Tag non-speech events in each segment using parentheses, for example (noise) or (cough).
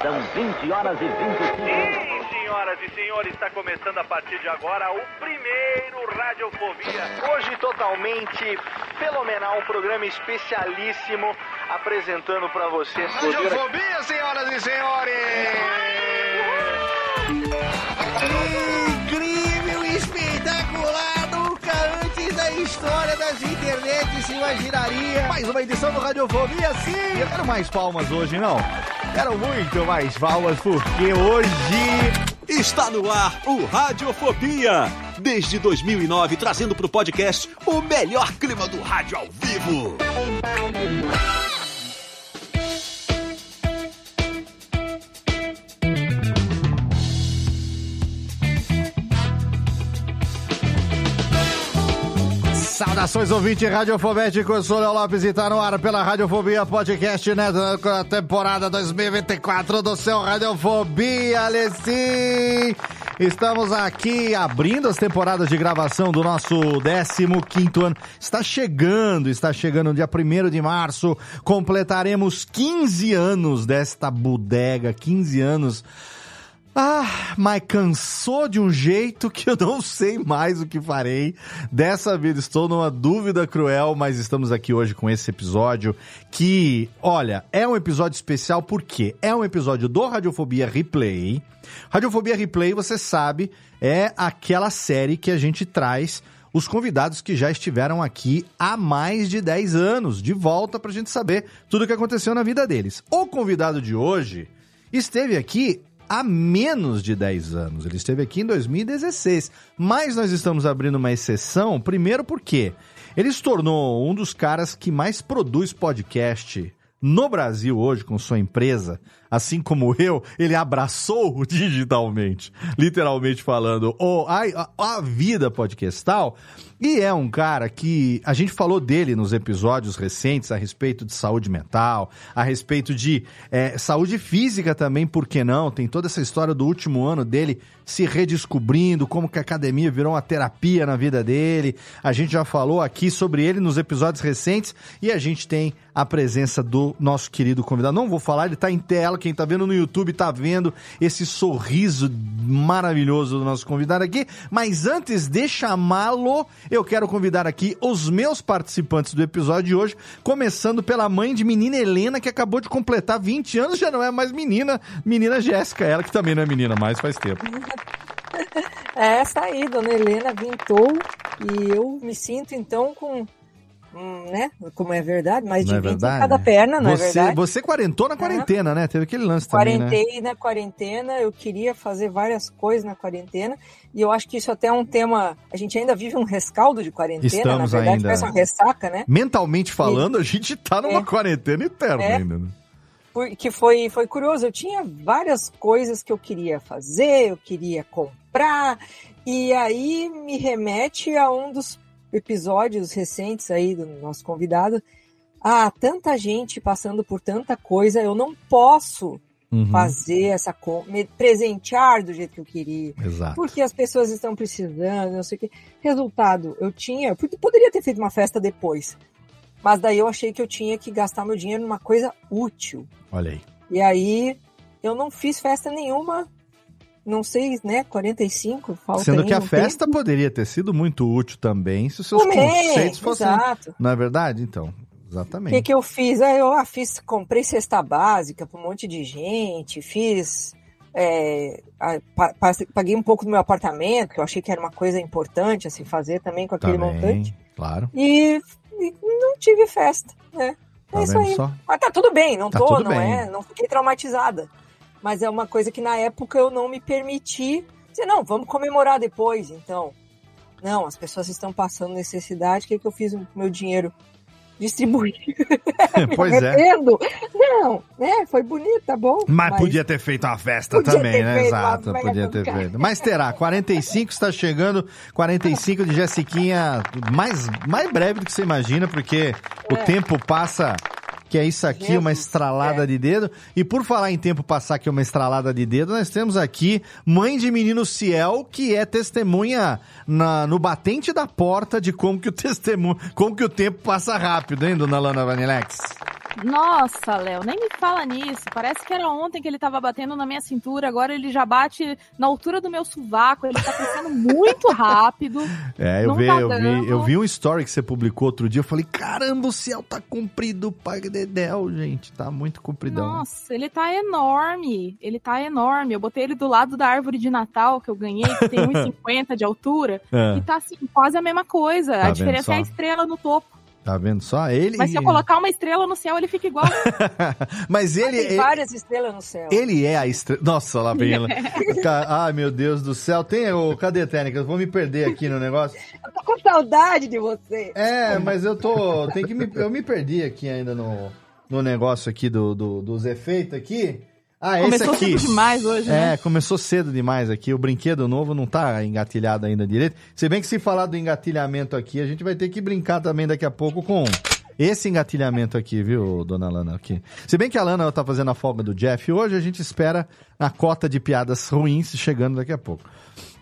São 20 horas e 25 Sim, senhoras e senhores, está começando a partir de agora o primeiro Radiofobia. Hoje totalmente fenomenal, um programa especialíssimo apresentando pra vocês. Radiofobia, senhoras e senhores! Incrível, espetacular, nunca antes da história das internets se imaginaria. Mais uma edição do Radiofobia, sim! Eu quero mais palmas hoje, não? Quero muito mais palmas, porque hoje... Está no ar o Radiofobia. Desde 2009, trazendo para o podcast o melhor clima do rádio ao vivo. Saudações, ouvinte radiofobético, sou Léo Lopes e tá no ar pela Radiofobia Podcast, né, na temporada 2024 do seu Radiofobia, Alessim! Estamos aqui abrindo as temporadas de gravação do nosso 15º ano. Está chegando, está chegando dia 1 de março, completaremos 15 anos desta bodega, 15 anos... Ah, mas cansou de um jeito que eu não sei mais o que farei. Dessa vez estou numa dúvida cruel, mas estamos aqui hoje com esse episódio que, olha, é um episódio especial porque é um episódio do Radiofobia Replay. Radiofobia Replay, você sabe, é aquela série que a gente traz os convidados que já estiveram aqui há mais de 10 anos, de volta pra gente saber tudo o que aconteceu na vida deles. O convidado de hoje esteve aqui há menos de 10 anos. Ele esteve aqui em 2016. Mas nós estamos abrindo uma exceção, primeiro porque ele se tornou um dos caras que mais produz podcast no Brasil hoje com sua empresa. Assim como eu, ele abraçou (laughs) digitalmente, literalmente falando, oh, a, a vida podcastal. E é um cara que a gente falou dele nos episódios recentes a respeito de saúde mental, a respeito de é, saúde física também, por que não? Tem toda essa história do último ano dele se redescobrindo, como que a academia virou uma terapia na vida dele. A gente já falou aqui sobre ele nos episódios recentes e a gente tem a presença do nosso querido convidado. Não vou falar, ele tá em tela, quem tá vendo no YouTube tá vendo esse sorriso maravilhoso do nosso convidado aqui. Mas antes de chamá-lo, eu quero convidar aqui os meus participantes do episódio de hoje, começando pela mãe de menina Helena, que acabou de completar 20 anos, já não é mais menina, menina Jéssica, ela que também não é menina mais faz tempo. (laughs) É essa aí, dona Helena vintou e eu me sinto então com Hum, né? Como é verdade, mais de Não é 20 verdade, cada né? perna, não você, é verdade? Você quarentou na quarentena, né? Teve aquele lance também, né? Quarentei na quarentena, eu queria fazer várias coisas na quarentena, e eu acho que isso até é um tema. A gente ainda vive um rescaldo de quarentena, Estamos na verdade, ainda. parece uma ressaca, né? Mentalmente falando, a gente tá numa É. quarentena eterna É. ainda. né? Porque foi, foi curioso, eu tinha várias coisas que eu queria fazer, eu queria comprar, e aí me remete a um dos episódios recentes aí do nosso convidado. Ah, tanta gente passando por tanta coisa, eu não posso Uhum, fazer essa me presentear do jeito que eu queria. Exato. Porque as pessoas estão precisando, não sei o quê. Resultado, eu tinha, porque poderia ter feito uma festa depois. Mas daí eu achei que eu tinha que gastar meu dinheiro numa coisa útil. Olha aí. E aí eu não fiz festa nenhuma. Não sei, né? 45, falta Sendo que a festa tempo. poderia ter sido muito útil também se os seus Também, conceitos fossem. Exato. Não é verdade? Então, O que, exatamente. que eu fiz? Aí eu ah, fiz, comprei cesta básica para um monte de gente, fiz. é, a- pa- pa- paguei um pouco do meu apartamento, que eu achei que era uma coisa importante assim fazer também com aquele Também, montante. claro. E, e não tive festa, né? Tá é isso aí. só? Mas tá tudo bem, não Tá tô, não bem. é, não fiquei traumatizada. Mas é uma coisa que na época eu não me permiti dizer, não, vamos comemorar depois, então. Não, as pessoas estão passando necessidade, o que, que eu fiz com o meu dinheiro? distribuir. (laughs) pois é. Não, né? Foi bonito, tá bom. Mas, podia ter feito uma festa também, né? Exato, podia ter feito. Mas terá, 45 está chegando, 45 de Jessiquinha, mais, mais breve do que você imagina, porque o É. tempo passa, que é isso aqui, uma Jesus, estralada é. de dedo. E por falar em tempo passar, que é uma estralada de dedo, nós temos aqui mãe de menino Ciel, que é testemunha na- no batente da porta de como que o testemunho, como que o tempo passa rápido, hein, dona Lana Vanilex? Nossa, Léo, nem me fala nisso. Parece que era ontem que ele tava batendo na minha cintura, agora ele já bate na altura do meu sovaco. Ele tá crescendo muito rápido. (laughs) É, eu, Não vi, tá eu, vi, eu vi um story que você publicou outro dia. Eu falei, caramba, o céu tá comprido, pai Dedéu, gente. Tá muito compridão. Nossa, ele tá enorme. Ele tá enorme. Eu botei ele do lado da árvore de Natal que eu ganhei, que tem (laughs) 1,50 de altura. É, E tá assim, quase a mesma coisa. Tá a diferença é a estrela no topo. Tá vendo só? Ele. Mas se eu colocar uma estrela no céu, ele fica igual. (laughs) Mas ele, Tem ele, várias estrelas no céu. ele é a estrela. Nossa, lá vem ela. (laughs) Ai, meu Deus do céu. Tem o. Cadê, Técnica? Eu vou me perder aqui no negócio. (laughs) Eu tô com saudade de você. É, mas eu tô. Tem que me, eu me perdi aqui ainda no, no negócio aqui do, do- dos efeitos aqui. Ah, esse Começou aqui. cedo demais hoje, né? É, começou cedo demais aqui. O brinquedo novo não tá engatilhado ainda direito. Se bem que se falar do engatilhamento aqui, a gente vai ter que brincar também daqui a pouco com esse engatilhamento aqui, viu, dona Lana? Aqui. Se bem que a Lana tá fazendo a folga do Jeff hoje, a gente espera a cota de piadas ruins chegando daqui a pouco.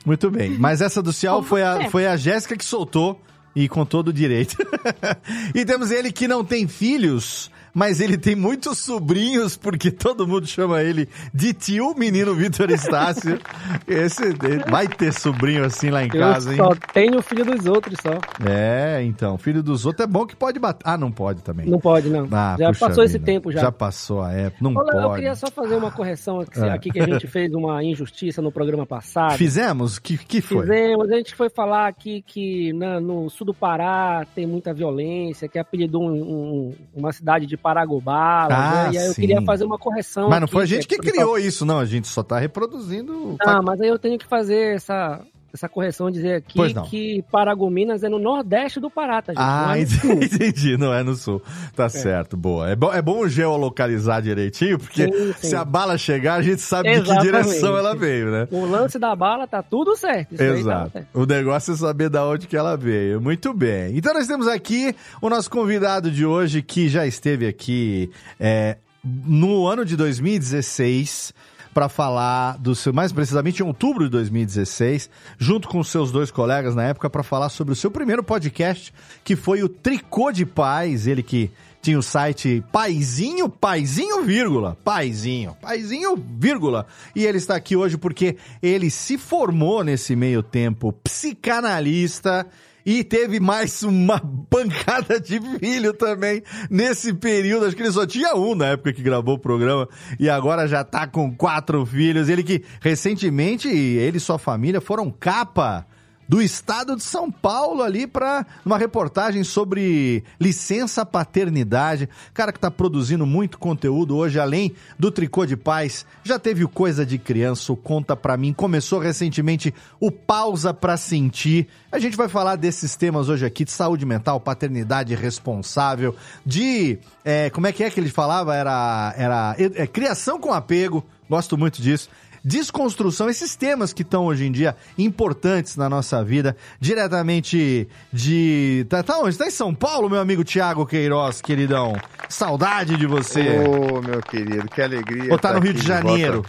Muito bem. Mas essa do Cial foi a, foi a Jéssica que soltou e com todo o direito. (laughs) e temos ele que não tem filhos, mas ele tem muitos sobrinhos, porque todo mundo chama ele de tio, menino Vitor Estácio. (laughs) Esse vai ter sobrinho assim lá em casa, eu hein? só tenho o filho dos outros só. É, então, filho dos outros é bom que pode bater. Ah, não pode também. Não pode, não. Ah, já passou esse vida. tempo já. Já passou a época, não Ô, Léo, eu pode. queria só fazer uma correção aqui, Ah. aqui que a gente fez uma injustiça no programa passado. Fizemos? Que, que foi? Fizemos, a gente foi falar aqui que na- no sul do Pará tem muita violência, que apelidou um- um- uma cidade de Paragobá. Ah, né? E aí eu sim. queria fazer uma correção. Mas não aqui, foi a gente que é- criou isso, não. A gente só tá reproduzindo. Ah, mas aí eu tenho que fazer essa, essa correção, dizer aqui não. que Paragominas é no nordeste do Pará, tá, gente? Não Ah, é no sul. (laughs) entendi, não é no sul. Tá certo, boa. É bom, é bom geolocalizar direitinho, porque Sim, sim. se a bala chegar, a gente sabe de que Exatamente. direção ela veio, né? O lance da bala tá tudo certo. Isso tá Exato. certo. O negócio é saber da onde que ela veio. Muito bem. Então nós temos aqui o nosso convidado de hoje, que já esteve aqui é, no ano de 2016 para falar do seu, mais precisamente em outubro de 2016, junto com seus dois colegas na época, para falar sobre o seu primeiro podcast, que foi o Tricô de Paz, ele que tinha o site Paizinho, Paizinho, vírgula, Paizinho, Paizinho, vírgula. E ele está aqui hoje porque ele se formou nesse meio tempo psicanalista e teve mais uma (laughs) pancada de filho também nesse período. Acho que ele só tinha um na época que gravou o programa e agora já tá com quatro filhos. Ele que recentemente, ele e sua família foram capa do estado de São Paulo ali para uma reportagem sobre licença paternidade. Cara que tá produzindo muito conteúdo hoje, além do Tricô de Paz, já teve o Coisa de Criança, o Conta Pra Mim, começou recentemente o Pausa Pra Sentir. A gente vai falar desses temas hoje aqui, de saúde mental, paternidade responsável, de... é, como é que é que ele falava? Era, era é, criação com apego, gosto muito disso desconstrução, esses temas que estão hoje em dia importantes na nossa vida, diretamente de. Tá, tá onde? Tá em São Paulo, meu amigo Tiago Queiroz, queridão. Saudade de você. Ô, meu querido, que alegria. Ou tá no Rio de Janeiro?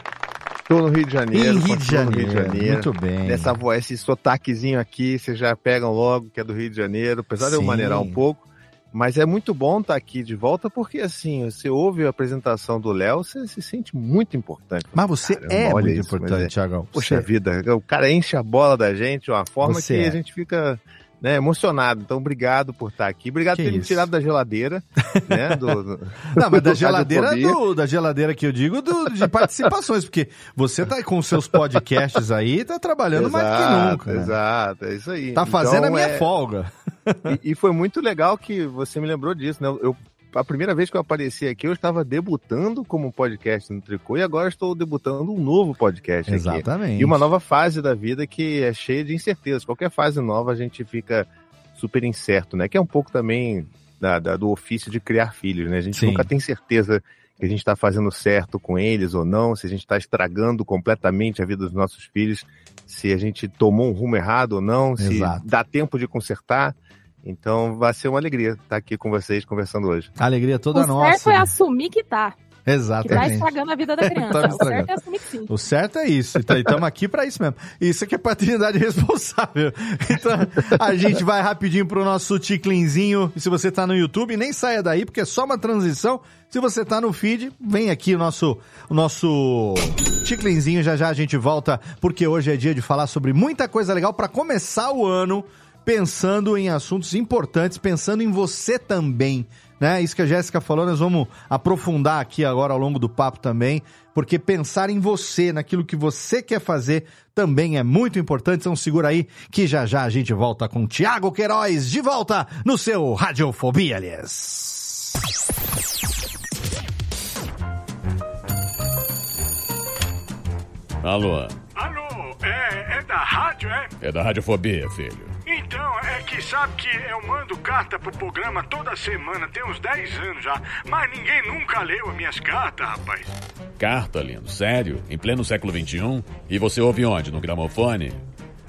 Estou no Rio de Janeiro. Em Rio de Janeiro. Rio de Janeiro. Muito bem. Nessa voz, esse sotaquezinho aqui, vocês já pegam logo que é do Rio de Janeiro, apesar de eu Sim. maneirar um pouco. Mas é muito bom estar aqui de volta, porque assim, você ouve a apresentação do Léo, você se sente muito importante. Mas você Caramba, é muito isso, importante, é- Tiagão. Poxa Você- vida, o cara enche a bola da gente de uma forma Você que é. a gente fica né, emocionado. Então, obrigado por estar aqui. Obrigado Que por ter me isso. tada da geladeira. (laughs) né, do, do- Não, mas da geladeira do, da geladeira que eu digo do- de participações, porque você tá com seus podcasts aí, tá trabalhando mais do que Exato, nunca. né? Exato, é isso aí. Tá fazendo a Então, minha é- folga. (laughs) E, e foi muito legal que você me lembrou disso, né? Eu, a primeira vez que eu apareci aqui, eu estava debutando como podcast no Tricô e agora estou debutando um novo podcast aqui. Exatamente. E uma nova fase da vida que é cheia de incertezas. Qualquer fase nova a gente fica super incerto, né? Que é um pouco também da, da- do ofício de criar filhos, né? A gente Sim. nunca tem certeza que a gente está fazendo certo com eles ou não, se a gente está estragando completamente a vida dos nossos filhos, se a gente tomou um rumo errado ou não, se Exato. dá tempo de consertar. Então vai ser uma alegria estar aqui com vocês conversando hoje. Alegria toda o nossa. certo é assumir que tá. Que tá Exatamente. estragando a vida da (laughs) criança. Tá o certo é assumir que sim. O certo é isso. Então, estamos aqui para isso mesmo. Isso aqui é paternidade (laughs) responsável. Então, a gente vai rapidinho pro nosso ticlinzinho. E se você tá no YouTube, nem saia daí, porque é só uma transição. Se você tá no feed, vem aqui o nosso, o nosso ticlinzinho. Já já a gente volta, porque hoje é dia de falar sobre muita coisa legal para começar o ano pensando em assuntos importantes, pensando em você também. Né? Isso que a Jéssica falou, nós vamos aprofundar aqui agora ao longo do papo também, porque pensar em você, naquilo que você quer fazer, também é muito importante. Então segura aí que já já a gente volta com Tiago Queiroz de volta no seu Radiofobia, aliás. Alô, Alô, é, é da rádio, é? é da Radiofobia, filho. Então, é que sabe que eu mando carta pro programa toda semana, tem uns 10 anos já, mas ninguém nunca leu as minhas cartas, rapaz. Carta, lindo, sério? Em pleno século XXI? E você ouve onde? No gramofone?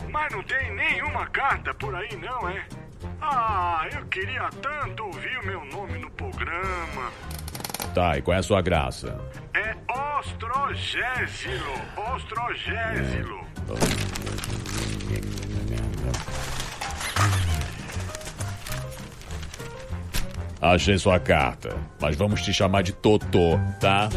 Mas não tem nenhuma carta por aí, não, é? Ah, eu queria tanto ouvir o meu nome no programa. Tá, e qual é a sua graça? É Ostrogésilo, Ostrogésilo. Achei sua carta, mas vamos te chamar de Totô, tá?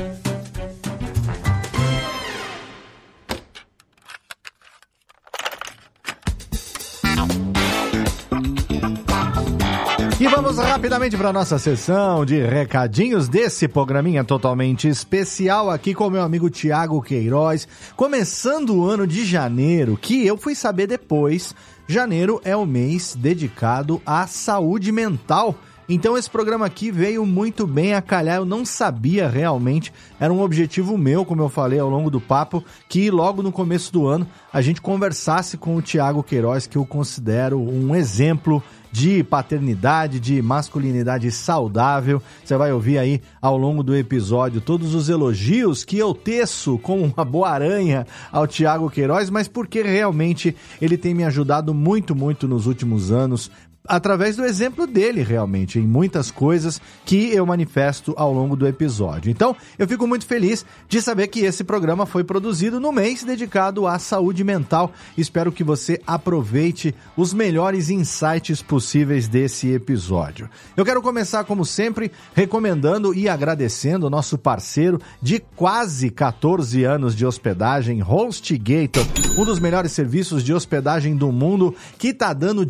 E vamos rapidamente para nossa sessão de recadinhos desse programinha totalmente especial aqui com meu amigo Tiago Queiroz, começando o ano de janeiro, que eu fui saber depois. Janeiro é o mês dedicado à saúde mental. Então esse programa aqui veio muito bem a calhar, eu não sabia realmente, era um objetivo meu, como eu falei ao longo do papo, que logo no começo do ano a gente conversasse com o Tiago Queiroz, que eu considero um exemplo de paternidade, de masculinidade saudável. Você vai ouvir aí ao longo do episódio todos os elogios que eu teço como uma boa aranha ao Tiago Queiroz, mas porque realmente ele tem me ajudado muito, muito nos últimos anos através do exemplo dele, realmente, em muitas coisas que eu manifesto ao longo do episódio. Então, eu fico muito feliz de saber que esse programa foi produzido no mês dedicado à saúde mental. Espero que você aproveite os melhores insights possíveis desse episódio. Eu quero começar, como sempre, recomendando e agradecendo o nosso parceiro de quase 14 anos de hospedagem, HostGator, um dos melhores serviços de hospedagem do mundo, que tá dando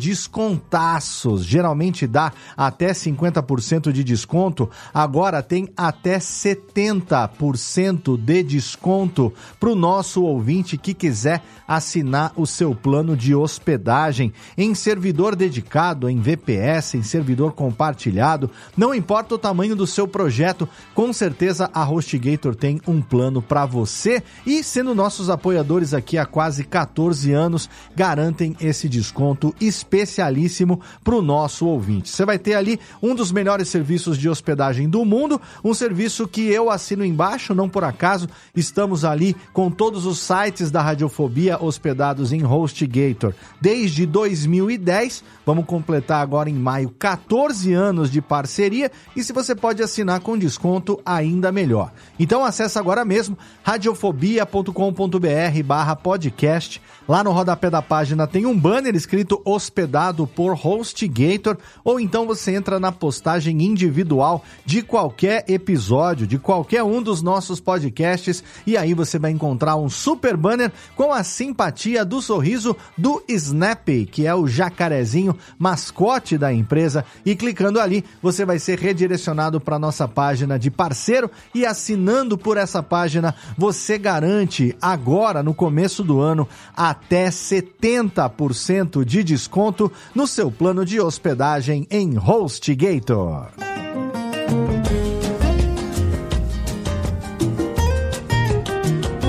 descontaços. Geralmente dá até 50% de desconto, agora tem até 70% de desconto para o nosso ouvinte que quiser assinar o seu plano de hospedagem em servidor dedicado, em VPS, em servidor compartilhado. Não importa o tamanho do seu projeto, com certeza a HostGator tem um plano para você e sendo nossos apoiadores aqui há quase 14 anos, garantem esse desconto especialíssimo para o nosso ouvinte. Você vai ter ali um dos melhores serviços de hospedagem do mundo, um serviço que eu assino embaixo, não por acaso, estamos ali com todos os sites da Radiofobia hospedados em HostGator desde 2010. Vamos completar agora em maio 14 anos de parceria e se você pode assinar com desconto, ainda melhor. Então acessa agora mesmo radiofobia.com.br barra podcast. Lá no rodapé da página tem um banner escrito hospedado por HostGator ou então você entra na postagem individual de qualquer episódio, de qualquer um dos nossos podcasts e aí você vai encontrar um super banner com a simpatia do sorriso do Snap, que é o jacarezinho mascote da empresa e clicando ali você vai ser redirecionado para nossa página de parceiro e assinando por essa página você garante agora no começo do ano até 70% de desconto no seu plano de hospedagem em HostGator.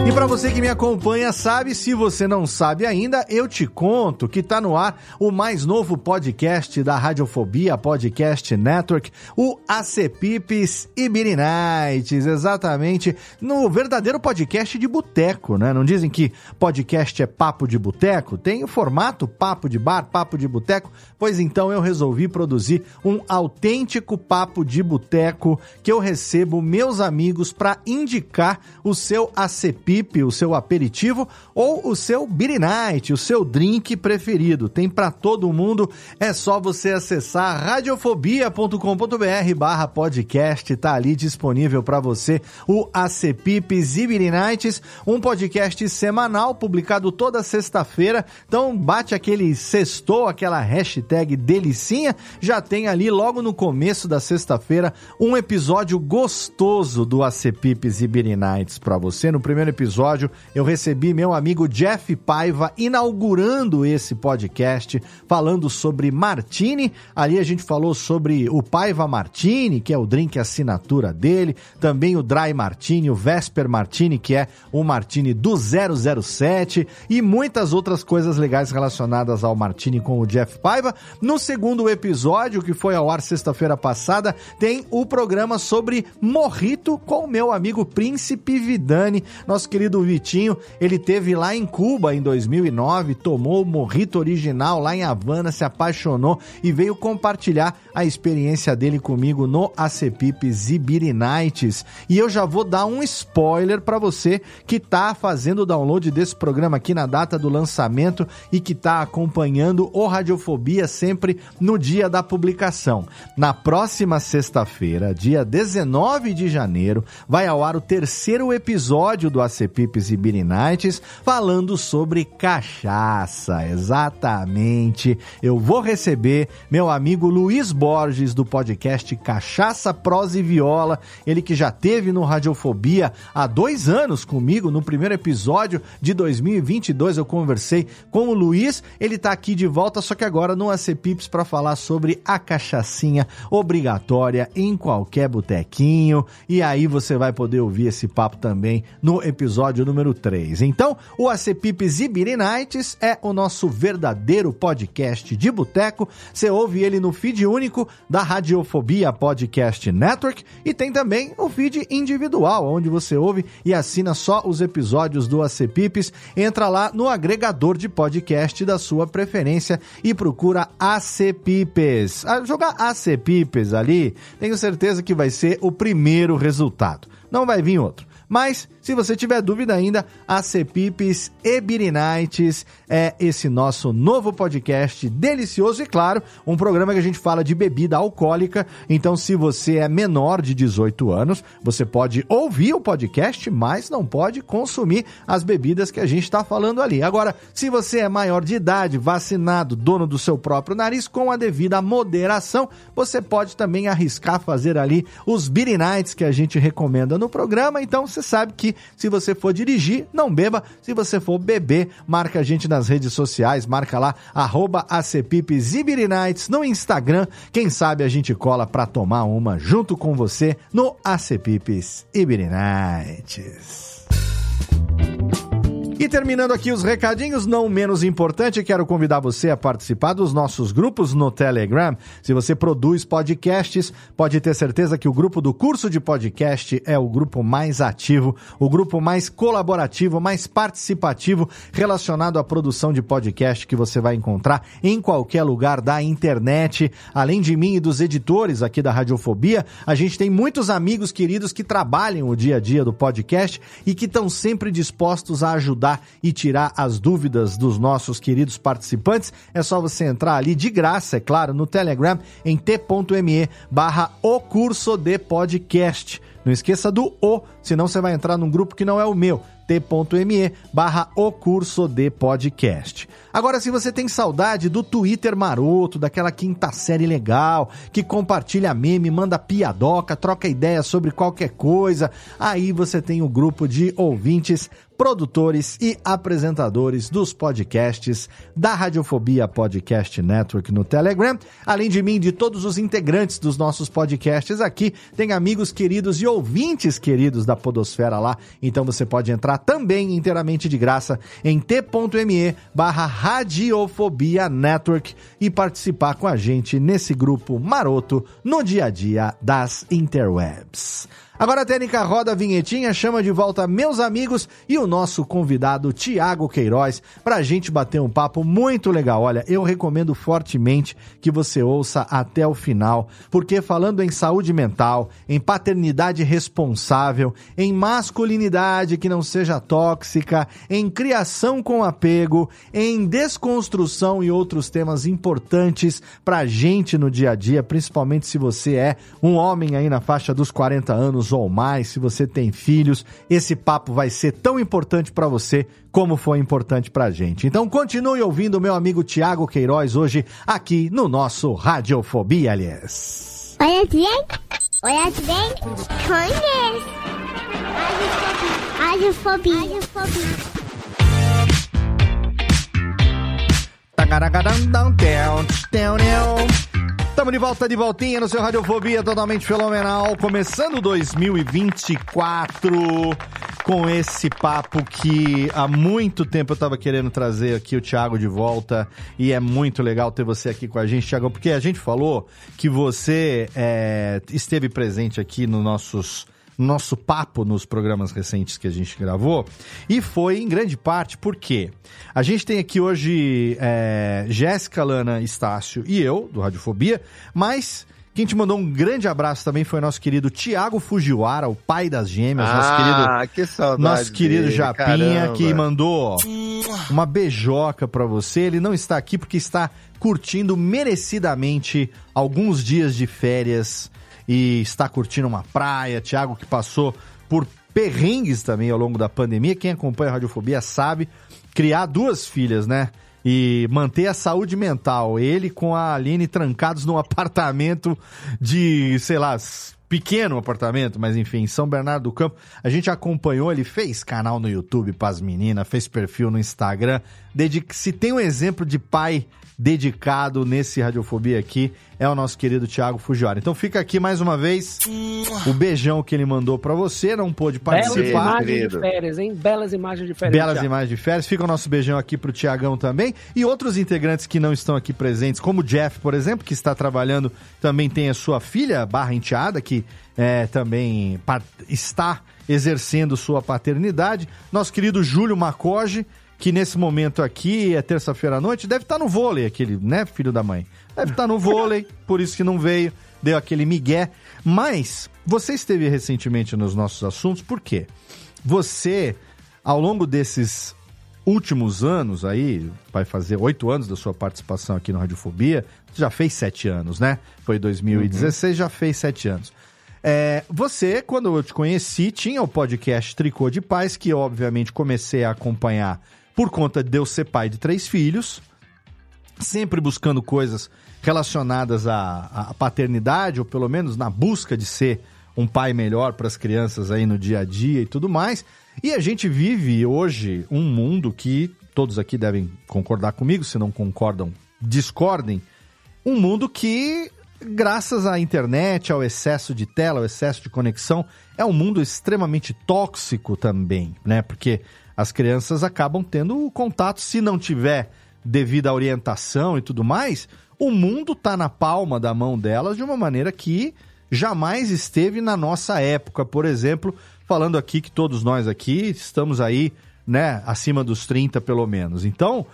E para você que me acompanha, sabe, se você não sabe ainda, eu te conto que tá no ar o mais novo podcast da Radiofobia Podcast Network, o ACPIPs Nights, exatamente, no verdadeiro podcast de boteco, né? Não dizem que podcast é papo de boteco? Tem o formato papo de bar, papo de boteco, pois então eu resolvi produzir um autêntico papo de boteco que eu recebo meus amigos para indicar o seu ACPIP o seu aperitivo ou o seu beer night, o seu drink preferido. Tem para todo mundo, é só você acessar radiofobia.com.br barra podcast, tá ali disponível para você o ACPIPs e Beer Nights, um podcast semanal publicado toda sexta-feira. Então bate aquele sextou, aquela hashtag delicinha, já tem ali logo no começo da sexta-feira um episódio gostoso do ACPIPs e Beer Nights para você. No primeiro episódio episódio, eu recebi meu amigo Jeff Paiva inaugurando esse podcast, falando sobre Martini. Ali a gente falou sobre o Paiva Martini, que é o drink assinatura dele, também o Dry Martini, o Vesper Martini, que é o Martini do 007 e muitas outras coisas legais relacionadas ao Martini com o Jeff Paiva. No segundo episódio, que foi ao ar sexta-feira passada, tem o programa sobre Morrito com o meu amigo Príncipe Vidani. Nosso querido Vitinho, ele teve lá em Cuba em 2009, tomou o morrito original lá em Havana, se apaixonou e veio compartilhar a experiência dele comigo no ACPIP Zibiri Nights. E eu já vou dar um spoiler para você que tá fazendo o download desse programa aqui na data do lançamento e que tá acompanhando o Radiofobia sempre no dia da publicação. Na próxima sexta-feira, dia 19 de janeiro, vai ao ar o terceiro episódio do ACPIP Nights, falando sobre cachaça. Exatamente. Eu vou receber meu amigo Luiz Borges do podcast Cachaça, Prosa e Viola. Ele que já teve no Radiofobia há dois anos comigo. No primeiro episódio de 2022 eu conversei com o Luiz. Ele tá aqui de volta, só que agora no AC Pips para falar sobre a cachaçinha obrigatória em qualquer botequinho. E aí você vai poder ouvir esse papo também no episódio número 3. Então, o ACPIPs Ibiri Nights é o nosso verdadeiro podcast de boteco. Você ouve ele no feed único da Radiofobia Podcast Network e tem também o feed individual, onde você ouve e assina só os episódios do ACPIPs. Entra lá no agregador de podcast da sua preferência e procura ACPIPs. A jogar ACPIPs ali, tenho certeza que vai ser o primeiro resultado. Não vai vir outro. Mas se você tiver dúvida ainda, a Cepipes e Birinites é esse nosso novo podcast delicioso e, claro, um programa que a gente fala de bebida alcoólica. Então, se você é menor de 18 anos, você pode ouvir o podcast, mas não pode consumir as bebidas que a gente está falando ali. Agora, se você é maior de idade, vacinado, dono do seu próprio nariz, com a devida moderação, você pode também arriscar fazer ali os Nights que a gente recomenda no programa. Então, você sabe que se você for dirigir, não beba. Se você for beber, marca a gente nas redes sociais, marca lá, arroba Nights no Instagram. Quem sabe a gente cola pra tomar uma junto com você no ACPipes Nights. E terminando aqui os recadinhos, não menos importante, quero convidar você a participar dos nossos grupos no Telegram. Se você produz podcasts, pode ter certeza que o grupo do curso de podcast é o grupo mais ativo, o grupo mais colaborativo, mais participativo relacionado à produção de podcast que você vai encontrar em qualquer lugar da internet. Além de mim e dos editores aqui da Radiofobia, a gente tem muitos amigos queridos que trabalham o dia a dia do podcast e que estão sempre dispostos a ajudar e tirar as dúvidas dos nossos queridos participantes, é só você entrar ali de graça, é claro, no Telegram em t.me barra o curso de podcast. Não esqueça do O, senão você vai entrar num grupo que não é o meu, t.me barra o curso de podcast. Agora, se você tem saudade do Twitter maroto, daquela quinta série legal, que compartilha meme, manda piadoca, troca ideia sobre qualquer coisa, aí você tem o grupo de ouvintes produtores e apresentadores dos podcasts da Radiofobia Podcast Network no Telegram. Além de mim, de todos os integrantes dos nossos podcasts aqui, tem amigos queridos e ouvintes queridos da Podosfera lá. Então você pode entrar também inteiramente de graça em t.me barra Radiofobia Network e participar com a gente nesse grupo maroto no dia a dia das interwebs. Agora a técnica roda a vinhetinha, chama de volta meus amigos e o nosso convidado Tiago Queiroz para a gente bater um papo muito legal. Olha, eu recomendo fortemente que você ouça até o final, porque falando em saúde mental, em paternidade responsável, em masculinidade que não seja tóxica, em criação com apego, em desconstrução e outros temas importantes para a gente no dia a dia, principalmente se você é um homem aí na faixa dos 40 anos ou mais, se você tem filhos, esse papo vai ser tão importante para você como foi importante pra gente. Então continue ouvindo meu amigo Tiago Queiroz hoje aqui no nosso Radiofobia, aliás. Olha bem, olha bem, conhece. Radiofobia. Radiofobia. Estamos de volta de voltinha no seu Radiofobia totalmente fenomenal, começando 2024 com esse papo que há muito tempo eu estava querendo trazer aqui o Thiago de volta e é muito legal ter você aqui com a gente, Thiago, porque a gente falou que você é, esteve presente aqui nos nossos nosso papo nos programas recentes que a gente gravou e foi em grande parte porque a gente tem aqui hoje é, Jéssica, Lana, Estácio e eu, do Radiofobia, mas quem te mandou um grande abraço também foi nosso querido Tiago Fujiwara, o pai das gêmeas, ah, nosso querido, que saudade nosso querido dele, Japinha, caramba. que mandou uma beijoca pra você. Ele não está aqui porque está curtindo merecidamente alguns dias de férias e está curtindo uma praia. Tiago que passou por perrengues também ao longo da pandemia. Quem acompanha a Radiofobia sabe criar duas filhas, né? E manter a saúde mental. Ele com a Aline trancados num apartamento de, sei lá, pequeno apartamento, mas enfim, São Bernardo do Campo. A gente acompanhou, ele fez canal no YouTube pras meninas, fez perfil no Instagram. Dedica- Se tem um exemplo de pai dedicado nesse Radiofobia aqui, é o nosso querido Thiago Fujiwara. Então fica aqui mais uma vez o beijão que ele mandou pra você, não pôde Belas participar. imagens de férias, hein? Belas imagens de férias. Belas imagens de férias. Fica o nosso beijão aqui pro Tiagão também. E outros integrantes que não estão aqui presentes, como o Jeff, por exemplo, que está trabalhando, também tem a sua filha, barra enteada, que é, também está exercendo sua paternidade. Nosso querido Júlio Macoge, que nesse momento aqui, é terça-feira à noite, deve estar no vôlei, aquele, né, filho da mãe? Deve estar no vôlei, (laughs) por isso que não veio, deu aquele migué. Mas você esteve recentemente nos nossos assuntos, por quê? Você, ao longo desses últimos anos aí, vai fazer oito anos da sua participação aqui no Radiofobia, já fez sete anos, né? Foi 2016, já fez sete anos. É, você, quando eu te conheci, tinha o podcast Tricô de Paz, que eu, obviamente comecei a acompanhar por conta de eu ser pai de três filhos, sempre buscando coisas relacionadas à, à paternidade, ou pelo menos na busca de ser um pai melhor para as crianças aí no dia a dia e tudo mais. E a gente vive hoje um mundo que todos aqui devem concordar comigo, se não concordam, discordem. Um mundo que, graças à internet, ao excesso de tela, ao excesso de conexão, é um mundo extremamente tóxico também, né? Porque as crianças acabam tendo contato, se não tiver devido à orientação e tudo mais, o mundo tá na palma da mão delas de uma maneira que jamais esteve na nossa época, por exemplo, falando aqui que todos nós aqui estamos aí, né, acima dos 30 pelo menos. Então,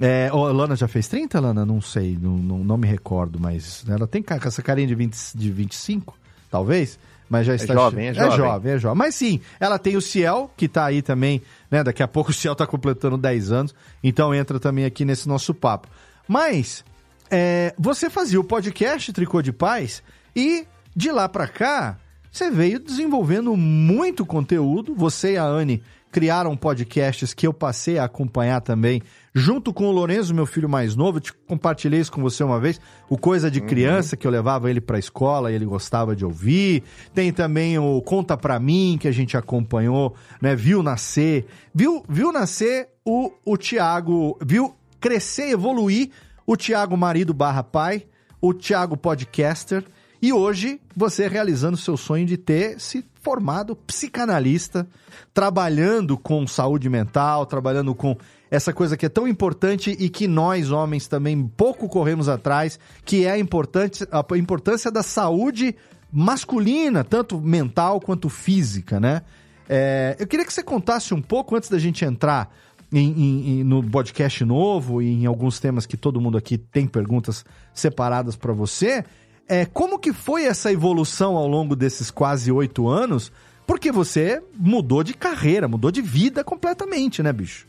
é, Lana já fez 30, Lana? Não sei, não, não, não me recordo, mas ela tem essa carinha de, 20, de 25, talvez, mas já está... jovem, é é jovem. jovem, é jovem. Mas sim, ela tem o Ciel, que tá aí também, né, daqui a pouco o Ciel tá completando 10 anos, então entra também aqui nesse nosso papo. Mas, é, você fazia o podcast Tricô de Paz e de lá pra cá, você veio desenvolvendo muito conteúdo. Você e a Anne criaram podcasts que eu passei a acompanhar também, junto com o Lourenço, meu filho mais novo. Eu te compartilhei isso com você uma vez. O Coisa de Criança, que eu levava ele pra escola e ele gostava de ouvir. Tem também o Conta Pra Mim, que a gente acompanhou, né? Viu nascer. Viu, viu nascer o, o Tiago. Viu crescer, evoluir o Tiago marido barra pai, o Tiago podcaster. E hoje, você realizando seu sonho de ter se formado psicanalista, trabalhando com saúde mental, trabalhando com essa coisa que é tão importante e que nós, homens, também pouco corremos atrás, que é a, importante, a importância da saúde masculina, tanto mental quanto física, né? É, eu queria que você contasse um pouco, antes da gente entrar em- em- no podcast novo e em alguns temas que todo mundo aqui tem perguntas separadas para você, é, como que foi essa evolução ao longo desses quase oito anos? Porque você mudou de carreira, mudou de vida completamente, né, bicho?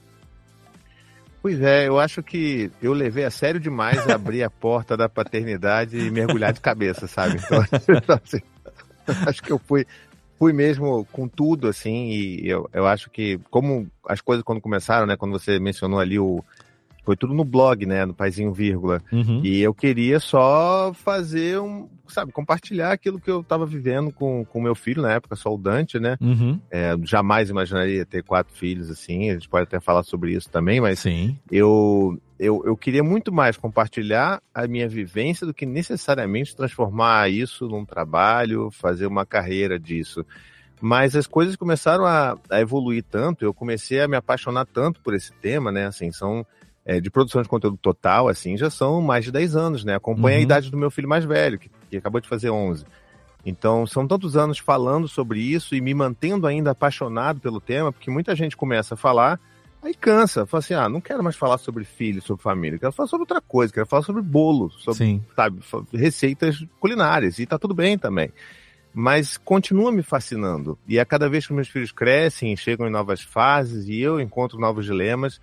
Pois é, eu acho que eu levei a sério demais abrir a porta da paternidade e mergulhar de cabeça, sabe? Então, (laughs) então, assim, acho que eu fui, fui mesmo com tudo, assim, e eu, eu acho que, como as coisas quando começaram, né, quando você mencionou ali o. Foi tudo no blog, né, no Paizinho Vírgula. Uhum. E eu queria só fazer um, sabe, compartilhar aquilo que eu estava vivendo com o meu filho na época, só o Dante, né? Uhum. É, jamais imaginaria ter quatro filhos assim, a gente pode até falar sobre isso também, mas Sim. eu, eu, eu queria muito mais compartilhar a minha vivência do que necessariamente transformar isso num trabalho, fazer uma carreira disso. Mas as coisas começaram a, a evoluir tanto, eu comecei a me apaixonar tanto por esse tema, né? Assim, são é, de produção de conteúdo total, assim, já são mais de 10 anos, né? Acompanha a Uhum. idade do meu filho mais velho, que, que acabou de fazer 11. Então, são tantos anos falando sobre isso e me mantendo ainda apaixonado pelo tema, porque muita gente começa a falar, aí cansa, fala assim: ah, não quero mais falar sobre filho, sobre família, quero falar sobre outra coisa, quero falar sobre bolo, sobre, Sim. sabe, receitas culinárias, e tá tudo bem também. Mas continua me fascinando. E a cada vez que meus filhos crescem, chegam em novas fases e eu encontro novos dilemas,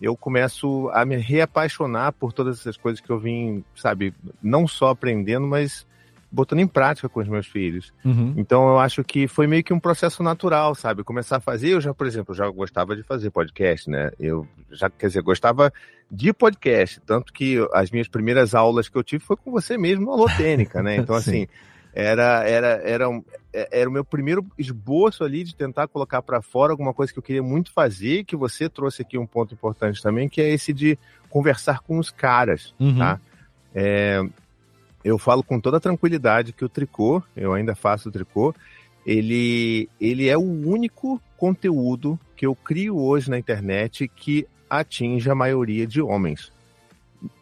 eu começo a me reapaixonar por todas essas coisas que eu vim, sabe, não só aprendendo, mas botando em prática com os meus filhos. Uhum. Então eu acho que foi meio que um processo natural, sabe? Começar a fazer, eu já, por exemplo, já gostava de fazer podcast, né? Eu já, quer dizer, gostava de podcast, tanto que as minhas primeiras aulas que eu tive foi com você mesmo no Alotênica, né? (laughs) Então Sim. assim, era era era um- é- era o meu primeiro esboço ali de tentar colocar para fora alguma coisa que eu queria muito fazer, que você trouxe aqui um ponto importante também, que é esse de conversar com os caras, Uhum. tá? É, eu falo com toda tranquilidade que o tricô, eu ainda faço o tricô, ele, ele é o único conteúdo que eu crio hoje na internet que atinge a maioria de homens.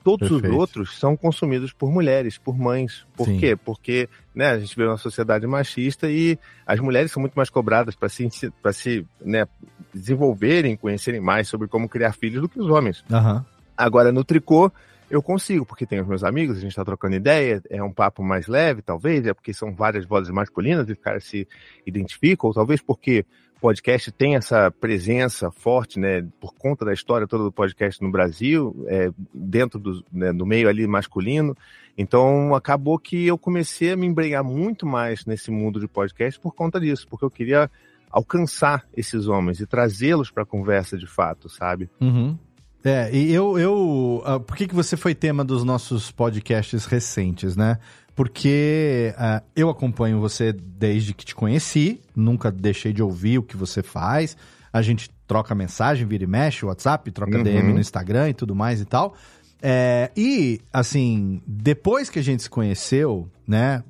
Todos Perfeito. os outros são consumidos por mulheres, por mães. Por Sim. quê? Porque né, a gente vê uma sociedade machista e as mulheres são muito mais cobradas para se, pra se né, desenvolverem, conhecerem mais sobre como criar filhos do que os homens. Aham. Agora, no tricô, eu consigo, porque tem os meus amigos, a gente tá trocando ideia, é um papo mais leve, talvez, é porque são várias vozes masculinas e os caras se identificam, ou talvez porque podcast tem essa presença forte, né, por conta da história toda do podcast no Brasil, é, dentro do, né, do meio ali masculino. Então, acabou que eu comecei a me embrenhar muito mais nesse mundo de podcast por conta disso, porque eu queria alcançar esses homens e trazê-los para a conversa de fato, sabe? Uhum. É, e eu. eu ah, por que, que você foi tema dos nossos podcasts recentes, né? Porque ah, eu acompanho você desde que te conheci, nunca deixei de ouvir o que você faz. A gente troca mensagem, vira e mexe, WhatsApp, troca Uhum. DM no Instagram e tudo mais e tal. É, e, assim, depois que a gente se conheceu, né?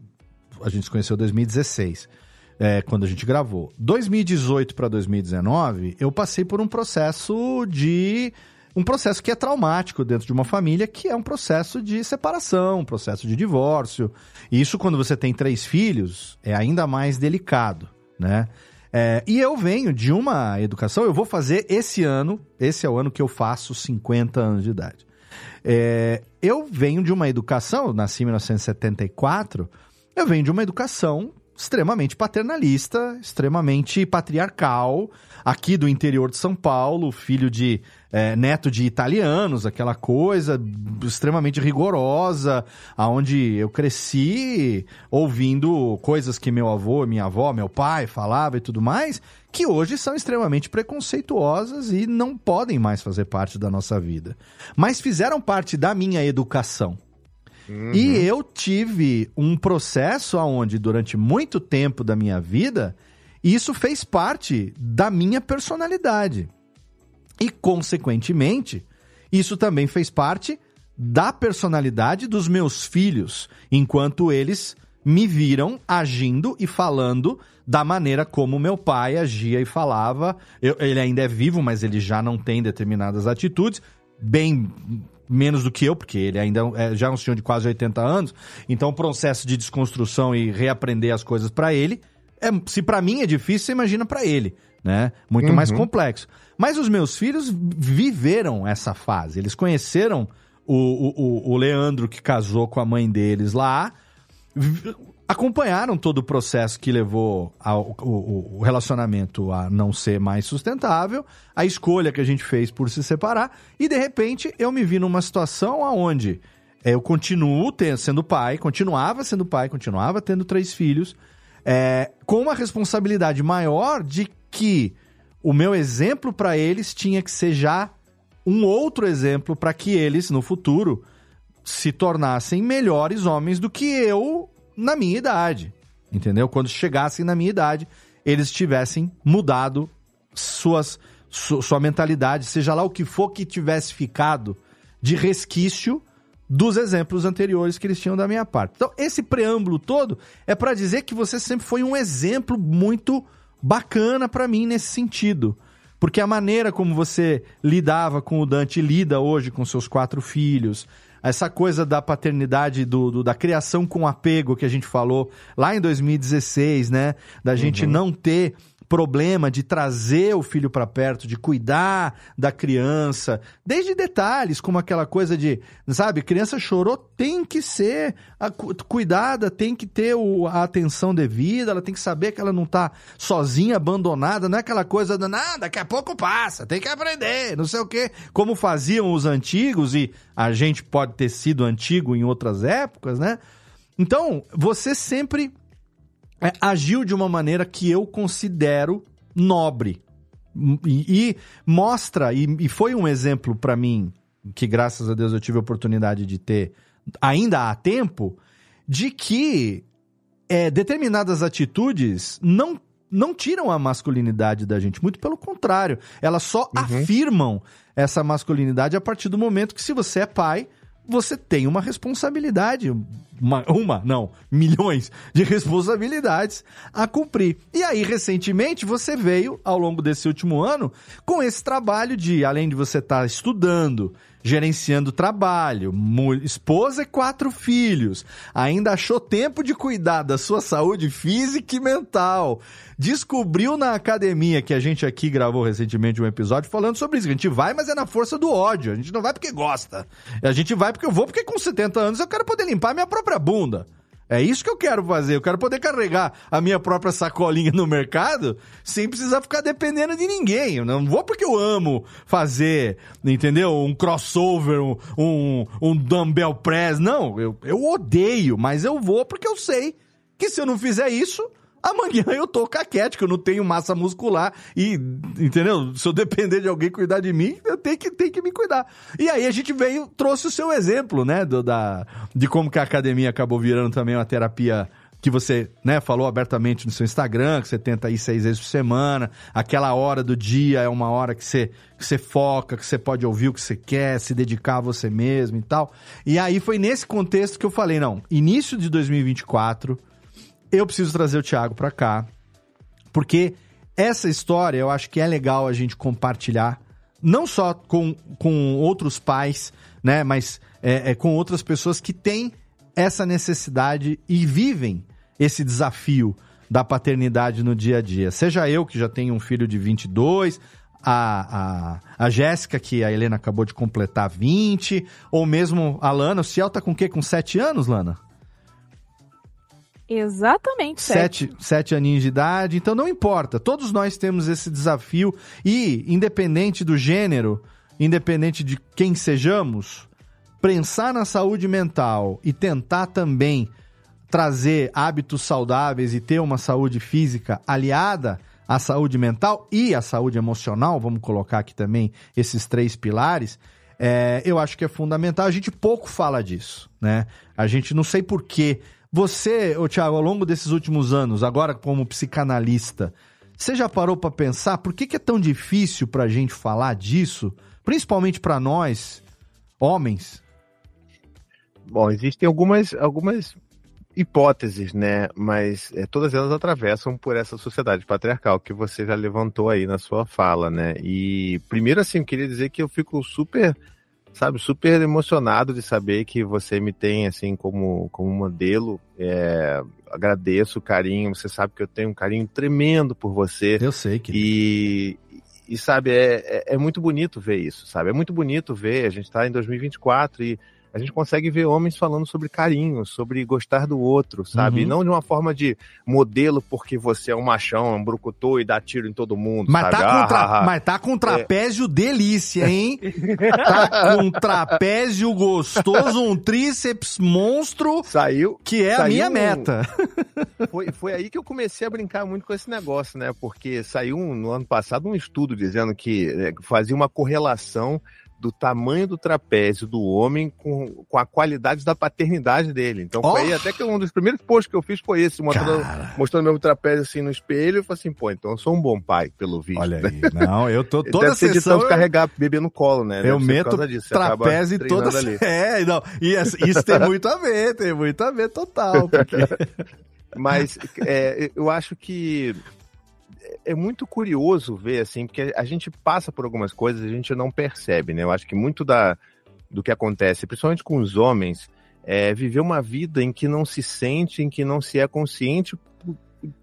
A gente se conheceu em 2016 é, quando a gente gravou. 2018 para 2019, eu passei por um processo de. Um processo que é traumático dentro de uma família, que é um processo de separação, um processo de divórcio. E isso, quando você tem três filhos, é ainda mais delicado, né? É, e eu venho de uma educação, eu vou fazer esse ano, esse é o ano que eu faço 50 anos de idade. É, eu venho de uma educação, nasci em 1974, eu venho de uma educação extremamente paternalista, extremamente patriarcal, aqui do interior de São Paulo, filho de é, neto de italianos, aquela coisa extremamente rigorosa, aonde eu cresci ouvindo coisas que meu avô, minha avó, meu pai falava e tudo mais, que hoje são extremamente preconceituosas e não podem mais fazer parte da nossa vida. Mas fizeram parte da minha educação. Uhum. E eu tive um processo onde, durante muito tempo da minha vida, isso fez parte da minha personalidade. E, consequentemente, isso também fez parte da personalidade dos meus filhos, enquanto eles me viram agindo e falando da maneira como meu pai agia e falava. Eu- ele ainda é vivo, mas ele já não tem determinadas atitudes, bem menos do que eu, porque ele ainda é já é um senhor de quase 80 anos. Então, o processo de desconstrução e reaprender as coisas pra ele, é, se pra mim é difícil, você imagina pra ele, né? Muito Uhum. mais complexo. Mas os meus filhos viveram essa fase. Eles conheceram o, o, o- Leandro que casou com a mãe deles lá, acompanharam todo o processo que levou ao, o, o relacionamento a não ser mais sustentável, a escolha que a gente fez por se separar, e de repente eu me vi numa situação onde eu continuo te- sendo pai, continuava sendo pai, continuava tendo três filhos, é, com uma responsabilidade maior de que o meu exemplo para eles tinha que ser já um outro exemplo para que eles, no futuro, se tornassem melhores homens do que eu na minha idade. Entendeu? Quando chegassem na minha idade, eles tivessem mudado suas, su- sua mentalidade, seja lá o que for que tivesse ficado de resquício dos exemplos anteriores que eles tinham da minha parte. Então, esse preâmbulo todo é para dizer que você sempre foi um exemplo muito bacana para mim nesse sentido. Porque a maneira como você lidava com o Dante lida hoje com seus quatro filhos, essa coisa da paternidade, do, do- da criação com apego que a gente falou lá em 2016, né? Da gente não ter problema de trazer o filho para perto, de cuidar da criança, desde detalhes como aquela coisa de, sabe, criança chorou, tem que ser cuidada, tem que ter a atenção devida, ela tem que saber que ela não tá sozinha, abandonada, não é aquela coisa de, não, daqui a pouco passa, tem que aprender, não sei o quê, como faziam os antigos e a gente pode ter sido antigo em outras épocas, né? Então, você sempre é, agiu de uma maneira que eu considero nobre. E, e mostra, e, e foi um exemplo pra mim, que graças a Deus eu tive a oportunidade de ter ainda há tempo, de que é, determinadas atitudes não, não tiram a masculinidade da gente, muito pelo contrário, elas só afirmam essa masculinidade a partir do momento que, se você é pai, você tem uma responsabilidade, uma, uma, não, milhões de responsabilidades a cumprir. E aí, recentemente, você veio, ao longo desse último ano, com esse trabalho de, além de você estar estudando, gerenciando trabalho, esposa e quatro filhos, ainda achou tempo de cuidar da sua saúde física e mental. Descobriu na academia, que a gente aqui gravou recentemente um episódio falando sobre isso. A gente vai, mas é na força do ódio. A gente não vai porque gosta. A gente vai porque eu vou, porque com 70 anos eu quero poder limpar minha própria bunda. É isso que eu quero fazer. Eu quero poder carregar a minha própria sacolinha no mercado sem precisar ficar dependendo de ninguém. Eu não vou porque eu amo fazer, entendeu? Um crossover, um, um, um dumbbell press. Não, eu, eu odeio, mas eu vou porque eu sei que se eu não fizer isso, amanhã eu tô caquético, eu não tenho massa muscular e, entendeu? Se eu depender de alguém cuidar de mim, eu tenho que, tenho que me cuidar. E aí a gente veio, trouxe o seu exemplo, né, do, da, de como que a academia acabou virando também uma terapia que você, né, falou abertamente no seu Instagram, que você tenta ir seis vezes por semana, aquela hora do dia é uma hora que você, que você foca, que você pode ouvir o que você quer, se dedicar a você mesmo e tal. E aí foi nesse contexto que eu falei, não, início de 2024, eu preciso trazer o Thiago pra cá, porque essa história eu acho que é legal a gente compartilhar, não só com, com outros pais, né, mas é, é, com outras pessoas que têm essa necessidade e vivem esse desafio da paternidade no dia a dia. Seja eu, que já tenho um filho de 22, a, a, a Jéssica, que a Helena acabou de completar 20, ou mesmo a Lana. O Ciel tá com o quê? Com 7 anos, Lana? Exatamente, sete. Sete, sete aninhos de idade, então não importa. Todos nós temos esse desafio e, independente do gênero, independente de quem sejamos, pensar na saúde mental e tentar também trazer hábitos saudáveis e ter uma saúde física aliada à saúde mental e à saúde emocional, vamos colocar aqui também esses três pilares, é, eu acho que é fundamental. A gente pouco fala disso, né? A gente não sei porquê. Você, ô Thiago, ao longo desses últimos anos, agora como psicanalista, você já parou para pensar por que, que é tão difícil para a gente falar disso, principalmente para nós, homens? Bom, existem algumas, algumas hipóteses, né? Mas é, todas elas atravessam por essa sociedade patriarcal que você já levantou aí na sua fala, né? E primeiro, assim, eu queria dizer que eu fico super sabe, super emocionado de saber que você me tem, assim, como, como modelo. É, agradeço o carinho, você sabe que eu tenho um carinho tremendo por você. Eu sei que. E, e sabe, é, é, é muito bonito ver isso, sabe? É muito bonito ver, a gente está em 2024 e a gente consegue ver homens falando sobre carinho, sobre gostar do outro, sabe? Uhum. Não de uma forma de modelo porque você é um machão, um brucutu e dá tiro em todo mundo, Mas sabe? tá, com Ah, tra- ah, ah. mas tá com trapézio delícia, hein? (laughs) tá com trapézio gostoso, um tríceps monstro. Saiu. Que é a saiu minha um- meta. (laughs) Foi, foi aí que eu comecei a brincar muito com esse negócio, né? Porque saiu um- no ano passado um estudo dizendo que é, fazia uma correlação do tamanho do trapézio do homem com, com a qualidade da paternidade dele. Então foi Oh! aí até que um dos primeiros posts que eu fiz foi esse, mostrando, mostrando meu trapézio assim no espelho. Eu falei assim, pô, então eu sou um bom pai, pelo visto. Olha aí. Não, eu tô (laughs) toda Deve ser de sessão. tanto eu- carregar bebê no colo, né? Eu meto disso, trapézio em toda. ali. (laughs) É, não. E isso tem muito a ver, tem muito a ver total. Porque... (laughs) Mas é, eu acho que é muito curioso ver, assim, porque a gente passa por algumas coisas e a gente não percebe, né? Eu acho que muito da, do que acontece, principalmente com os homens, é viver uma vida em que não se sente, em que não se é consciente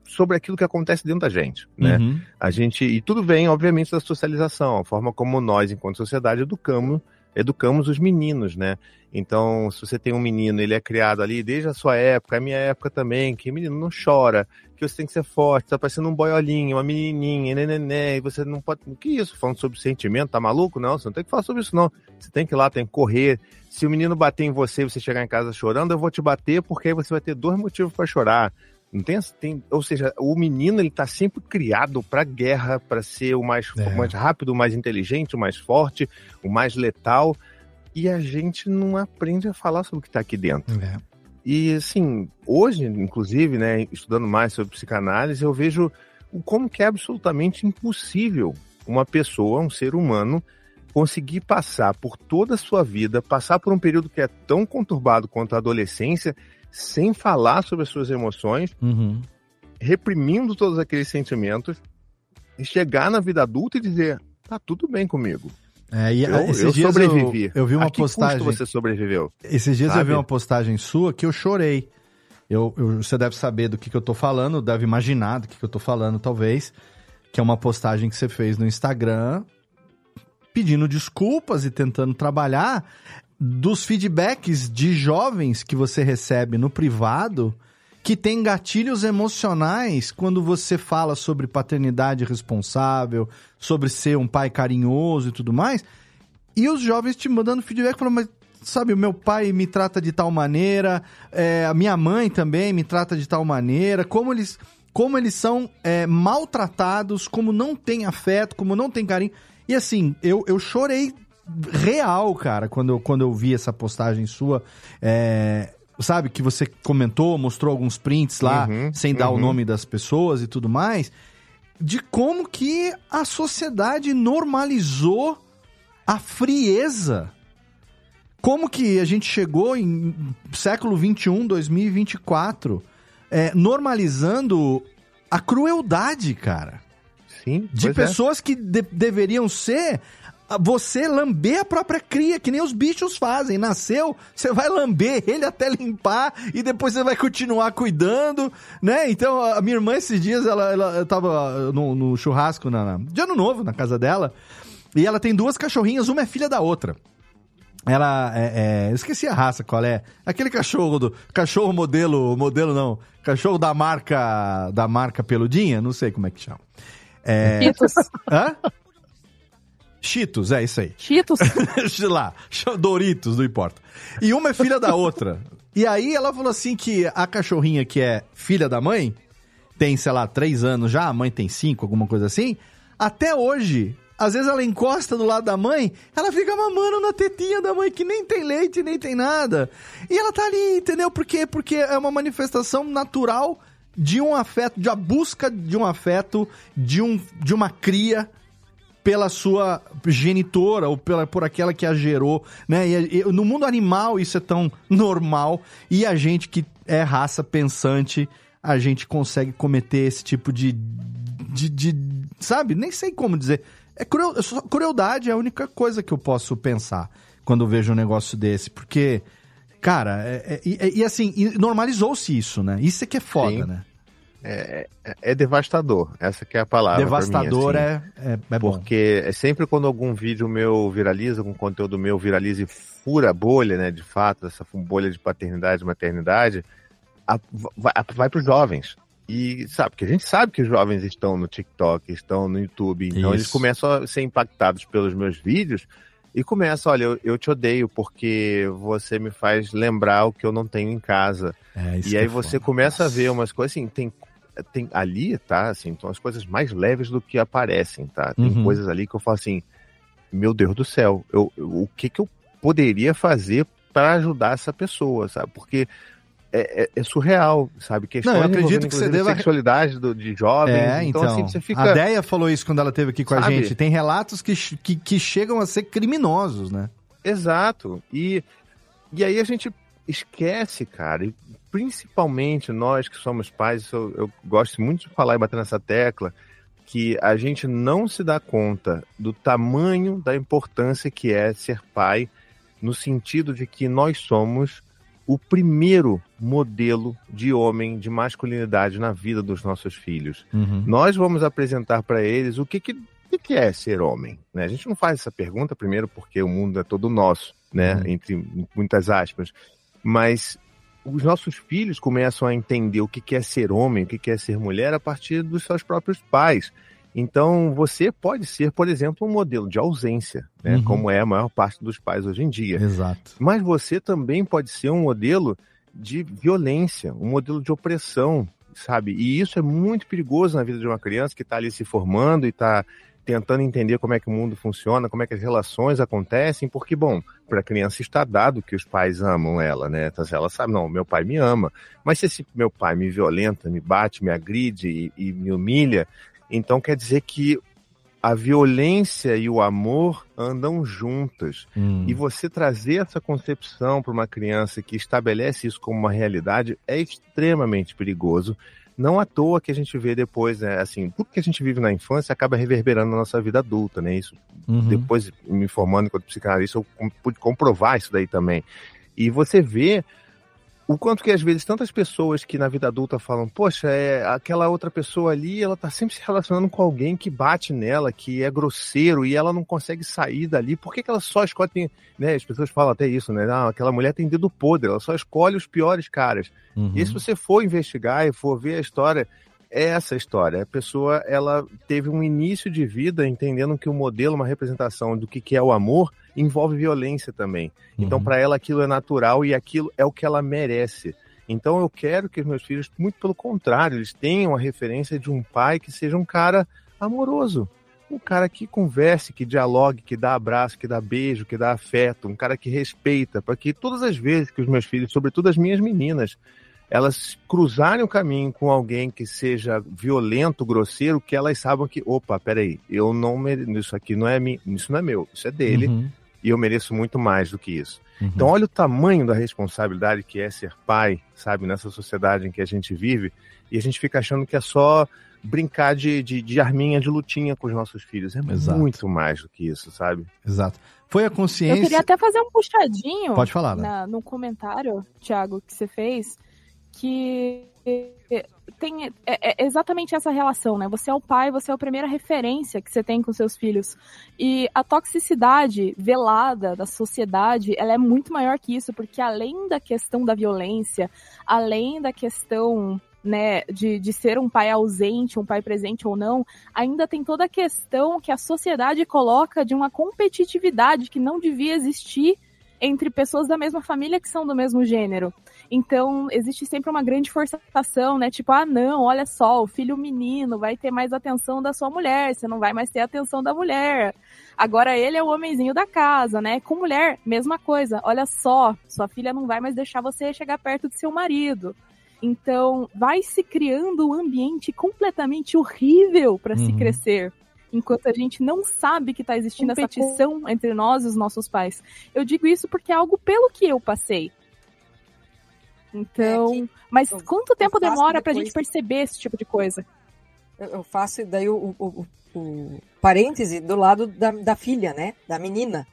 sobre aquilo que acontece dentro da gente, né? Uhum. A gente e tudo vem, obviamente, da socialização, a forma como nós, enquanto sociedade, educamos educamos os meninos, né? Então, se você tem um menino, ele é criado ali desde a sua época, a minha época também, que menino não chora, que você tem que ser forte, tá parecendo um boiolinho, uma menininha, neném, e você não pode. Que isso? Falando sobre sentimento, tá maluco? Não, você não tem que falar sobre isso, não. Você tem que ir lá, tem que correr. Se o menino bater em você e você chegar em casa chorando, eu vou te bater, porque aí você vai ter dois motivos para chorar. Não tem, tem, ou seja, o menino ele tá sempre criado para guerra, para ser o mais, É. o mais rápido, o mais inteligente, o mais forte, o mais letal. E a gente não aprende a falar sobre o que tá aqui dentro. É. E assim, hoje, inclusive, né, estudando mais sobre psicanálise, eu vejo como que é absolutamente impossível uma pessoa, um ser humano, conseguir passar por toda a sua vida, passar por um período que é tão conturbado quanto a adolescência, sem falar sobre as suas emoções, Uhum. reprimindo todos aqueles sentimentos, e chegar na vida adulta e dizer: tá tudo bem comigo. É, e eu, esses eu dias sobrevivi. Eu, eu vi uma postagem. você sobreviveu. Esses dias eu Sabe? vi uma postagem sua que eu chorei. Eu, eu- você deve saber do que, que eu tô falando, deve imaginar do que, que eu tô falando, talvez. Que é uma postagem que você fez no Instagram pedindo desculpas e tentando trabalhar dos feedbacks de jovens que você recebe no privado que tem gatilhos emocionais quando você fala sobre paternidade responsável, sobre ser um pai carinhoso e tudo mais. E os jovens te mandando feedback falando, mas sabe, o meu pai me trata de tal maneira, é, a minha mãe também me trata de tal maneira, como eles, como eles são é, maltratados, como não tem afeto, como não tem carinho. E assim, eu, eu chorei real, cara, quando eu, quando eu vi essa postagem sua. É, sabe, que você comentou, mostrou alguns prints lá, Uhum, sem dar o uhum. nome das pessoas e tudo mais, de como que a sociedade normalizou a frieza. Como que a gente chegou em século 21, 2024, é, normalizando a crueldade, cara. Sim, De é. pessoas que de- deveriam ser você lamber a própria cria, que nem os bichos fazem. Nasceu, você vai lamber ele até limpar e depois você vai continuar cuidando, né? Então, a minha irmã esses dias, ela, ela tava no, no churrasco na, na- de ano novo na casa dela, e ela tem duas cachorrinhas, uma é filha da outra. Ela é, é, esqueci a raça qual é. Aquele cachorro do cachorro modelo, modelo não, cachorro da marca da marca peludinha, não sei como é que chama. É... Cheetos. Hã? Cheetos, é isso aí. Cheetos. (laughs) lá, Doritos, não importa. E uma é filha da outra. E aí ela falou assim que a cachorrinha que é filha da mãe, tem, sei lá, três anos já, a mãe tem cinco, alguma coisa assim, até hoje, às vezes ela encosta do lado da mãe, ela fica mamando na tetinha da mãe, que nem tem leite, nem tem nada. E ela tá ali, entendeu? Por quê? Porque é uma manifestação natural de um afeto, de a busca de um afeto, de, um, de uma cria pela sua genitora ou pela, por aquela que a gerou, né? E, e, no mundo animal isso é tão normal e a gente que é raça pensante, a gente consegue cometer esse tipo de, de, de sabe? Nem sei como dizer. É cruel, crueldade é a única coisa que eu posso pensar quando vejo um negócio desse, porque cara, é, é, e, assim normalizou-se isso, né? Isso é que é foda, Sim. né? É, é, é devastador, essa que é a palavra. Devastador mim, assim. é, é, é bom. Porque é sempre quando algum vídeo meu viraliza, algum conteúdo meu viraliza e fura a bolha, né? De fato, essa bolha de paternidade e maternidade, a, vai, vai para os jovens. E sabe, porque a gente sabe que os jovens estão no TikTok, estão no YouTube, então Isso. eles começam a ser impactados pelos meus vídeos e começam, olha, eu, eu te odeio porque você me faz lembrar o que eu não tenho em casa. É, e aí é você foda. começa a ver umas coisas assim, tem, tem ali, tá? Assim, são as coisas mais leves do que aparecem, tá? Tem Uhum. coisas ali que eu falo assim, meu Deus do céu, eu, eu- o que que eu poderia fazer para ajudar essa pessoa, sabe? Porque é, é- é surreal, sabe? Questões Não, eu acredito que você deva- sexualidade do- de jovens. É, então. assim, você fica. A Deia falou isso quando ela esteve aqui com a Sabe? gente. Tem relatos que, que, que chegam a ser criminosos, né? Exato. E, e aí a gente esquece, cara, e principalmente nós que somos pais, eu, eu gosto muito de falar e bater nessa tecla, que a gente não se dá conta do tamanho da importância que é ser pai, no sentido de que nós somos o primeiro modelo de homem, de masculinidade na vida dos nossos filhos. Uhum. Nós vamos apresentar para eles o que, que que é ser homem. Né? A gente não faz essa pergunta, primeiro, porque o mundo é todo nosso, né? Uhum. entre muitas aspas. Mas os nossos filhos começam a entender o que é ser homem, o que que é ser mulher a partir dos seus próprios pais. Então, você pode ser, por exemplo, um modelo de ausência, né? Uhum. como é a maior parte dos pais hoje em dia. Exato. Mas você também pode ser um modelo de violência, um modelo de opressão, sabe? E isso é muito perigoso na vida de uma criança que está ali se formando e está tentando entender como é que o mundo funciona, como é que as relações acontecem, porque, bom, para a criança está dado que os pais amam ela, né? Então, ela sabe, não, meu pai me ama. Mas se esse meu pai me violenta, me bate, me agride e, e me humilha, então quer dizer que a violência e o amor andam juntas. Hum. E você trazer essa concepção para uma criança que estabelece isso como uma realidade é extremamente perigoso. Não à toa que a gente vê depois, né, assim, tudo que a gente vive na infância acaba reverberando na nossa vida adulta, né? Isso Uhum. depois me formando enquanto psicanalista, eu pude comprovar isso daí também. E você vê o quanto que às vezes tantas pessoas que na vida adulta falam, poxa, é aquela outra pessoa ali, ela tá sempre se relacionando com alguém que bate nela, que é grosseiro e ela não consegue sair dali. Por que, que ela só escolhe, tem, né? As pessoas falam até isso, né? Ah, aquela mulher tem dedo podre, ela só escolhe os piores caras. Uhum. E se você for investigar e for ver a história, é essa história. A pessoa ela teve um início de vida entendendo que o modelo, uma representação do que, que é o amor, envolve violência também. Então, Uhum. para ela, aquilo é natural e aquilo é o que ela merece. Então, eu quero que os meus filhos, muito pelo contrário, eles tenham a referência de um pai que seja um cara amoroso. Um cara que converse, que dialogue, que dá abraço, que dá beijo, que dá afeto, um cara que respeita, para que todas as vezes que os meus filhos, sobretudo as minhas meninas, elas cruzarem o caminho com alguém que seja violento, grosseiro, que elas saibam que, opa, peraí, eu não mereço, isso aqui não é mi, isso não é meu, isso é dele, Uhum. E eu mereço muito mais do que isso. Uhum. Então, olha o tamanho da responsabilidade que é ser pai, sabe, nessa sociedade em que a gente vive, e a gente fica achando que é só brincar de, de, de arminha, de lutinha com os nossos filhos. É Exato. muito mais do que isso, sabe? Exato. Foi a Eu consciência. queria até fazer um puxadinho Pode falar, né? na, no comentário, Thiago, que você fez, que tem é, é exatamente essa relação, né? Você é o pai, você é a primeira referência que você tem com seus filhos. E a toxicidade velada da sociedade, ela é muito maior que isso, porque além da questão da violência, além da questão né, de, de ser um pai ausente, um pai presente ou não, ainda tem toda a questão que a sociedade coloca de uma competitividade que não devia existir entre pessoas da mesma família que são do mesmo gênero. Então, existe sempre uma grande forçação, né? Tipo, ah, não, olha só, o filho menino vai ter mais atenção da sua mulher, você não vai mais ter atenção da mulher. Agora ele é o homenzinho da casa, né? Com mulher, mesma coisa. Olha só, sua filha não vai mais deixar você chegar perto do seu marido. Então, vai se criando um ambiente completamente horrível para uhum. se crescer enquanto a gente não sabe que está existindo essa competição entre nós e os nossos pais. Eu digo isso porque é algo pelo que eu passei. Então, é mas eu, quanto tempo demora para a gente perceber esse tipo de coisa? Eu faço daí o, o, o parêntese do lado da, da, filha, né? Da menina.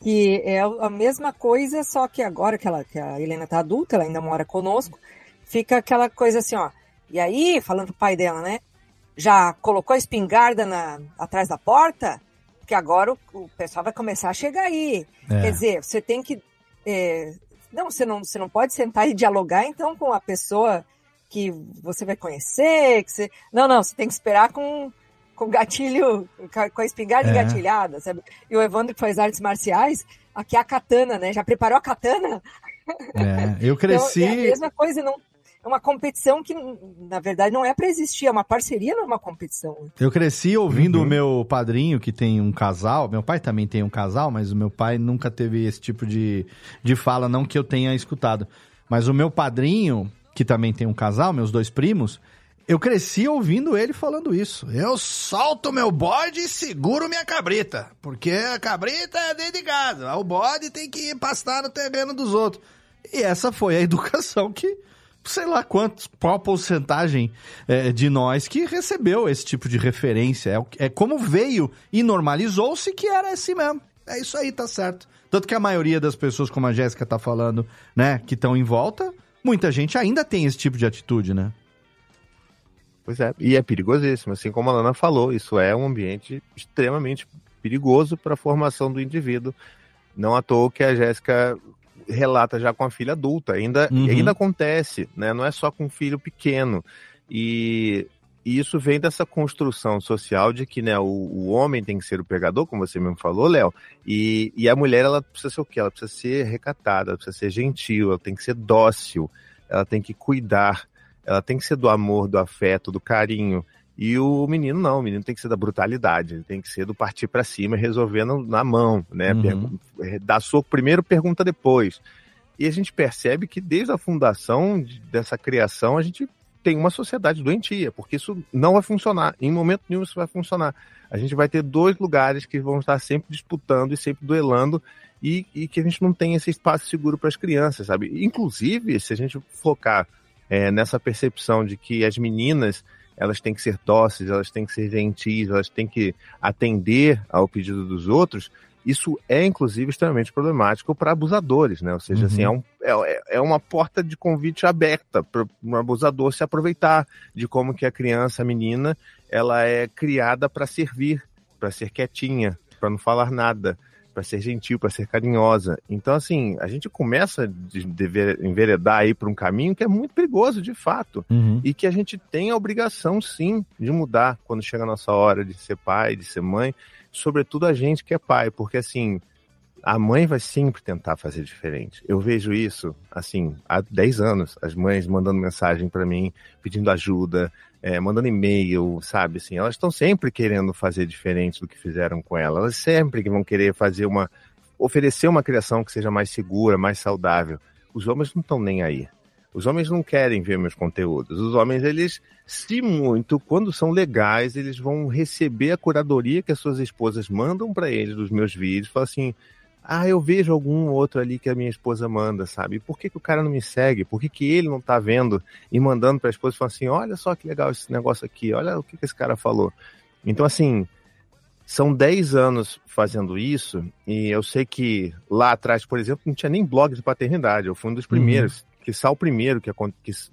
Que é a mesma coisa, só que agora que, ela, que a Helena tá adulta, ela ainda mora conosco, fica aquela coisa assim, ó. E aí, falando pro pai dela, né? Já colocou a espingarda na, atrás da porta? Porque agora o, o pessoal vai começar a chegar aí. É. Quer dizer, você tem que é, não, você não, você não pode sentar e dialogar então com a pessoa que você vai conhecer, que você... Não, não, você tem que esperar com com gatilho, com a espingarda é. engatilhada, sabe? E o Evandro que faz artes marciais, aqui é a katana, né? Já preparou a katana? É, eu cresci... (laughs) Então, é a mesma coisa, não, é uma competição que, na verdade, não é para existir, é uma parceria, não é uma competição. Eu cresci ouvindo uhum. o meu padrinho, que tem um casal, meu pai também tem um casal, mas o meu pai nunca teve esse tipo de, de fala, não que eu tenha escutado. Mas o meu padrinho, que também tem um casal, meus dois primos, eu cresci ouvindo ele falando isso. Eu solto meu bode e seguro minha cabrita. Porque a cabrita é dentro de casa. O bode tem que pastar no terreno dos outros. E essa foi a educação que sei lá quantos, qual porcentagem é, de nós que recebeu esse tipo de referência. É, é como veio e normalizou-se que era assim mesmo. É isso aí, tá certo. Tanto que a maioria das pessoas, como a Jéssica tá falando, né, que estão em volta, muita gente ainda tem esse tipo de atitude, né? Pois é, e é perigosíssimo, assim como a Lana falou, isso é um ambiente extremamente perigoso para a formação do indivíduo. Não à toa que a Jéssica relata já com a filha adulta. Ainda, uhum. ainda acontece, né? Não é só com um filho pequeno. E, e isso vem dessa construção social de que né, o, o homem tem que ser o pegador, como você mesmo falou, Léo, e, e a mulher ela precisa ser o quê? Ela precisa ser recatada, ela precisa ser gentil, ela tem que ser dócil, ela tem que cuidar, ela tem que ser do amor, do afeto, do carinho. E o menino não, o menino tem que ser da brutalidade, ele tem que ser do partir para cima, resolvendo na mão, né? Uhum. Eh, dá soco primeiro, pergunta depois. E a gente percebe que desde a fundação dessa criação a gente tem uma sociedade doentia, porque isso não vai funcionar. Em momento nenhum isso vai funcionar. A gente vai ter dois lugares que vão estar sempre disputando e sempre duelando e, e que a gente não tem esse espaço seguro para as crianças, sabe? Inclusive, se a gente focar é, nessa percepção de que as meninas elas têm que ser dóceis, elas têm que ser gentis, elas têm que atender ao pedido dos outros, isso é, inclusive, extremamente problemático para abusadores, né? Ou seja, assim, uhum. assim, é, um, é, é, uma porta de convite aberta para um abusador se aproveitar de como que a criança, a menina, ela é criada para servir, para ser quietinha, para não falar nada para ser gentil, para ser carinhosa. Então, assim, a gente começa a dever enveredar aí por um caminho que é muito perigoso, de fato. Uhum. E que a gente tem a obrigação, sim, de mudar quando chega a nossa hora de ser pai, de ser mãe. Sobretudo a gente que é pai, porque, assim, a mãe vai sempre tentar fazer diferente. Eu vejo isso, assim, há 10 anos, as mães mandando mensagem para mim, pedindo ajuda, é, mandando e-mail, sabe? Assim, elas estão sempre querendo fazer diferente do que fizeram com ela. Elas sempre vão querer fazer uma. oferecer uma criação que seja mais segura, mais saudável. Os homens não estão nem aí. Os homens não querem ver meus conteúdos. Os homens, eles, se muito, quando são legais, eles vão receber a curadoria que as suas esposas mandam para eles dos meus vídeos. Falam assim: ah, eu vejo algum outro ali que a minha esposa manda, sabe? Por que, que o cara não me segue? Por que, que ele não tá vendo e mandando pra esposa e falando assim: olha só que legal esse negócio aqui, olha o que, que esse cara falou. Então, assim, são 10 anos fazendo isso, e eu sei que lá atrás, por exemplo, não tinha nem blog de paternidade. Eu fui um dos uhum. primeiros. Uhum. que só o primeiro que,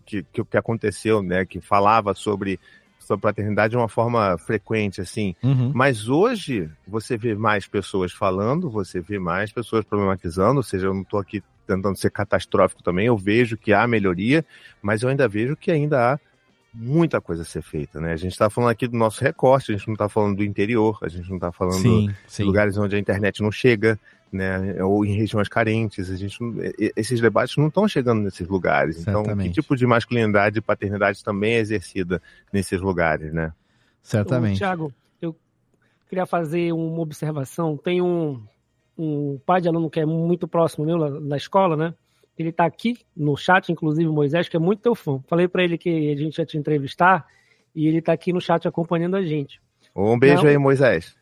que, que, que aconteceu, né, que falava sobre sobre paternidade de uma forma frequente, assim. Uhum. Mas hoje você vê mais pessoas falando, você vê mais pessoas problematizando, ou seja, eu não estou aqui tentando ser catastrófico também, eu vejo que há melhoria, mas eu ainda vejo que ainda há muita coisa a ser feita, né? A gente está falando aqui do nosso recorte, a gente não está falando do interior, a gente não está falando sim, sim. de lugares onde a internet não chega, né? Ou em regiões carentes, a gente esses debates não estão chegando nesses lugares. Certamente. Então, que tipo de masculinidade e paternidade também é exercida nesses lugares, né? Certamente. Tiago, eu queria fazer uma observação. Tem um, um pai de aluno que é muito próximo meu na, escola, né? Ele está aqui no chat, inclusive o Moisés, que é muito teu fã. Falei para ele que a gente ia te entrevistar e ele está aqui no chat acompanhando a gente. Um beijo Não, aí, Moisés.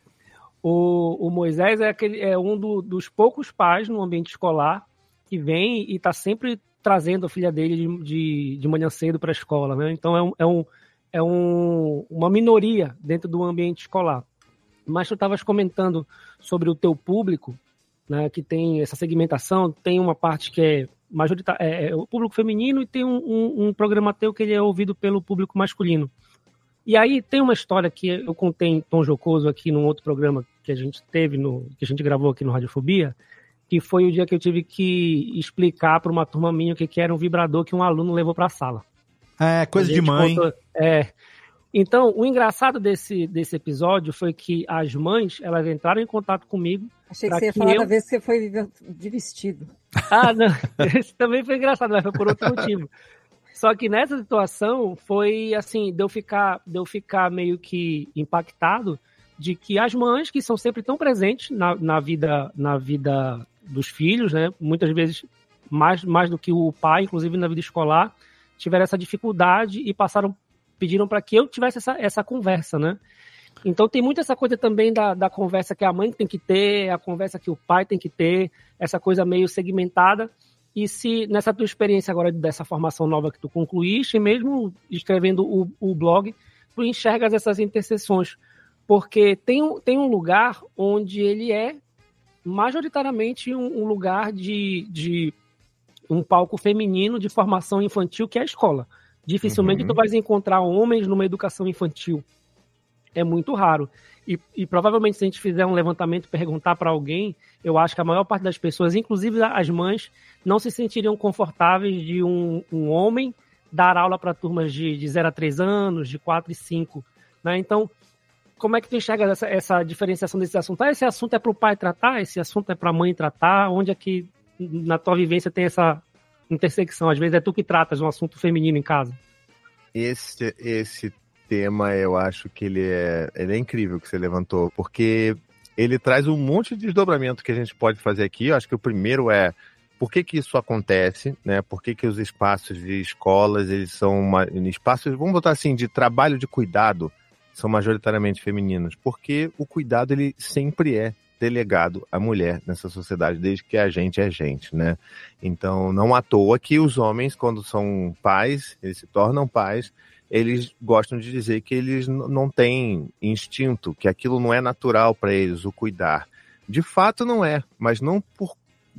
O, o Moisés é, aquele, é um do, dos poucos pais no ambiente escolar que vem e está sempre trazendo a filha dele de, de, de manhã cedo para a escola. Né? Então é, um, é, um, é um, uma minoria dentro do ambiente escolar. Mas tu estavas comentando sobre o teu público, né, que tem essa segmentação, tem uma parte que é majoritária, é, é o público feminino e tem um, um, um programa teu que ele é ouvido pelo público masculino. E aí tem uma história que eu contei em tom jocoso aqui num outro programa que a gente teve, no, que a gente gravou aqui no Radiofobia, que foi o dia que eu tive que explicar para uma turma minha o que, que era um vibrador que um aluno levou para a sala. É, coisa A de mãe. contou- é. Então, o engraçado desse, desse episódio foi que as mães, elas entraram em contato comigo. Achei que você ia falar eu- da vez que você foi de vestido. ah, não. (laughs) Esse também foi engraçado, mas foi por outro motivo. (laughs) Só que nessa situação foi assim, de eu ficar, de eu ficar meio que impactado de que as mães, que são sempre tão presentes na, na vida na vida dos filhos, né? Muitas vezes mais, mais do que o pai, inclusive na vida escolar, tiveram essa dificuldade e passaram, pediram para que eu tivesse essa, essa conversa, né? Então tem muito essa coisa também da, da conversa que a mãe tem que ter, a conversa que o pai tem que ter, essa coisa meio segmentada. E se nessa tua experiência agora dessa formação nova que tu concluíste, mesmo escrevendo o, o blog, tu enxergas essas interseções. Porque tem, um- tem um lugar onde ele é majoritariamente um, um lugar de, de um palco feminino de formação infantil, que é a escola. Dificilmente Uhum. tu vais encontrar homens numa educação infantil. É muito raro. E, e provavelmente, se a gente fizer um levantamento e perguntar para alguém, eu acho que a maior parte das pessoas, inclusive as mães, não se sentiriam confortáveis de um, um homem dar aula para turmas de, de 0 a 3 anos, de 4 e 5. Né? Então, como é que tu enxerga essa, essa diferenciação desse assunto? Ah, esse assunto é para o pai tratar, esse assunto é para a mãe tratar? Onde é que na tua vivência tem essa intersecção? Às vezes é tu que tratas um assunto feminino em casa. Esse, esse tema, eu acho que ele é, ele é incrível que você levantou, porque ele traz um monte de desdobramento que a gente pode fazer aqui. Eu acho que o primeiro é por que, que isso acontece, né? Por que, que os espaços de escolas, eles são uma, espaços, vamos botar assim, de trabalho de cuidado, são majoritariamente femininos? Porque o cuidado, ele sempre é delegado à mulher nessa sociedade, desde que a gente é gente, né? Então, não à toa que os homens, quando são pais, eles se tornam pais, eles gostam de dizer que eles não têm instinto, que aquilo não é natural para eles, o cuidar. De fato, não é, mas não por,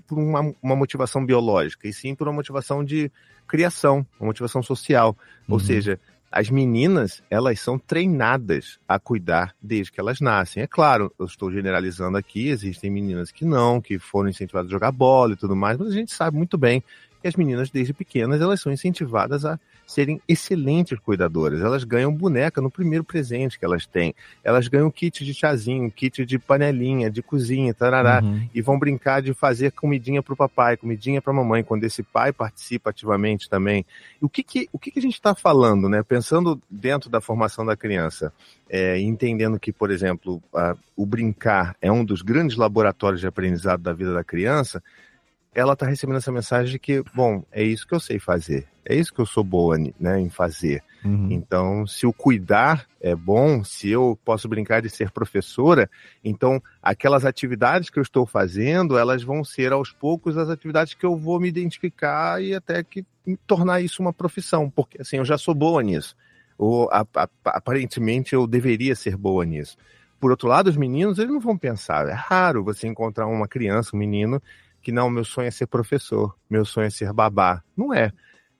por uma, uma motivação biológica, e sim por uma motivação de criação, uma motivação social. Ou Uhum. seja, as meninas, elas são treinadas a cuidar desde que elas nascem. É claro, eu estou generalizando aqui, existem meninas que não, que foram incentivadas a jogar bola e tudo mais, mas a gente sabe muito bem que as meninas, desde pequenas, elas são incentivadas a serem excelentes cuidadoras. Elas ganham boneca no primeiro presente que elas têm. Elas ganham kit de chazinho, kit de panelinha, de cozinha, tarará, Uhum. e vão brincar de fazer comidinha pro papai, comidinha pra mamãe, quando esse pai participa ativamente também. E o que que, o que, que a gente está falando, né? Pensando dentro da formação da criança, é, entendendo que, por exemplo, a- o brincar é um dos grandes laboratórios de aprendizado da vida da criança, ela está recebendo essa mensagem de que, bom, é isso que eu sei fazer, é isso que eu sou boa né, em fazer. Uhum. Então, se o cuidar é bom, se eu posso brincar de ser professora, então aquelas atividades que eu estou fazendo, elas vão ser aos poucos as atividades que eu vou me identificar e até que tornar isso uma profissão, porque assim, eu já sou boa nisso. Ou aparentemente eu deveria ser boa nisso. Por outro lado, os meninos, eles não vão pensar. É raro você encontrar uma criança, um menino, que não, meu sonho é ser professor, meu sonho é ser babá. Não é.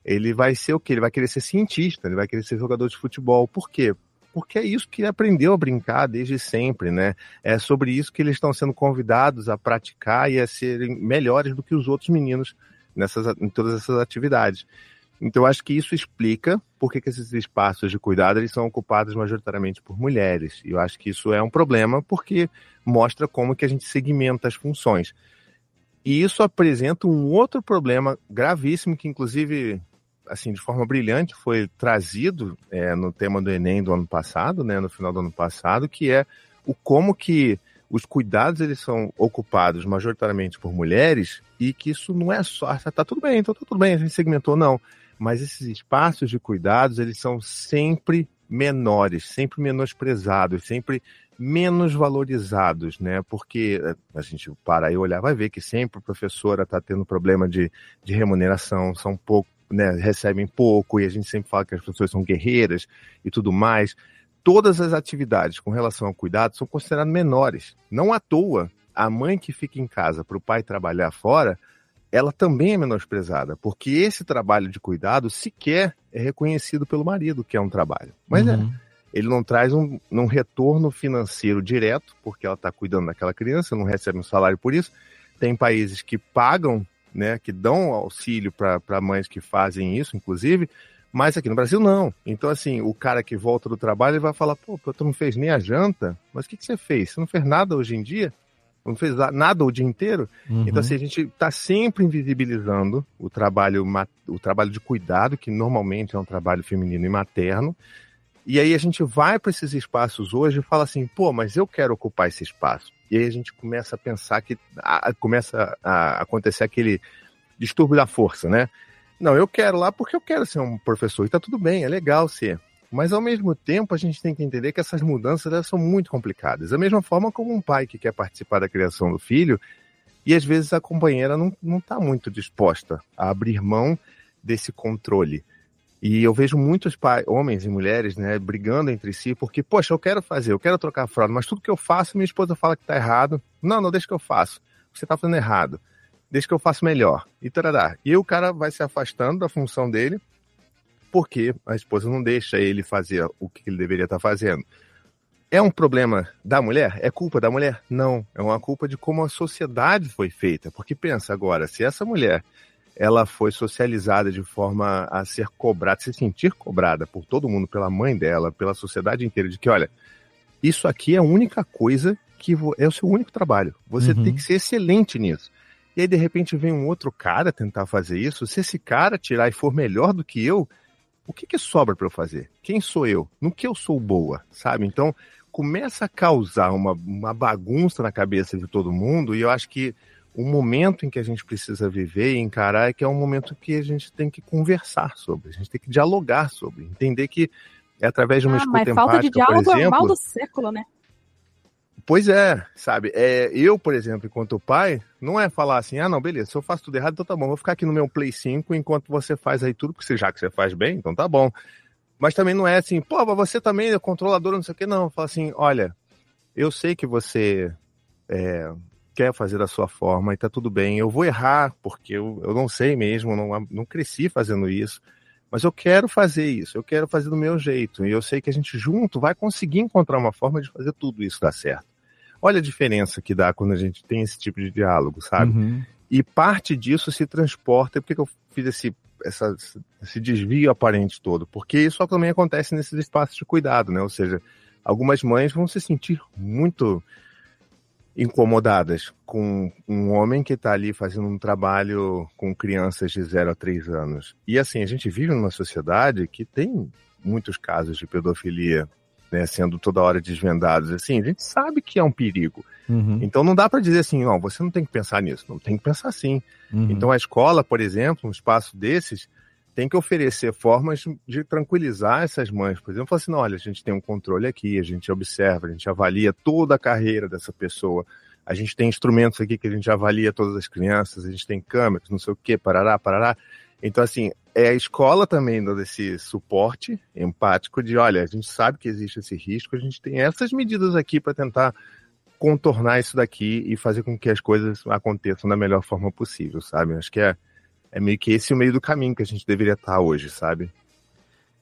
Ele vai ser o quê? Ele vai querer ser cientista, ele vai querer ser jogador de futebol. Por quê? Porque é isso que ele aprendeu a brincar desde sempre, né? É sobre isso que eles estão sendo convidados a praticar e a serem melhores do que os outros meninos nessas, em todas essas atividades. Então, eu acho que isso explica por que, que esses espaços de cuidado eles são ocupados majoritariamente por mulheres. E eu acho que isso é um problema porque mostra como que a gente segmenta as funções. E isso apresenta um outro problema gravíssimo que, inclusive, assim, de forma brilhante, foi trazido é, no tema do Enem do ano passado, né, no final do ano passado, que é o como que os cuidados eles são ocupados majoritariamente por mulheres e que isso não é só, ah, tá tudo bem, então tá tudo bem, a gente segmentou, não. Mas esses espaços de cuidados, eles são sempre menores, sempre menosprezados, sempre menos valorizados, né? Porque eh, a gente para e olhar, vai ver que sempre a professora está tendo problema de, de remuneração, são pouco, né? Recebem pouco, e a gente sempre fala que as pessoas são guerreiras e tudo mais. Todas as atividades com relação ao cuidado são consideradas menores. Não à toa, a mãe que fica em casa para o pai trabalhar fora, ela também é menosprezada, porque esse trabalho de cuidado sequer é reconhecido pelo marido, que é um trabalho. Mas é. uhum. é ele não traz um, um retorno financeiro direto, porque ela está cuidando daquela criança, não recebe um salário por isso. Tem países que pagam, né, que dão auxílio para mães que fazem isso, inclusive, mas aqui no Brasil não. Então, assim, o cara que volta do trabalho ele vai falar: pô, tu não fez nem a janta, mas o que, que você fez? Você não fez nada hoje em dia? Não fez nada o dia inteiro? Uhum. Então, assim, a gente está sempre invisibilizando o trabalho, o trabalho de cuidado, que normalmente é um trabalho feminino e materno, e aí a gente vai para esses espaços hoje e fala assim, pô, mas eu quero ocupar esse espaço. E aí a gente começa a pensar que a, começa a acontecer aquele distúrbio da força, né? Não, eu quero lá porque eu quero ser um professor e tá tudo bem, é legal ser. Mas ao mesmo tempo a gente tem que entender que essas mudanças elas são muito complicadas. Da mesma forma como um pai que quer participar da criação do filho e às vezes a companheira não está muito disposta a abrir mão desse controle. E eu vejo muitos homens e mulheres, né, brigando entre si, porque, poxa, eu quero fazer, eu quero trocar a fralda, mas tudo que eu faço, minha esposa fala que tá errado. Não, não, deixa que eu faço. Você tá fazendo errado. Deixa que eu faço melhor. E tarará. E o cara vai se afastando da função dele, porque a esposa não deixa ele fazer o que ele deveria estar tá fazendo. É um problema da mulher? É culpa da mulher? Não. É uma culpa de como a sociedade foi feita. Porque pensa agora, se essa mulher ela foi socializada de forma a ser cobrada, se sentir cobrada por todo mundo, pela mãe dela, pela sociedade inteira, de que, olha, isso aqui é a única coisa que é o seu único trabalho. Você uhum. tem que ser excelente nisso. E aí, de repente, vem um outro cara tentar fazer isso. Se esse cara tirar e for melhor do que eu, o que, que sobra para eu fazer? Quem sou eu? No que eu sou boa, sabe? Então, começa a causar uma, uma bagunça na cabeça de todo mundo, e eu acho que o momento em que a gente precisa viver e encarar é que é um momento que a gente tem que conversar sobre, a gente tem que dialogar sobre, entender que é através de uma ah, escuta mas empática, falta de diálogo por exemplo, é o mal do século, né? Pois é, sabe? É, eu, por exemplo, enquanto pai, não é falar assim, ah, não, beleza, se eu faço tudo errado, então tá bom, vou ficar aqui no meu Play 5 enquanto você faz aí tudo, porque já que você faz bem, então tá bom. Mas também não é assim, pô, você também é controlador, não sei o que, não. Fala assim, olha, eu sei que você é, quer fazer da sua forma e tá tudo bem. Eu vou errar, porque eu, eu não sei mesmo, não, não cresci fazendo isso, mas eu quero fazer isso, eu quero fazer do meu jeito. E eu sei que a gente junto vai conseguir encontrar uma forma de fazer tudo isso dar certo. Olha a diferença que dá quando a gente tem esse tipo de diálogo, sabe? Uhum. E parte disso se transporta. Por que eu fiz esse, essa, esse desvio aparente todo? Porque isso também acontece nesses espaços de cuidado, né? Ou seja, algumas mães vão se sentir muito incomodadas com um homem que está ali fazendo um trabalho com crianças de 0 a 3 anos. E assim, a gente vive numa sociedade que tem muitos casos de pedofilia né, sendo toda hora desvendados. Assim, a gente sabe que é um perigo. Uhum. Então não dá para dizer assim, não, você não tem que pensar nisso, não tem que pensar assim. Uhum. Então a escola, por exemplo, um espaço desses, tem que oferecer formas de tranquilizar essas mães. Por exemplo, falar assim: olha, a gente tem um controle aqui, a gente observa, a gente avalia toda a carreira dessa pessoa. A gente tem instrumentos aqui que a gente avalia todas as crianças, a gente tem câmeras, não sei o quê, parará, parará. Então, assim, é a escola também dando esse suporte empático de, olha, a gente sabe que existe esse risco, a gente tem essas medidas aqui para tentar contornar isso daqui e fazer com que as coisas aconteçam da melhor forma possível, sabe? Acho que é, é meio que esse o meio do caminho que a gente deveria estar hoje, sabe?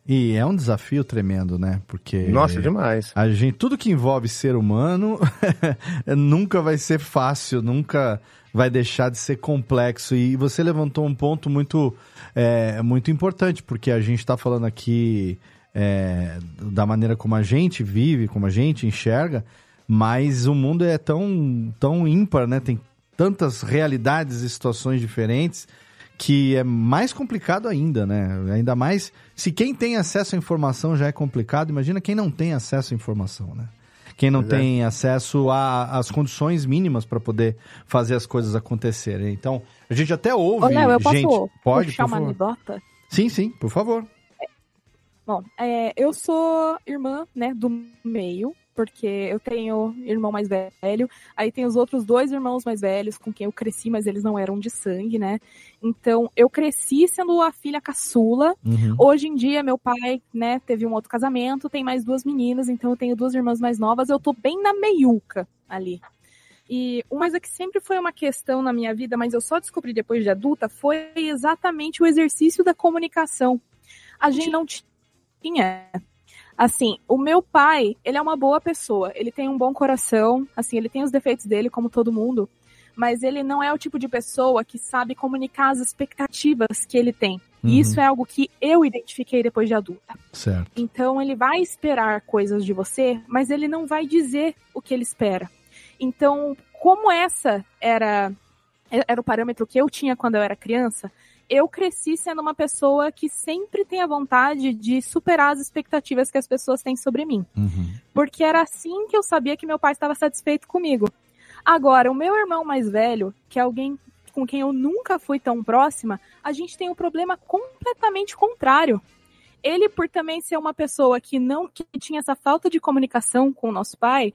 E é um desafio tremendo, né? Porque. Nossa, demais. A gente, tudo que envolve ser humano (laughs) nunca vai ser fácil, nunca vai deixar de ser complexo. E você levantou um ponto muito, é, muito importante, porque a gente está falando aqui é, da maneira como a gente vive, como a gente enxerga, mas o mundo é tão, tão ímpar, né? Tem tantas realidades e situações diferentes que é mais complicado ainda, né? Ainda mais se quem tem acesso à informação já é complicado, imagina quem não tem acesso à informação, né? Quem não Pois é. tem acesso às condições mínimas para poder fazer as coisas acontecerem. Então, a gente até ouve Ô, Léo, eu posso gente, pode, puxar por uma anedota? Sim, sim, por favor. Bom, é, eu sou irmã, né, do meio, porque eu tenho irmão mais velho, aí tem os outros dois irmãos mais velhos com quem eu cresci, mas eles não eram de sangue, né? Então, eu cresci sendo a filha caçula. Uhum. Hoje em dia, meu pai, né, teve um outro casamento, tem mais duas meninas, então eu tenho duas irmãs mais novas, eu tô bem na meiuca ali. E uma coisa que sempre foi uma questão na minha vida, mas eu só descobri depois de adulta, foi exatamente o exercício da comunicação. A gente não tinha. Assim, o meu pai, ele é uma boa pessoa, ele tem um bom coração, assim, ele tem os defeitos dele, como todo mundo, mas ele não é o tipo de pessoa que sabe comunicar as expectativas que ele tem. Uhum. E isso é algo que eu identifiquei depois de adulta. Certo. Então ele vai esperar coisas de você, mas ele não vai dizer o que ele espera. Então, como essa era era o parâmetro que eu tinha quando eu era criança, eu cresci sendo uma pessoa que sempre tem a vontade de superar as expectativas que as pessoas têm sobre mim. Porque era assim que eu sabia que meu pai estava satisfeito comigo. Agora, o meu irmão mais velho, que é alguém com quem eu nunca fui tão próxima, a gente tem um problema completamente contrário. Ele, por também ser uma pessoa que não que tinha essa falta de comunicação com o nosso pai,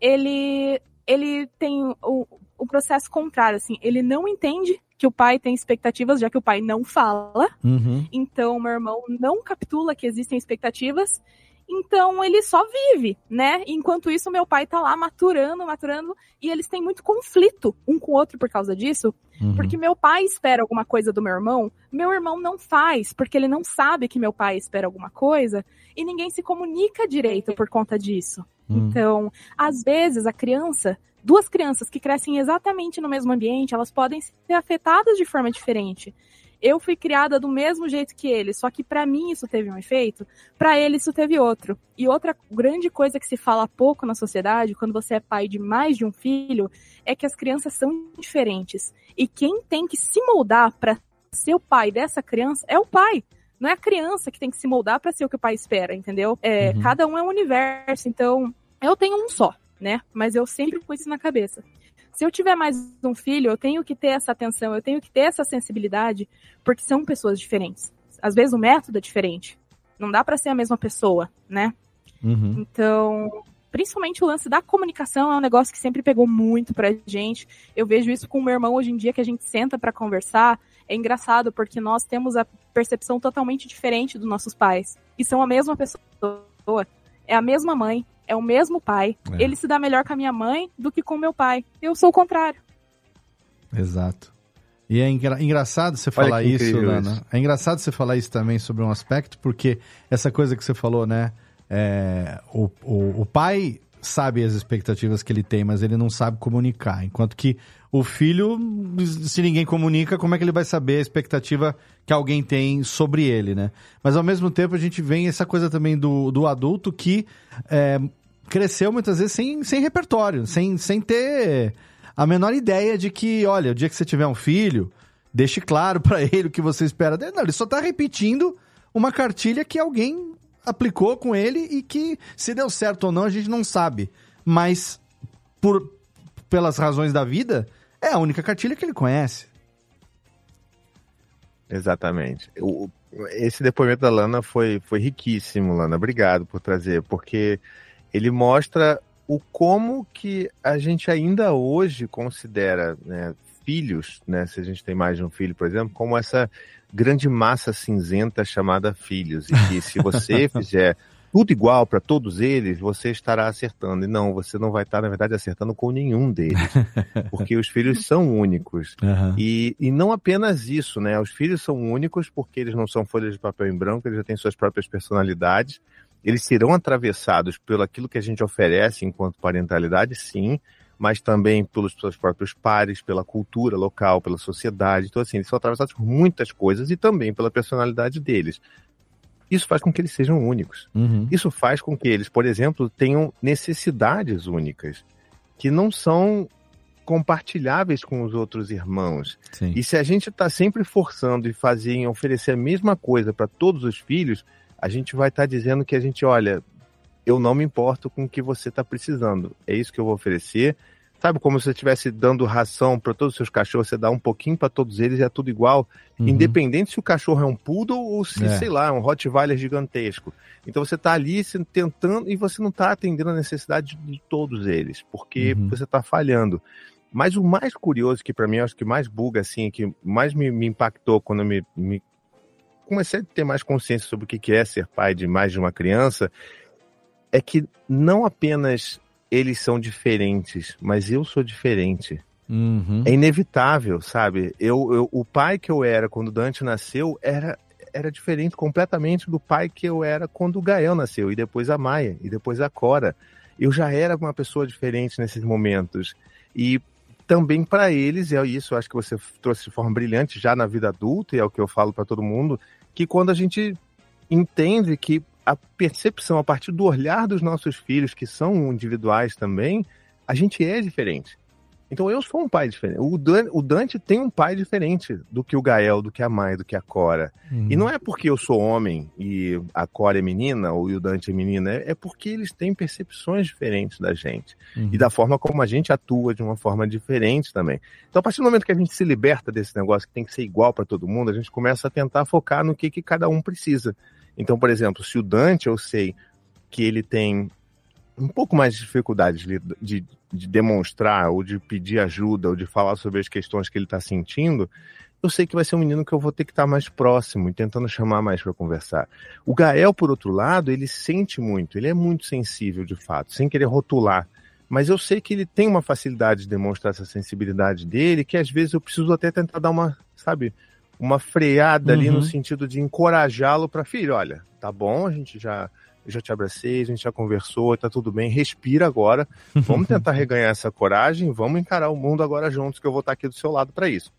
ele ele tem o, o processo contrário, assim, ele não entende que o pai tem expectativas, já que o pai não fala. Uhum. Então, meu irmão não capitula que existem expectativas. Então, ele só vive, né? Enquanto isso, meu pai tá lá maturando, maturando, e eles têm muito conflito um com o outro por causa disso. Uhum. Porque meu pai espera alguma coisa do meu irmão, meu irmão não faz, porque ele não sabe que meu pai espera alguma coisa, e ninguém se comunica direito por conta disso. Hum. Então, às vezes, a criança, duas crianças que crescem exatamente no mesmo ambiente, elas podem ser afetadas de forma diferente. Eu fui criada do mesmo jeito que ele, só que pra mim isso teve um efeito, pra ele isso teve outro. E outra grande coisa que se fala pouco na sociedade, quando você é pai de mais de um filho, é que as crianças são diferentes. E quem tem que se moldar pra ser o pai dessa criança é o pai. Não é a criança que tem que se moldar pra ser o que o pai espera, entendeu? É, Uhum. Cada um é um universo, então eu tenho um só, né? Mas eu sempre pus isso na cabeça. Se eu tiver mais um filho, eu tenho que ter essa atenção, eu tenho que ter essa sensibilidade, porque são pessoas diferentes. Às vezes o método é diferente. Não dá pra ser a mesma pessoa, né? Uhum. Então, principalmente o lance da comunicação é um negócio que sempre pegou muito pra gente. Eu vejo isso com o meu irmão hoje em dia, que a gente senta pra conversar. É engraçado, porque nós temos a percepção totalmente diferente dos nossos pais. E são a mesma pessoa. É a mesma mãe, é o mesmo pai. É. Ele se dá melhor com a minha mãe do que com o meu pai. Eu sou o contrário. Exato. E é engra- engraçado você falar isso, Lana. isso. É engraçado você falar isso também sobre um aspecto, porque essa coisa que você falou, né? é, o, o, o pai sabe as expectativas que ele tem, mas ele não sabe comunicar. Enquanto que o filho, se ninguém comunica, como é que ele vai saber a expectativa que alguém tem sobre ele, né? Mas ao mesmo tempo a gente vem essa coisa também do, do adulto que é, cresceu muitas vezes sem, sem repertório, sem, sem ter a menor ideia de que, olha, o dia que você tiver um filho, deixe claro pra (laughs) ele o que você espera dele. Não, ele só tá repetindo uma cartilha que alguém aplicou com ele e que se deu certo ou não a gente não sabe. Mas por pelas razões da vida, é a única cartilha que ele conhece. Exatamente. Esse depoimento da Lana foi, foi riquíssimo, Lana. Obrigado por trazer, porque ele mostra o como que a gente ainda hoje considera né, filhos, né, se a gente tem mais de um filho, por exemplo, como essa grande massa cinzenta chamada filhos. E que se você (laughs) fizer tudo igual para todos eles, você estará acertando. E não, você não vai estar, na verdade, acertando com nenhum deles. (laughs) porque os filhos são únicos. Aham. E, e não apenas isso, né? Os filhos são únicos porque eles não são folhas de papel em branco, eles já têm suas próprias personalidades. Eles serão atravessados pelo aquilo que a gente oferece enquanto parentalidade, sim, mas também pelos seus próprios pares, pela cultura local, pela sociedade. Então, assim, eles são atravessados por muitas coisas e também pela personalidade deles. Isso faz com que eles sejam únicos. Uhum. Isso faz com que eles, por exemplo, tenham necessidades únicas, que não são compartilháveis com os outros irmãos. Sim. E se a gente está sempre forçando e fazer, em oferecer a mesma coisa para todos os filhos, a gente vai estar dizendo que a gente, olha, eu não me importo com o que você está precisando. É isso que eu vou oferecer. Sabe como se você estivesse dando ração para todos os seus cachorros, você dá um pouquinho para todos eles e é tudo igual, Uhum. independente se o cachorro é um poodle ou se, É. sei lá, é um Rottweiler gigantesco. Então você está ali tentando e você não está atendendo a necessidade de todos eles, porque Uhum. você está falhando. Mas o mais curioso, que para mim eu acho que mais buga, assim, que mais me, me impactou quando eu me, me comecei a ter mais consciência sobre o que é ser pai de mais de uma criança, é que não apenas eles são diferentes, mas eu sou diferente. Uhum. É inevitável, sabe? Eu, eu- o pai que eu era quando Dante nasceu era, era diferente completamente do pai que eu era quando o Gael nasceu, e depois a Maia, e depois a Cora. Eu já era uma pessoa diferente nesses momentos. E também para eles, é isso, acho que você trouxe de forma brilhante já na vida adulta, e é o que eu falo para todo mundo, que quando a gente entende que a percepção a partir do olhar dos nossos filhos, que são individuais também, a gente é diferente. Então eu sou um pai diferente. O Dan- o Dante tem um pai diferente do que o Gael, do que a Mai, do que a Cora. Uhum. E não é porque eu sou homem e a Cora é menina ou o Dante é menina, é é porque eles têm percepções diferentes da gente. Uhum. E da forma como a gente atua de uma forma diferente também. Então, a partir do momento que a gente se liberta desse negócio que tem que ser igual para todo mundo, a gente começa a tentar focar no que, que cada um precisa. Então, por exemplo, se o Dante eu sei que ele tem um pouco mais de dificuldade de, de, de demonstrar, ou de pedir ajuda, ou de falar sobre as questões que ele está sentindo, eu sei que vai ser um menino que eu vou ter que estar mais próximo e tentando chamar mais para conversar. O Gael, por outro lado, ele sente muito, ele é muito sensível de fato, sem querer rotular. Mas eu sei que ele tem uma facilidade de demonstrar essa sensibilidade dele, que às vezes eu preciso até tentar dar uma, sabe, uma freada ali Uhum. no sentido de encorajá-lo para filho, olha, tá bom, a gente já eu já te abracei, a gente já conversou, tá tudo bem, respira agora. Vamos (laughs) tentar reganhar essa coragem, vamos encarar o mundo agora juntos, que eu vou estar aqui do seu lado para isso.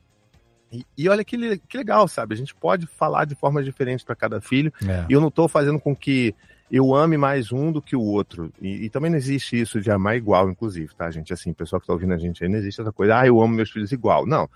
E, e olha que, que legal, sabe? A gente pode falar de formas diferentes para cada filho. É. E eu não estou fazendo com que eu ame mais um do que o outro. E, e também não existe isso de amar igual, inclusive, tá, gente? Assim, pessoal que está ouvindo a gente aí, não existe essa coisa, ah, eu amo meus filhos igual. Não.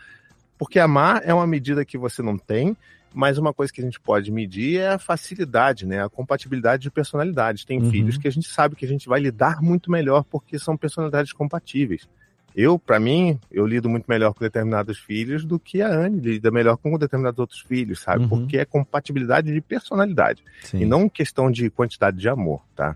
Porque amar é uma medida que você não tem, mas uma coisa que a gente pode medir é a facilidade, né? A compatibilidade de personalidades. Tem Uhum. filhos que a gente sabe que a gente vai lidar muito melhor porque são personalidades compatíveis. Eu, para mim, eu lido muito melhor com determinados filhos do que a Anne lida melhor com determinados outros filhos, sabe? Uhum. Porque é compatibilidade de personalidade Sim. e não questão de quantidade de amor, tá?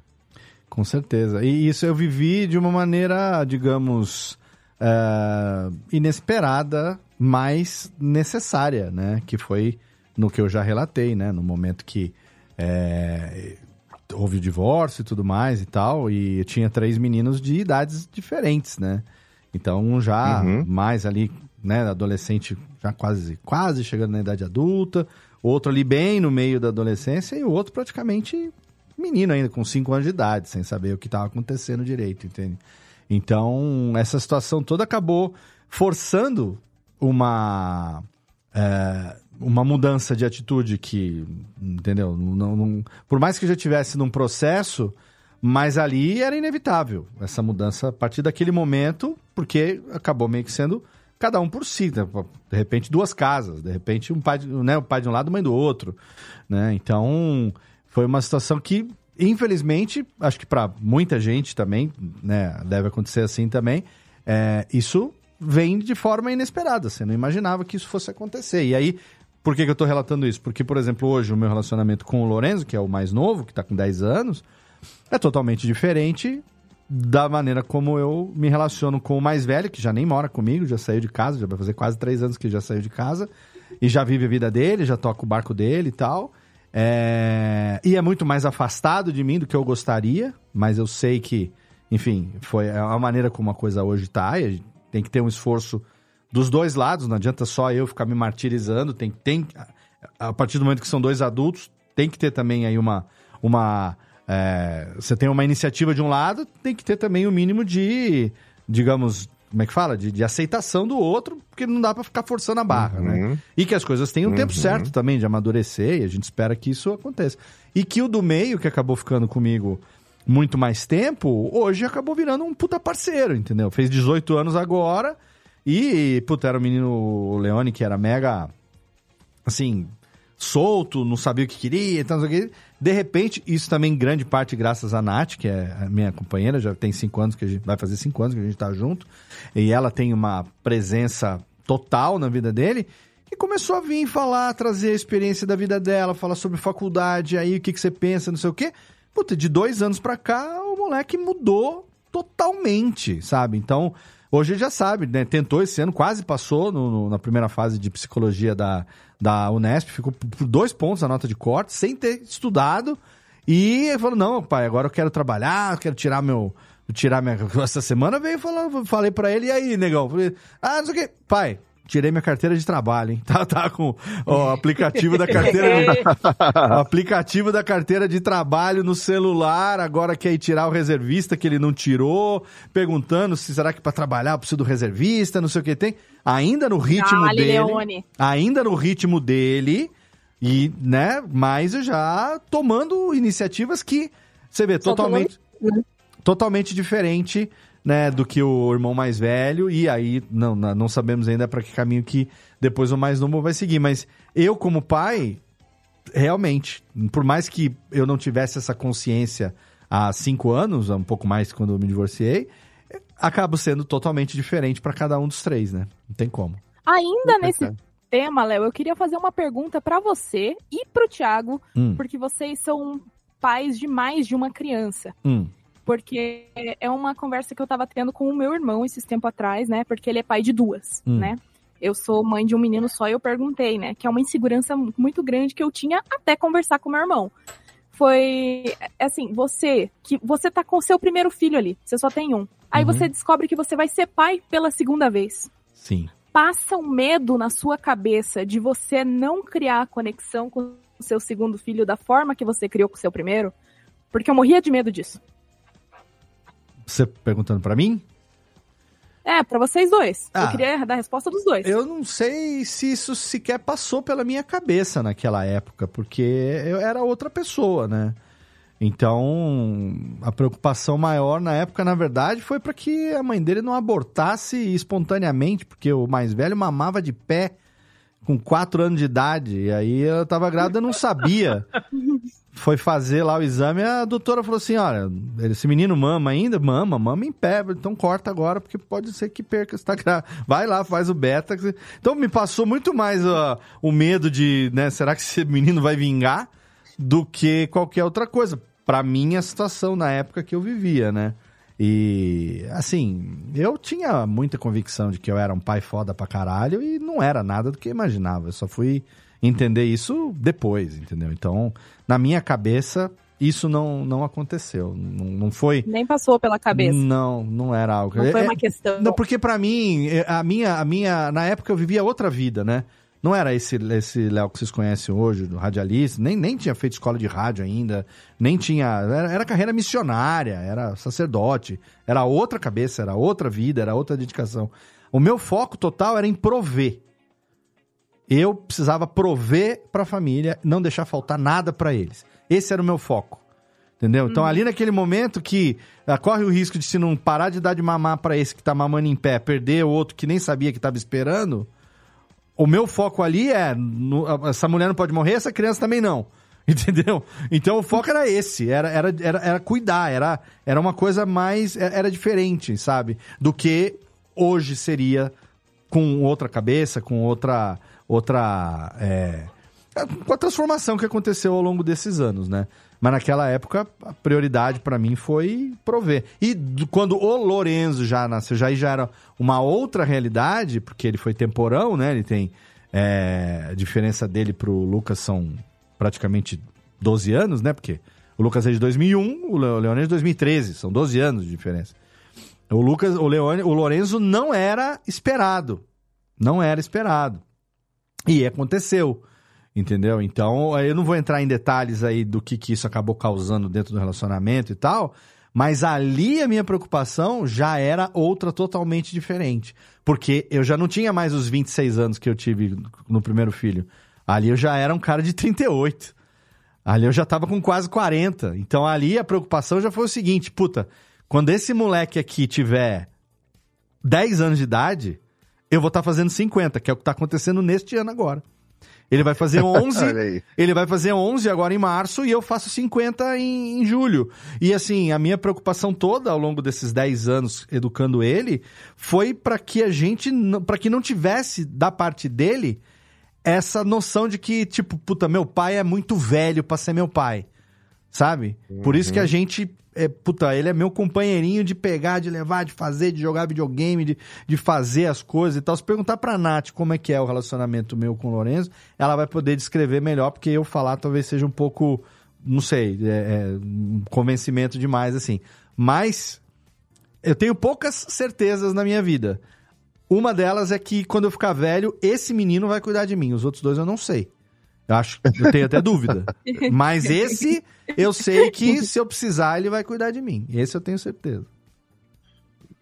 Com certeza. E isso eu vivi de uma maneira, digamos, eh, inesperada, mas necessária, né? Que foi no que eu já relatei, né? No momento que eh, houve o divórcio e tudo mais e tal, e eu tinha três meninos de idades diferentes, né? Então, um já Uhum. mais ali, né, adolescente, já quase, quase chegando na idade adulta, outro ali bem no meio da adolescência e o outro praticamente menino ainda, com 5 anos de idade, sem saber o que estava acontecendo direito, entende? Então, essa situação toda acabou forçando uma é, uma mudança de atitude que, entendeu? Não, não- por mais que já tivesse num processo, mas ali era inevitável essa mudança a partir daquele momento, porque acabou meio que sendo cada um por si, né? de repente duas casas, de repente um pai, né, o pai de um lado, mãe do outro, né? Então, foi uma situação que infelizmente, acho que para muita gente também, né, deve acontecer assim também, é, isso vem de forma inesperada, você não imaginava que isso fosse acontecer. E aí, por que, que eu tô relatando isso? Porque, por exemplo, hoje o meu relacionamento com o Lorenzo, que é o mais novo, que tá com 10 anos, é totalmente diferente da maneira como eu me relaciono com o mais velho, que já nem mora comigo, já saiu de casa, já vai fazer quase três anos que já saiu de casa, e já vive a vida dele, já toca o barco dele e tal. É, E é muito mais afastado de mim do que eu gostaria, mas eu sei que, enfim, foi a maneira como a coisa hoje tá. E tem que ter um esforço dos dois lados, não adianta só eu ficar me martirizando. Tem, tem, a partir do momento que são dois adultos, tem que ter também aí uma. uma é, você tem uma iniciativa de um lado, tem que ter também o mínimo de, digamos, como é que fala? De, de aceitação do outro, porque não dá pra ficar forçando a barra, né? E que as coisas têm um tempo Uhum. certo também de amadurecer, e a gente espera que isso aconteça. E que o do meio, que acabou ficando comigo muito mais tempo, hoje acabou virando um puta parceiro, entendeu? Fez 18 anos agora, e, puta, era o menino Leone, que era mega, assim, solto, não sabia o que queria, então, não sei o que. De repente, isso também grande parte graças a Nath, que é a minha companheira, já tem cinco anos que a gente vai fazer cinco anos que a gente tá junto, e ela tem uma presença total na vida dele, que começou a vir falar, trazer a experiência da vida dela, falar sobre faculdade, aí o que, que você pensa, não sei o quê. Puta, de dois anos pra cá, o moleque mudou totalmente, sabe? Então, hoje já sabe, né? Tentou esse ano, quase passou no- no- na primeira fase de psicologia da, da Unesp, ficou por dois pontos a nota de corte, sem ter estudado. E falou: não, pai, agora eu quero trabalhar, eu quero tirar meu. Tirar minha. (laughs) Essa semana veio falar, falei pra ele, e aí, negão? Falei, ah, não sei o quê. Pai, tirei minha carteira de trabalho, hein? (laughs) Tá, tá com o aplicativo da carteira de, (laughs) (laughs) aplicativo da carteira de trabalho no celular, agora quer ir tirar o reservista que ele não tirou, perguntando se será que para trabalhar eu preciso do reservista, não sei o que tem. Ainda no ritmo dele. Leone. Ainda no ritmo dele. E, né, mas já tomando iniciativas que você vê Só totalmente totalmente diferente, né, do que o irmão mais velho, e aí não, não sabemos ainda para que caminho que depois o mais novo vai seguir, mas eu como pai, realmente, por mais que eu não tivesse essa consciência há cinco anos, um pouco mais quando eu me divorciei, acabo sendo totalmente diferente para cada um dos três, né? Não tem como. Ainda nesse tema, Léo, eu queria fazer uma pergunta pra você e pro Thiago, Hum. porque vocês são pais de mais de uma criança. Hum. Porque é uma conversa que eu tava tendo com o meu irmão esses tempo atrás, né? Porque ele é pai de duas, Hum. né? Eu sou mãe de um menino só e eu perguntei, né? Que é uma insegurança muito grande que eu tinha até conversar com meu irmão. Foi assim, você que você tá com o seu primeiro filho ali, você só tem um. Aí Uhum. você descobre que você vai ser pai pela segunda vez Sim. passa um medo na sua cabeça de você não criar a conexão com o seu segundo filho da forma que você criou com o seu primeiro? Porque eu morria de medo disso. Você perguntando para mim? É, pra vocês dois. Ah. Eu queria dar a resposta dos dois. Eu não sei se isso sequer passou pela minha cabeça naquela época, porque eu era outra pessoa, né? Então, a preocupação maior na época, na verdade, foi para que a mãe dele não abortasse espontaneamente, porque o mais velho mamava de pé com quatro anos de idade. E aí eu tava grávida, não sabia. (laughs) Foi fazer lá o exame, a doutora falou assim: olha, esse menino mama ainda? Mama, mama em pé, então corta agora, porque pode ser que perca, você tá grávida. Vai lá, faz o beta. Então me passou muito mais ó, o medo de, né, será que esse menino vai vingar? Do que qualquer outra coisa. Pra minha situação na época que eu vivia, né? E, assim, eu tinha muita convicção de que eu era um pai foda pra caralho e não era nada do que eu imaginava. Eu só fui entender isso depois, entendeu? Então, na minha cabeça, isso não, não aconteceu. Não, não foi. Nem passou pela cabeça. Não, não era algo. Não foi É- uma questão. Não, porque pra mim, é, a minha, a minha. Na época eu vivia outra vida, né? Não era esse esse Léo que vocês conhecem hoje, do radialista, nem, nem tinha feito escola de rádio ainda, nem tinha. Era, era carreira missionária, era sacerdote, era outra cabeça, era outra vida, era outra dedicação. O meu foco total era em prover. Eu precisava prover pra família, não deixar faltar nada pra eles. Esse era o meu foco. Entendeu? Então, ali naquele momento que ah, corre o risco de se não parar de dar de mamar pra esse que tá mamando em pé, perder o outro que nem sabia que tava esperando, o meu foco ali é: no- essa mulher não pode morrer, essa criança também não. (laughs) Entendeu? Então o foco era esse, era, era, era, era cuidar, era, era uma coisa mais. é- Era diferente, sabe? Do que hoje seria com outra cabeça, com outra. Outra é, com a transformação que aconteceu ao longo desses anos, né? Mas naquela época, a prioridade pra mim foi prover. E do- quando o Lorenzo já nasceu, já, já era uma outra realidade, porque ele foi temporão, né? Ele tem. é, a diferença dele pro Lucas são praticamente 12 anos, né? Porque o Lucas é de 2001, o Le- o Leone é de 2013, são 12 anos de diferença. O Lucas, o Leone, o Lorenzo não era esperado. Não era esperado. E aconteceu. Entendeu? Então, eu não vou entrar em detalhes aí do que, que isso acabou causando dentro do relacionamento e tal, mas ali a minha preocupação já era outra totalmente diferente. Porque eu já não tinha mais os 26 anos que eu tive no primeiro filho. Ali eu já era um cara de 38. Ali eu já tava com quase 40. Então ali a preocupação já foi o seguinte: puta, quando esse moleque aqui tiver 10 anos de idade, eu vou estar fazendo 50, que é o que tá acontecendo neste ano agora. Ele vai fazer (laughs) 11, Olha aí. ele vai fazer 11 agora em março e eu faço 50 em, em julho. E assim, a minha preocupação toda ao longo desses 10 anos educando ele foi para que a gente, para que não tivesse da parte dele essa noção de que, tipo, puta, meu pai é muito velho pra ser meu pai. Sabe? Por isso que a gente. É, puta, ele é meu companheirinho de pegar, de levar, de fazer, de jogar videogame, de, de fazer as coisas e tal. Se perguntar pra Nath como é que é o relacionamento meu com o Lourenço, ela vai poder descrever melhor, porque eu falar talvez seja um pouco, não sei, é, é, um convencimento demais, assim. Mas eu tenho poucas certezas na minha vida. Uma delas é que quando eu ficar velho, esse menino vai cuidar de mim. Os outros dois eu não sei. Eu acho, eu tenho até dúvida. (laughs) Mas esse, eu sei que se eu precisar, ele vai cuidar de mim. Esse eu tenho certeza.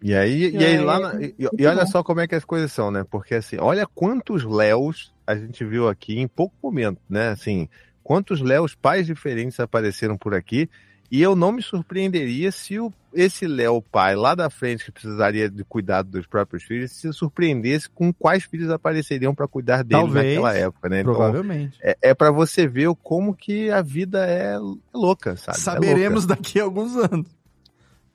E aí, e aí É, lá na- e, e olha só como é que as coisas são, né? Porque assim, olha quantos Léos a gente viu aqui em pouco momento, né? Assim, quantos Léos pais diferentes apareceram por aqui. E eu não me surpreenderia se o, esse Léo pai lá da frente, que precisaria de cuidado dos próprios filhos, se surpreendesse com quais filhos apareceriam para cuidar dele Talvez, naquela época, né? Então, provavelmente. é, é para você ver como que a vida é louca, sabe? É Saberemos louca. daqui a alguns anos.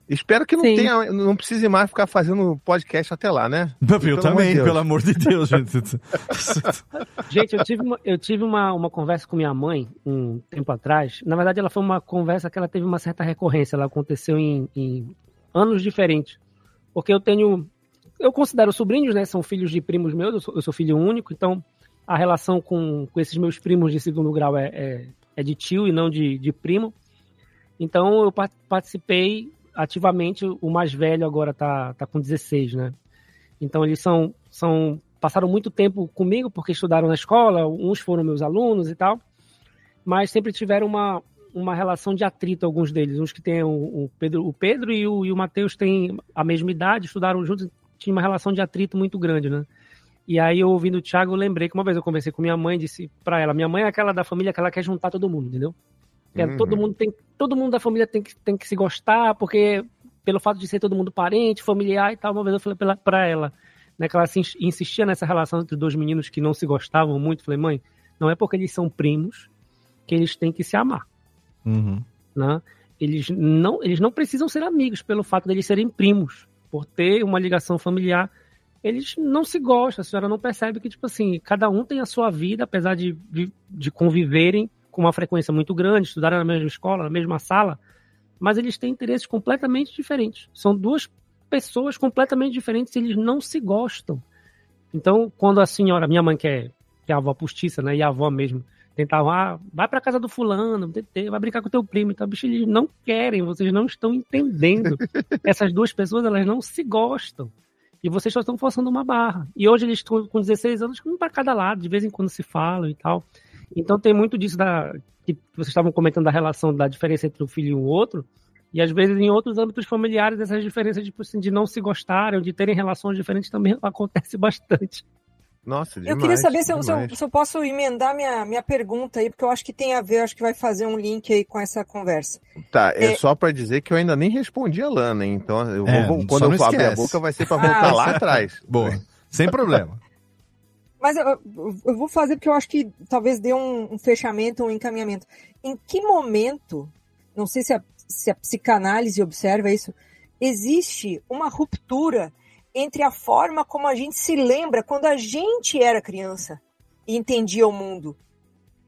Espero que não Sim. tenha, não precise mais ficar fazendo podcast até lá, né? Eu Pelo amor também, Deus. pelo amor de Deus, gente. (laughs) Gente, eu tive, uma, eu tive uma, uma conversa com minha mãe um tempo atrás. Na verdade, ela foi uma conversa que ela teve uma certa recorrência. Ela aconteceu em, em anos diferentes. Porque eu tenho. Eu considero sobrinhos, né? São filhos de primos meus, eu sou, eu sou filho único, então a relação com, com esses meus primos de segundo grau é, é, é de tio e não de, de primo. Então eu pa- participei ativamente. O mais velho agora tá, tá com 16, né? Então eles são, são passaram muito tempo comigo porque estudaram na escola, uns foram meus alunos e tal, mas sempre tiveram uma, uma relação de atrito alguns deles, uns que têm o, o Pedro, o Pedro e o, e o Matheus têm a mesma idade, estudaram juntos, tinha uma relação de atrito muito grande, né? E aí, eu ouvindo o Thiago, eu lembrei que uma vez eu conversei com minha mãe, disse pra ela, minha mãe é aquela da família que ela quer juntar todo mundo, entendeu? É, Uhum. todo mundo tem todo mundo da família tem que, tem que se gostar porque pelo fato de ser todo mundo parente familiar e tal uma vez eu falei pra, pra ela né que ela insistia nessa relação entre dois meninos que não se gostavam muito falei mãe não é porque eles são primos que eles têm que se amar Uhum. né? Eles não, eles não precisam ser amigos pelo fato de eles serem primos, por ter uma ligação familiar. Eles não se gostam, a senhora não percebe que, tipo assim, cada um tem a sua vida, apesar de, de, de conviverem com uma frequência muito grande, estudarem na mesma escola, na mesma sala, mas eles têm interesses completamente diferentes. São duas pessoas completamente diferentes e eles não se gostam. Então, quando a senhora, minha mãe que é, que é a avó postiça, né, e a avó mesmo, tentavam, ah, vai pra casa do fulano, vai brincar com teu primo, então, bicho, eles não querem, vocês não estão entendendo. (laughs) Essas duas pessoas, elas não se gostam. E vocês só estão forçando uma barra. E hoje eles estão com 16 anos, um para cada lado, de vez em quando se falam e tal. Então tem muito disso da que vocês estavam comentando da relação da diferença entre um filho e o outro. E às vezes em outros âmbitos familiares essas diferenças tipo assim, de não se gostarem, de terem relações diferentes também (laughs) acontece bastante. Nossa, Eu queria saber se eu, se eu- se eu posso emendar minha, minha pergunta aí, porque eu acho que tem a ver, acho que vai fazer um link aí com essa conversa. Tá, é, É. só pra dizer que eu ainda nem respondi a Lana, hein? Então eu É, vou, só quando eu abrir a boca vai ser pra voltar Ah, lá atrás. Boa. Sem problema. Mas eu, eu- vou fazer porque eu acho que talvez dê um, um fechamento, um encaminhamento. Em que momento, não sei se a, se a psicanálise observa isso, existe uma ruptura entre a forma como a gente se lembra quando a gente era criança e entendia o mundo?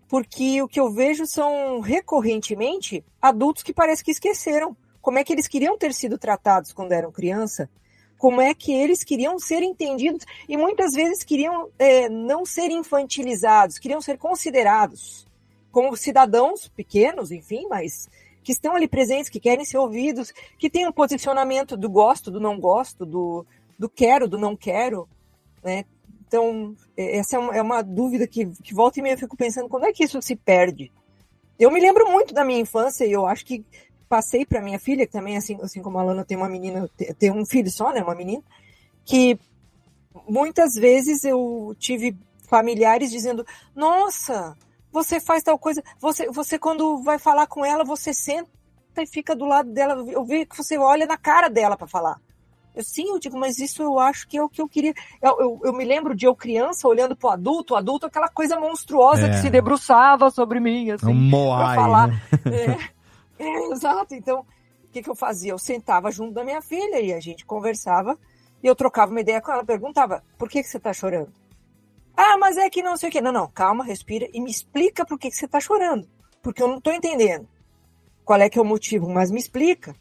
Porque o que eu vejo são recorrentemente adultos que parece que esqueceram como é que eles queriam ter sido tratados quando eram criança, como é que eles queriam ser entendidos e muitas vezes queriam é, não ser infantilizados, queriam ser considerados. como cidadãos pequenos, enfim, mas que estão ali presentes, que querem ser ouvidos, que têm um posicionamento do gosto, do não gosto, do, do quero, do não quero, né? Então, é, essa é uma, é uma dúvida que, que volta e meia eu fico pensando, quando é que isso se perde? Eu me lembro muito da minha infância e eu acho que passei para minha filha, que também, assim, assim como a Lana tem uma menina, tem um filho só, né, uma menina, que muitas vezes eu tive familiares dizendo, nossa, você faz tal coisa, você, você quando vai falar com ela, você senta e fica do lado dela, eu vejo que você olha na cara dela para falar. Eu, sim, eu digo, mas isso eu acho que é o que eu queria. Eu, eu, eu me lembro de eu criança olhando pro adulto, o adulto aquela coisa monstruosa É. que se debruçava sobre mim, assim, Um Moai, pra falar. né? É, (laughs) é, (laughs) exato. Então, o que, que eu fazia? Eu sentava junto da minha filha e a gente conversava e eu trocava uma ideia com ela, perguntava, por que, que você tá chorando? Ah, mas é que não sei o quê. Não, não, calma, respira e me explica por que, que você tá chorando. Porque eu não tô entendendo qual é que é o motivo, mas me explica.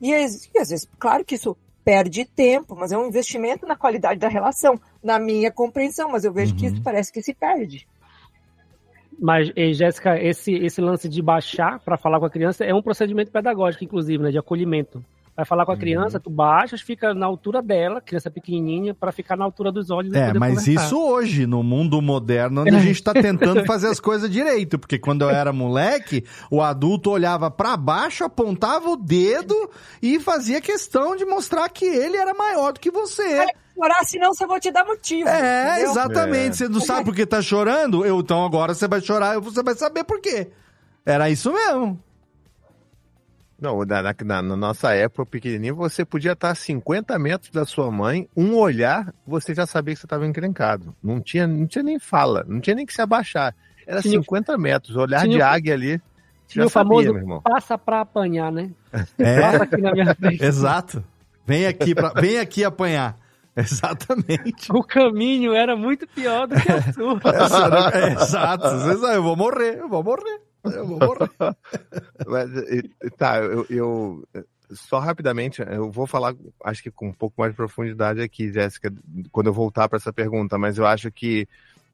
E, às- e às vezes, claro que isso perde tempo, mas é um investimento na qualidade da relação, na minha compreensão, mas eu vejo que isso parece que se perde. Mas, Jéssica, esse, esse lance de baixar para falar com a criança é um procedimento pedagógico, inclusive, né, de acolhimento. Vai falar com a criança, tu baixas, fica na altura dela, criança pequenininha, para ficar na altura dos olhos É, poder mas conversar. isso hoje, no mundo moderno, onde a gente tá tentando fazer as coisas direito. Porque quando eu era moleque, o adulto olhava pra baixo, apontava o dedo e fazia questão de mostrar que ele era maior do que você. Chorar, senão você vou te dar motivo. É, entendeu? exatamente. Você não sabe por que tá chorando? Eu, então agora você vai chorar e você vai saber por quê. Era isso mesmo. Não, na, na- na- na nossa época, pequenininho, você podia estar a 50 metros da sua mãe, um olhar, você já sabia que você estava encrencado. Não tinha, não tinha nem fala, não tinha nem que se abaixar. Era Tinha o- 50 metros, olhar tinha de águia ali. Tinha Já o famoso sabia, meu irmão. passa pra apanhar, né? É. Passa aqui na minha frente. (laughs) Exato. Vem aqui, pra, vem aqui apanhar. (laughs) Exatamente. O caminho era muito pior do que a sua. (laughs) É, exato. Você sabe, eu vou morrer, eu vou morrer. Eu vou morrer. (laughs) Mas, tá, eu, eu- só rapidamente, eu vou falar, acho que com um pouco mais de profundidade aqui, Jéssica, quando eu voltar para essa pergunta, mas eu acho que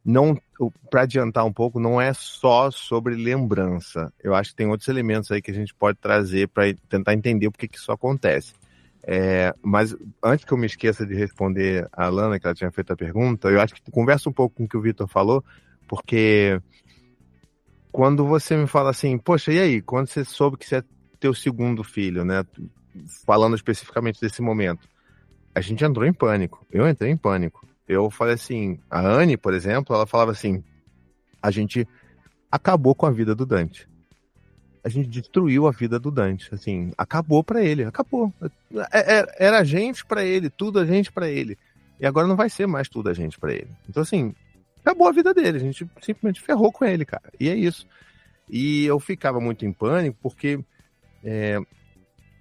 não, para adiantar um pouco, não é só sobre lembrança. Eu acho que tem outros elementos aí que a gente pode trazer para tentar entender por que isso acontece. É, mas antes que eu me esqueça de responder a Lana, que ela tinha feito a pergunta, eu acho que conversa um pouco com o que o Vitor falou, porque quando você me fala assim, poxa, e aí, quando você soube que você é teu segundo filho, né? Falando especificamente desse momento, a gente entrou em pânico. Eu entrei em pânico. Eu falei assim, a Anne, por exemplo, ela falava assim, a gente acabou com a vida do Dante. A gente destruiu a vida do Dante, assim, acabou pra ele, acabou. É- é- Era a gente pra ele, tudo a gente pra ele. E agora não vai ser mais tudo a gente pra ele. Então, assim, acabou a vida dele. A gente simplesmente ferrou com ele, cara. E é isso. E eu ficava muito em pânico porque é,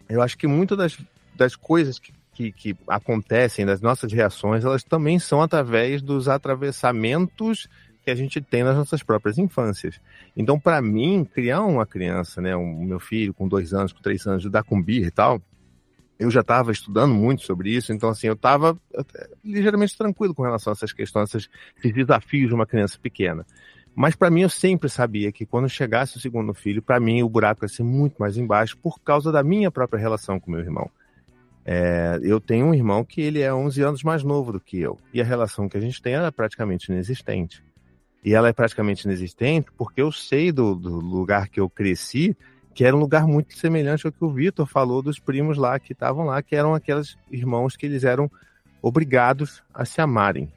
eu acho que muitas das, das coisas que, que, que acontecem, das nossas reações, elas também são através dos atravessamentos que a gente tem nas nossas próprias infâncias. Então, para mim, criar uma criança, né, um meu filho com dois anos, com três anos, ajudar com birra e tal, eu já estava estudando muito sobre isso, então assim, eu estava ligeiramente tranquilo com relação a essas questões, esses, desafios de uma criança pequena. Mas para mim eu sempre sabia que quando chegasse o segundo filho, para mim o buraco ia ser muito mais embaixo por causa da minha própria relação com meu irmão. É, eu tenho um irmão que ele é 11 anos mais novo do que eu, e a relação que a gente tem é praticamente inexistente. E ela é praticamente inexistente porque eu sei do, do lugar que eu cresci, que era um lugar muito semelhante ao que o Vitor falou dos primos lá que estavam lá, que eram aqueles irmãos que eles eram obrigados a se amarem.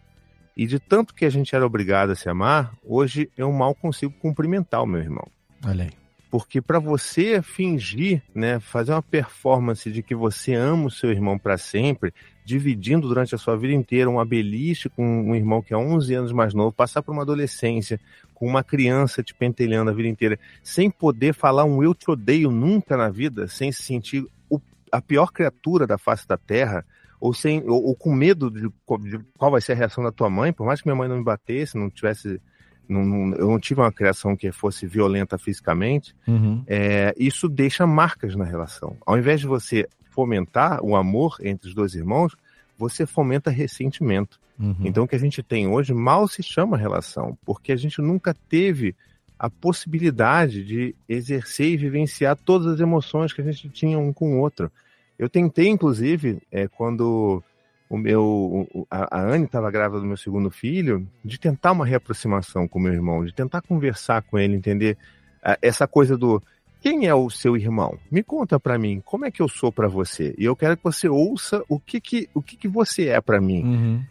E de tanto que a gente era obrigado a se amar, hoje eu mal consigo cumprimentar o meu irmão. Olha aí. Porque para você fingir, né, fazer uma performance de que você ama o seu irmão para sempre, dividindo durante a sua vida inteira uma beliche com um irmão que é 11 anos mais novo, passar por uma adolescência com uma criança te pentelhando a vida inteira, sem poder falar um eu te odeio nunca na vida, sem se sentir o- a pior criatura da face da terra, ou, sem, ou, ou com medo de, de qual vai ser a reação da tua mãe, por mais que minha mãe não me batesse, não tivesse. não- não- eu não tive uma criação que fosse violenta fisicamente, Uhum. é, isso deixa marcas na relação. Ao invés de você fomentar o amor entre os dois irmãos, você fomenta ressentimento. Uhum. Então o que a gente tem hoje mal se chama relação, porque a gente nunca teve a possibilidade de exercer e vivenciar todas as emoções que a gente tinha um com o outro. Eu tentei, inclusive, é, quando o meu a, a Anne estava grávida do meu segundo filho, de tentar uma reaproximação com o meu irmão, de tentar conversar com ele, entender ah, essa coisa do quem é o seu irmão? Me conta pra mim, como é que eu sou pra você? E eu quero que você ouça o que que, o que, que você é pra mim.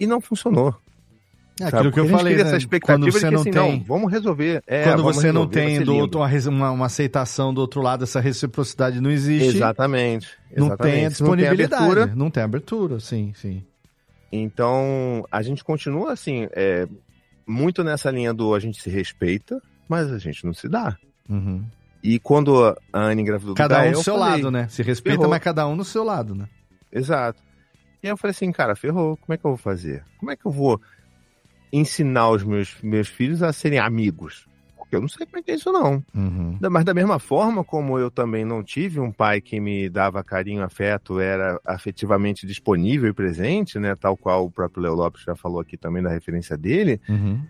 E não funcionou. É sabe? aquilo que eu falei, né? essa expectativa Quando você que, não assim, tem- não, vamos resolver. É, Quando vamos você não resolver, vai tem do outro, uma, uma, uma aceitação do outro lado, essa reciprocidade não existe. Exatamente. Não exatamente. tem a Se não tem disponibilidade. abertura, Não tem abertura, sim, sim. Então, a gente continua assim, é, muito nessa linha do a gente se respeita, mas a gente não se dá. Uhum. E quando a Anne engravidou do Cada um do eu seu falei, lado, né? Se respeita, ferrou. mas cada um no seu lado, né? Exato. E aí eu falei assim, cara, ferrou, como é que eu vou fazer? Como é que eu vou ensinar os meus, meus filhos a serem amigos? Porque eu não sei como é que é isso, não. Uhum. Mas da mesma forma como eu também não tive um pai que me dava carinho, afeto, era afetivamente disponível e presente, né? Tal qual o próprio Leo Lopes já falou aqui também da referência dele, Uhum.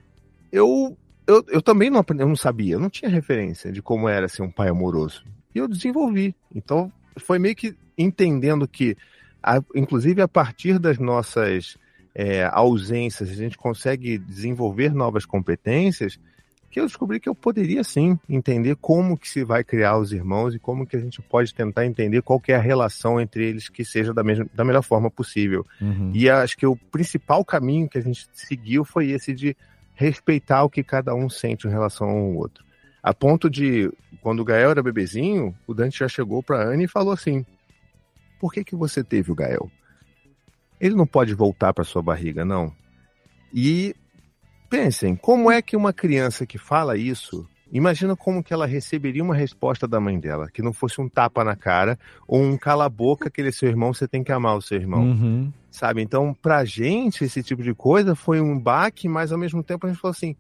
eu, eu, eu também não, eu não sabia, eu não tinha referência de como era ser um pai amoroso. E eu desenvolvi. Então, foi meio que entendendo que, a- inclusive a partir das nossas é, ausências, a gente consegue desenvolver novas competências, que eu descobri que eu poderia sim entender como que se vai criar os irmãos e como que a gente pode tentar entender qual é a relação entre eles que seja da, mesma, da melhor forma possível. Uhum. E acho que o principal caminho que a gente seguiu foi esse de respeitar o que cada um sente em relação ao outro. A ponto de, quando o Gael era bebezinho, o Dante já chegou para Anne e falou assim: Por que, que você teve o Gael? Ele não pode voltar para sua barriga, não. E pensem, como é que uma criança que fala isso, imagina como que ela receberia uma resposta da mãe dela, que não fosse um tapa na cara ou um cala a boca que ele é seu irmão, você tem que amar o seu irmão Uhum. sabe? Então, pra gente, esse tipo de coisa foi um baque, mas ao mesmo tempo a gente falou assim: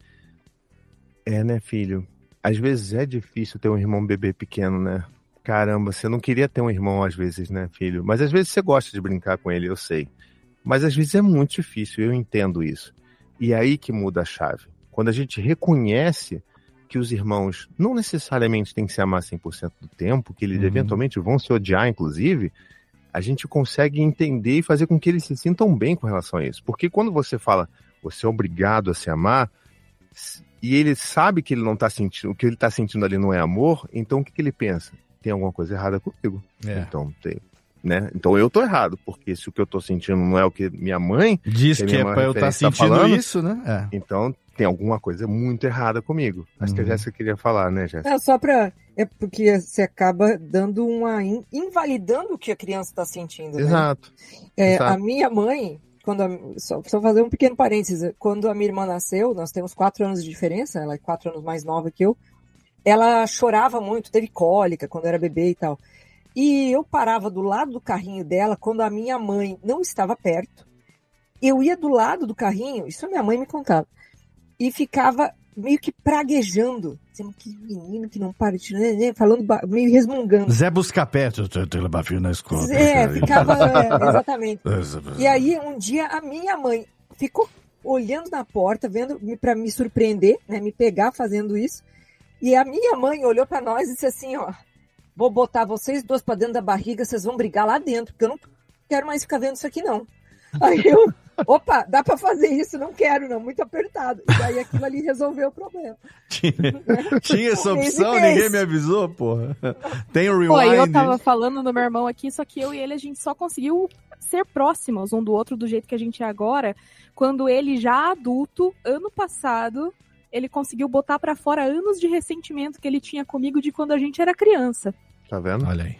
é, né, filho? Às vezes é difícil ter um irmão bebê pequeno, né? Caramba, você não queria ter um irmão às vezes, né, filho? Mas às vezes você gosta de brincar com ele, eu sei. Mas às vezes é muito difícil, eu entendo isso. E é aí que muda a chave. Quando a gente reconhece que os irmãos não necessariamente têm que se amar 100% do tempo, que eles Uhum. eventualmente vão se odiar, inclusive, a gente consegue entender e fazer com que eles se sintam bem com relação a isso. Porque quando você fala, você é obrigado a se amar, e ele sabe que ele não tá sentindo, o que ele tá sentindo ali não é amor, então o que, que ele pensa? Tem alguma coisa errada comigo. É. Então, tem. Né? Então eu tô errado, porque se o que eu tô sentindo não é o que minha mãe Diz a que minha é pra eu estar referência tá sentindo falando, isso, né? É. Então tem alguma coisa muito errada comigo. Acho que a Uhum. Jéssica queria falar, né, Jéssica? Não, só pra. É porque você acaba dando uma. in- invalidando o que a criança está sentindo. né? Exato. É, Exato. a minha mãe, quando a- só, só fazer um pequeno parênteses, quando a minha irmã nasceu, nós temos quatro anos de diferença, ela é quatro anos mais nova que eu, ela chorava muito, teve cólica quando era bebê e tal. E eu parava do lado do carrinho dela quando a minha mãe não estava perto. Eu ia do lado do carrinho, isso a minha mãe me contava, e ficava meio que praguejando, dizendo que menino que não para de né, falando meio resmungando. Zé Buscapé, tu- tu levar filho na escola. É, ficava, (laughs) é, exatamente. E aí, um dia, a minha mãe ficou olhando na porta, vendo para me surpreender, né, me pegar fazendo isso. E a minha mãe olhou para nós e disse assim, ó, vou botar vocês dois para dentro da barriga, vocês vão brigar lá dentro, porque eu não quero mais ficar vendo isso aqui não. (laughs) Aí eu, opa, dá para fazer isso? Não quero não, muito apertado. E aí aquilo ali resolveu o problema. Tinha, (laughs) tinha essa opção, ninguém me avisou, porra. Tem o Pô, eu rewind. tava falando do meu irmão aqui, só que eu e ele a gente só conseguiu ser próximos um do outro do jeito que a gente é agora, quando ele já adulto, ano passado, ele conseguiu botar pra fora anos de ressentimento que ele tinha comigo de quando a gente era criança. Tá vendo? Olha aí.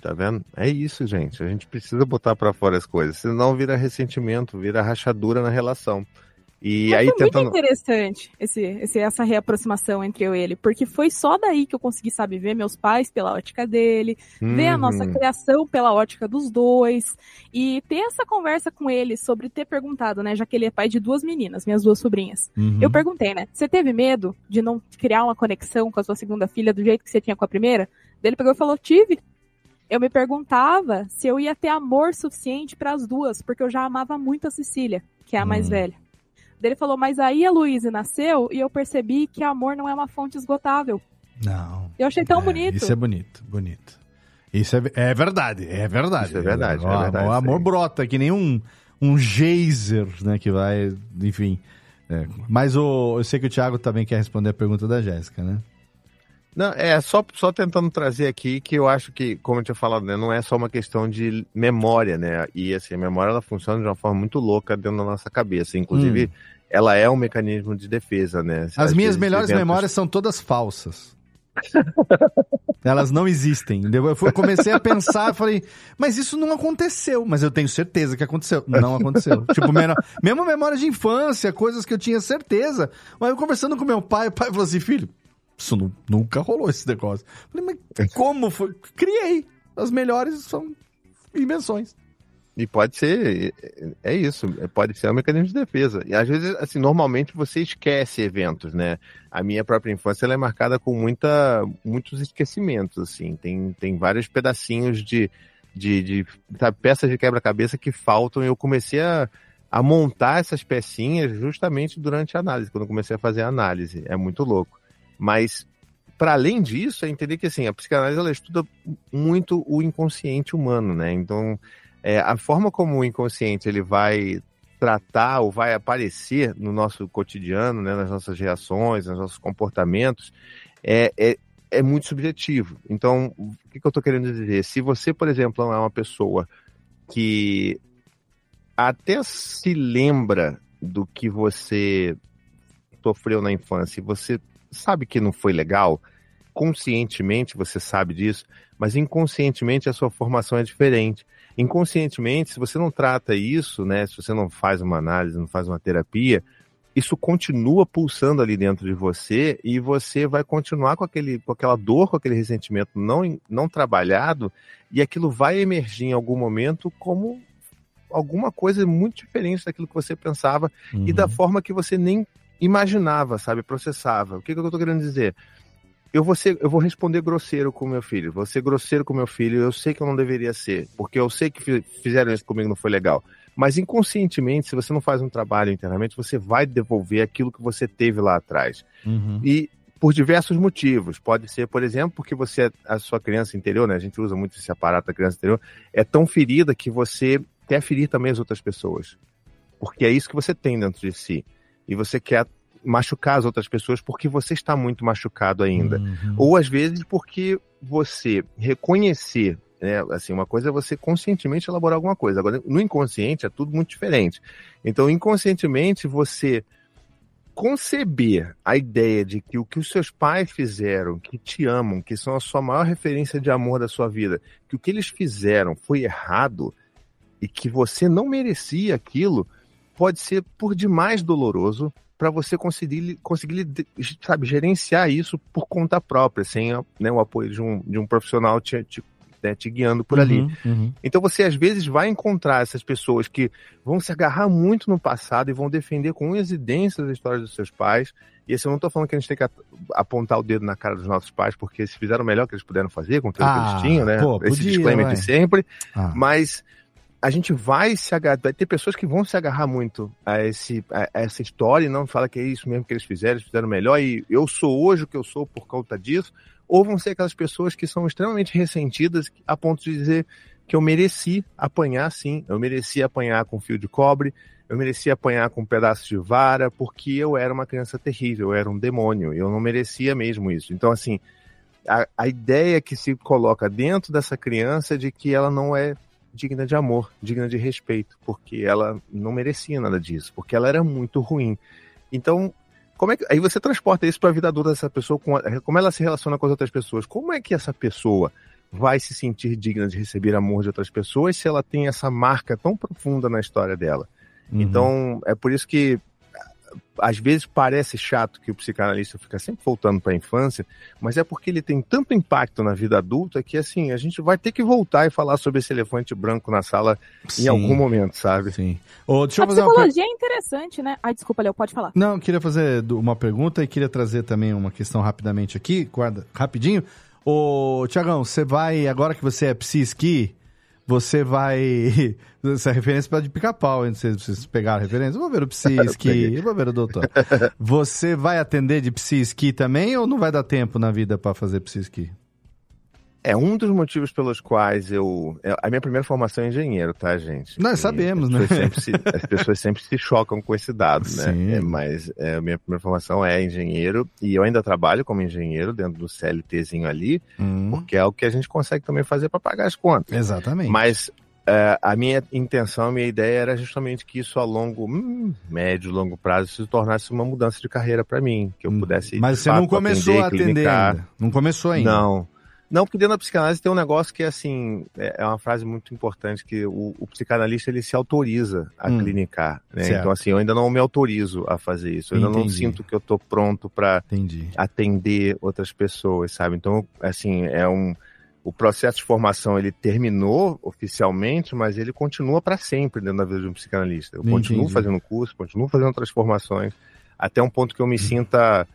Tá vendo? É isso, gente. A gente precisa botar pra fora as coisas, senão vira ressentimento, vira rachadura na relação. E Mas aí foi tentando muito interessante esse, esse- essa reaproximação entre eu e ele, porque foi só daí que eu consegui, sabe, ver meus pais pela ótica dele, ver a nossa Uhum. criação pela ótica dos dois, e ter essa conversa com ele sobre ter perguntado, né, já que ele é pai de duas meninas, minhas duas sobrinhas. Uhum. Eu perguntei, né, você teve medo de não criar uma conexão com a sua segunda filha do jeito que você tinha com a primeira? Daí Ele pegou e falou, tive. Eu me perguntava se eu ia ter amor suficiente para as duas, porque eu já amava muito a Cecília, que é a mais Hum. velha. Ele falou, mas aí a Luísa nasceu e eu percebi que amor não é uma fonte esgotável. Não. Eu achei tão É, bonito. Isso é bonito, bonito. Isso é, é verdade, é verdade. Isso é verdade, O, é verdade, o amor sim. brota, que nem um, um geyser, né, que vai, enfim. é. Mas o, eu sei que o Thiago também quer responder a pergunta da Jéssica, né? Não, é só, só tentando trazer aqui que eu acho que, como eu tinha falado, né, não é só uma questão de memória, né? E assim, a memória ela funciona de uma forma muito louca dentro da nossa cabeça. Inclusive, Hum. ela é um mecanismo de defesa, né? As minhas melhores eventos- memórias são todas falsas. (laughs) Elas não existem. Eu fui- comecei a pensar, falei, mas isso não aconteceu. Mas eu tenho certeza que aconteceu. Não aconteceu. (laughs) tipo, meno- mesmo memória de infância, coisas que eu tinha certeza. Mas eu conversando com meu pai, o pai falou assim, filho, isso nu- nunca rolou esse negócio. Falei, mas como foi? Criei. As melhores são invenções. E pode ser, é isso, pode ser um mecanismo de defesa. E às vezes, assim, normalmente você esquece eventos, né? A minha própria infância ela é marcada com muita, muitos esquecimentos, assim. Tem, tem vários pedacinhos de, de, de sabe, peças de quebra-cabeça que faltam e eu comecei a, a montar essas pecinhas justamente durante a análise, quando eu comecei a fazer a análise. É muito louco. Mas, para além disso, é entender que, assim, a psicanálise ela estuda muito o inconsciente humano, né? Então, é, a forma como o inconsciente ele vai tratar ou vai aparecer no nosso cotidiano, né, nas nossas reações, nos nossos comportamentos, é, é, é muito subjetivo. Então, o que, que eu estou querendo dizer? Se você, por exemplo, é uma pessoa que até se lembra do que você sofreu na infância e você sabe que não foi legal, conscientemente você sabe disso, mas inconscientemente a sua formação é diferente. Inconscientemente, se você não trata isso, né, se você não faz uma análise, não faz uma terapia, isso continua pulsando ali dentro de você e você vai continuar com, aquele, com aquela dor, com aquele ressentimento não, não trabalhado e aquilo vai emergir em algum momento como alguma coisa muito diferente daquilo que você pensava e da forma que você nem imaginava, sabe, processava. O que, que eu tô querendo dizer? Eu vou, ser, eu vou responder grosseiro com meu filho, vou ser grosseiro com meu filho, eu sei que eu não deveria ser, porque eu sei que fi- fizeram isso comigo, não foi legal. Mas inconscientemente, se você não faz um trabalho internamente, você vai devolver aquilo que você teve lá atrás. E por diversos motivos. Pode ser, por exemplo, porque você, a sua criança interior, né? A gente usa muito esse aparato da criança interior, é tão ferida que você quer ferir também as outras pessoas. Porque é isso que você tem dentro de si. E você quer machucar as outras pessoas porque você está muito machucado ainda. Ou às vezes porque você reconhecer, né? Assim, uma coisa é você conscientemente elaborar alguma coisa. Agora, no inconsciente é tudo muito diferente. Então, inconscientemente, você conceber a ideia de que o que os seus pais fizeram, que te amam, que são a sua maior referência de amor da sua vida, que o que eles fizeram foi errado e que você não merecia aquilo, pode ser por demais doloroso para você conseguir, conseguir sabe, gerenciar isso por conta própria, sem né, o apoio de um, de um profissional te, te, né, te guiando por ali. Uhum, uhum. Então você às vezes vai encontrar essas pessoas que vão se agarrar muito no passado e vão defender com unhas e dentes as histórias dos seus pais. E assim, eu não tô falando que a gente tem que apontar o dedo na cara dos nossos pais, porque eles fizeram o melhor que eles puderam fazer com aquilo que Ah, eles tinham, né? pô, Esse podia, disclaimer vai. de sempre. Ah. Mas a gente vai se agarrar, vai ter pessoas que vão se agarrar muito a, esse, a, a essa história e não fala que é isso mesmo que eles fizeram, eles fizeram melhor e eu sou hoje o que eu sou por conta disso. Ou vão ser aquelas pessoas que são extremamente ressentidas a ponto de dizer que eu mereci apanhar sim, eu mereci apanhar com fio de cobre, eu mereci apanhar com um pedaço de vara, porque eu era uma criança terrível, eu era um demônio, eu não merecia mesmo isso. Então, assim, a, a ideia que se coloca dentro dessa criança é de que ela não é digna de amor, digna de respeito, porque ela não merecia nada disso, porque ela era muito ruim. Então, como é que, aí você transporta isso para a vida adulta dessa pessoa, com a- como ela se relaciona com as outras pessoas. Como é que essa pessoa vai se sentir digna de receber amor de outras pessoas se ela tem essa marca tão profunda na história dela? Uhum. Então, é por isso que às vezes parece chato que o psicanalista fica sempre voltando para a infância, mas é porque ele tem tanto impacto na vida adulta que assim, a gente vai ter que voltar e falar sobre esse elefante branco na sala Sim. em algum momento, sabe? Sim. Ô, deixa A eu fazer uma psicologia é interessante, né? Ai, desculpa, Léo, pode falar. Não, eu queria fazer uma pergunta e queria trazer também uma questão rapidamente aqui, guarda, rapidinho. Ô, Tiagão, você vai, agora que você é psi-esqui, você vai. (laughs) Essa referência para de pica-pau, hein? Vocês, vocês pegaram a referência? Eu vou ver o Psi-Ski, (laughs) eu vou ver o doutor. Você vai atender de Psi-Ski também ou não vai dar tempo na vida para fazer Psi-Ski? É um dos motivos pelos quais eu. A minha primeira formação é engenheiro, tá, gente? Nós sabemos, as né? se- as pessoas sempre se chocam com esse dado, né? Sim. É, mas é, a minha primeira formação é engenheiro e eu ainda trabalho como engenheiro dentro do CLTzinho ali, Hum, porque é o que a gente consegue também fazer para pagar as contas. exatamente. Mas é, a minha intenção, a minha ideia era justamente que isso a longo, hum, médio, longo prazo se tornasse uma mudança de carreira para mim, que eu pudesse. Hum, Mas de você não fato, começou a atender clinicar. ainda. Não começou ainda. Não. Não, porque dentro da psicanálise tem um negócio que, assim, é é uma frase muito importante, que o, o psicanalista, ele se autoriza a Hum. clinicar, né? Então, assim, eu ainda não me autorizo a fazer isso. Eu ainda não Entendi. sinto que eu tô pronto para Entendi. atender outras pessoas, sabe? Então, assim, é um... O processo de formação, ele terminou oficialmente, mas ele continua para sempre dentro da vida de um psicanalista. Eu continuo Entendi. fazendo curso, continuo fazendo outras formações, até um ponto que eu me sinta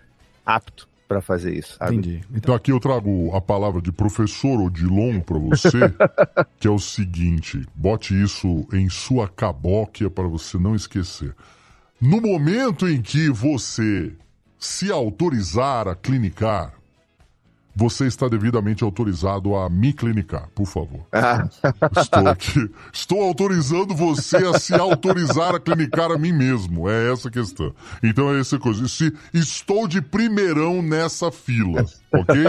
apto para fazer isso, sabe? Entendi. Então aqui eu trago a palavra de professor Odilon para você, (laughs) que é o seguinte: bote isso em sua cabóquia para você não esquecer. No momento em que você se autorizar a clinicar, você está devidamente autorizado a me clinicar, por favor. (laughs) Estou aqui. Estou autorizando você a se autorizar a clinicar a mim mesmo. É essa a questão. Então é essa coisa. Se estou de primeirão nessa fila, ok?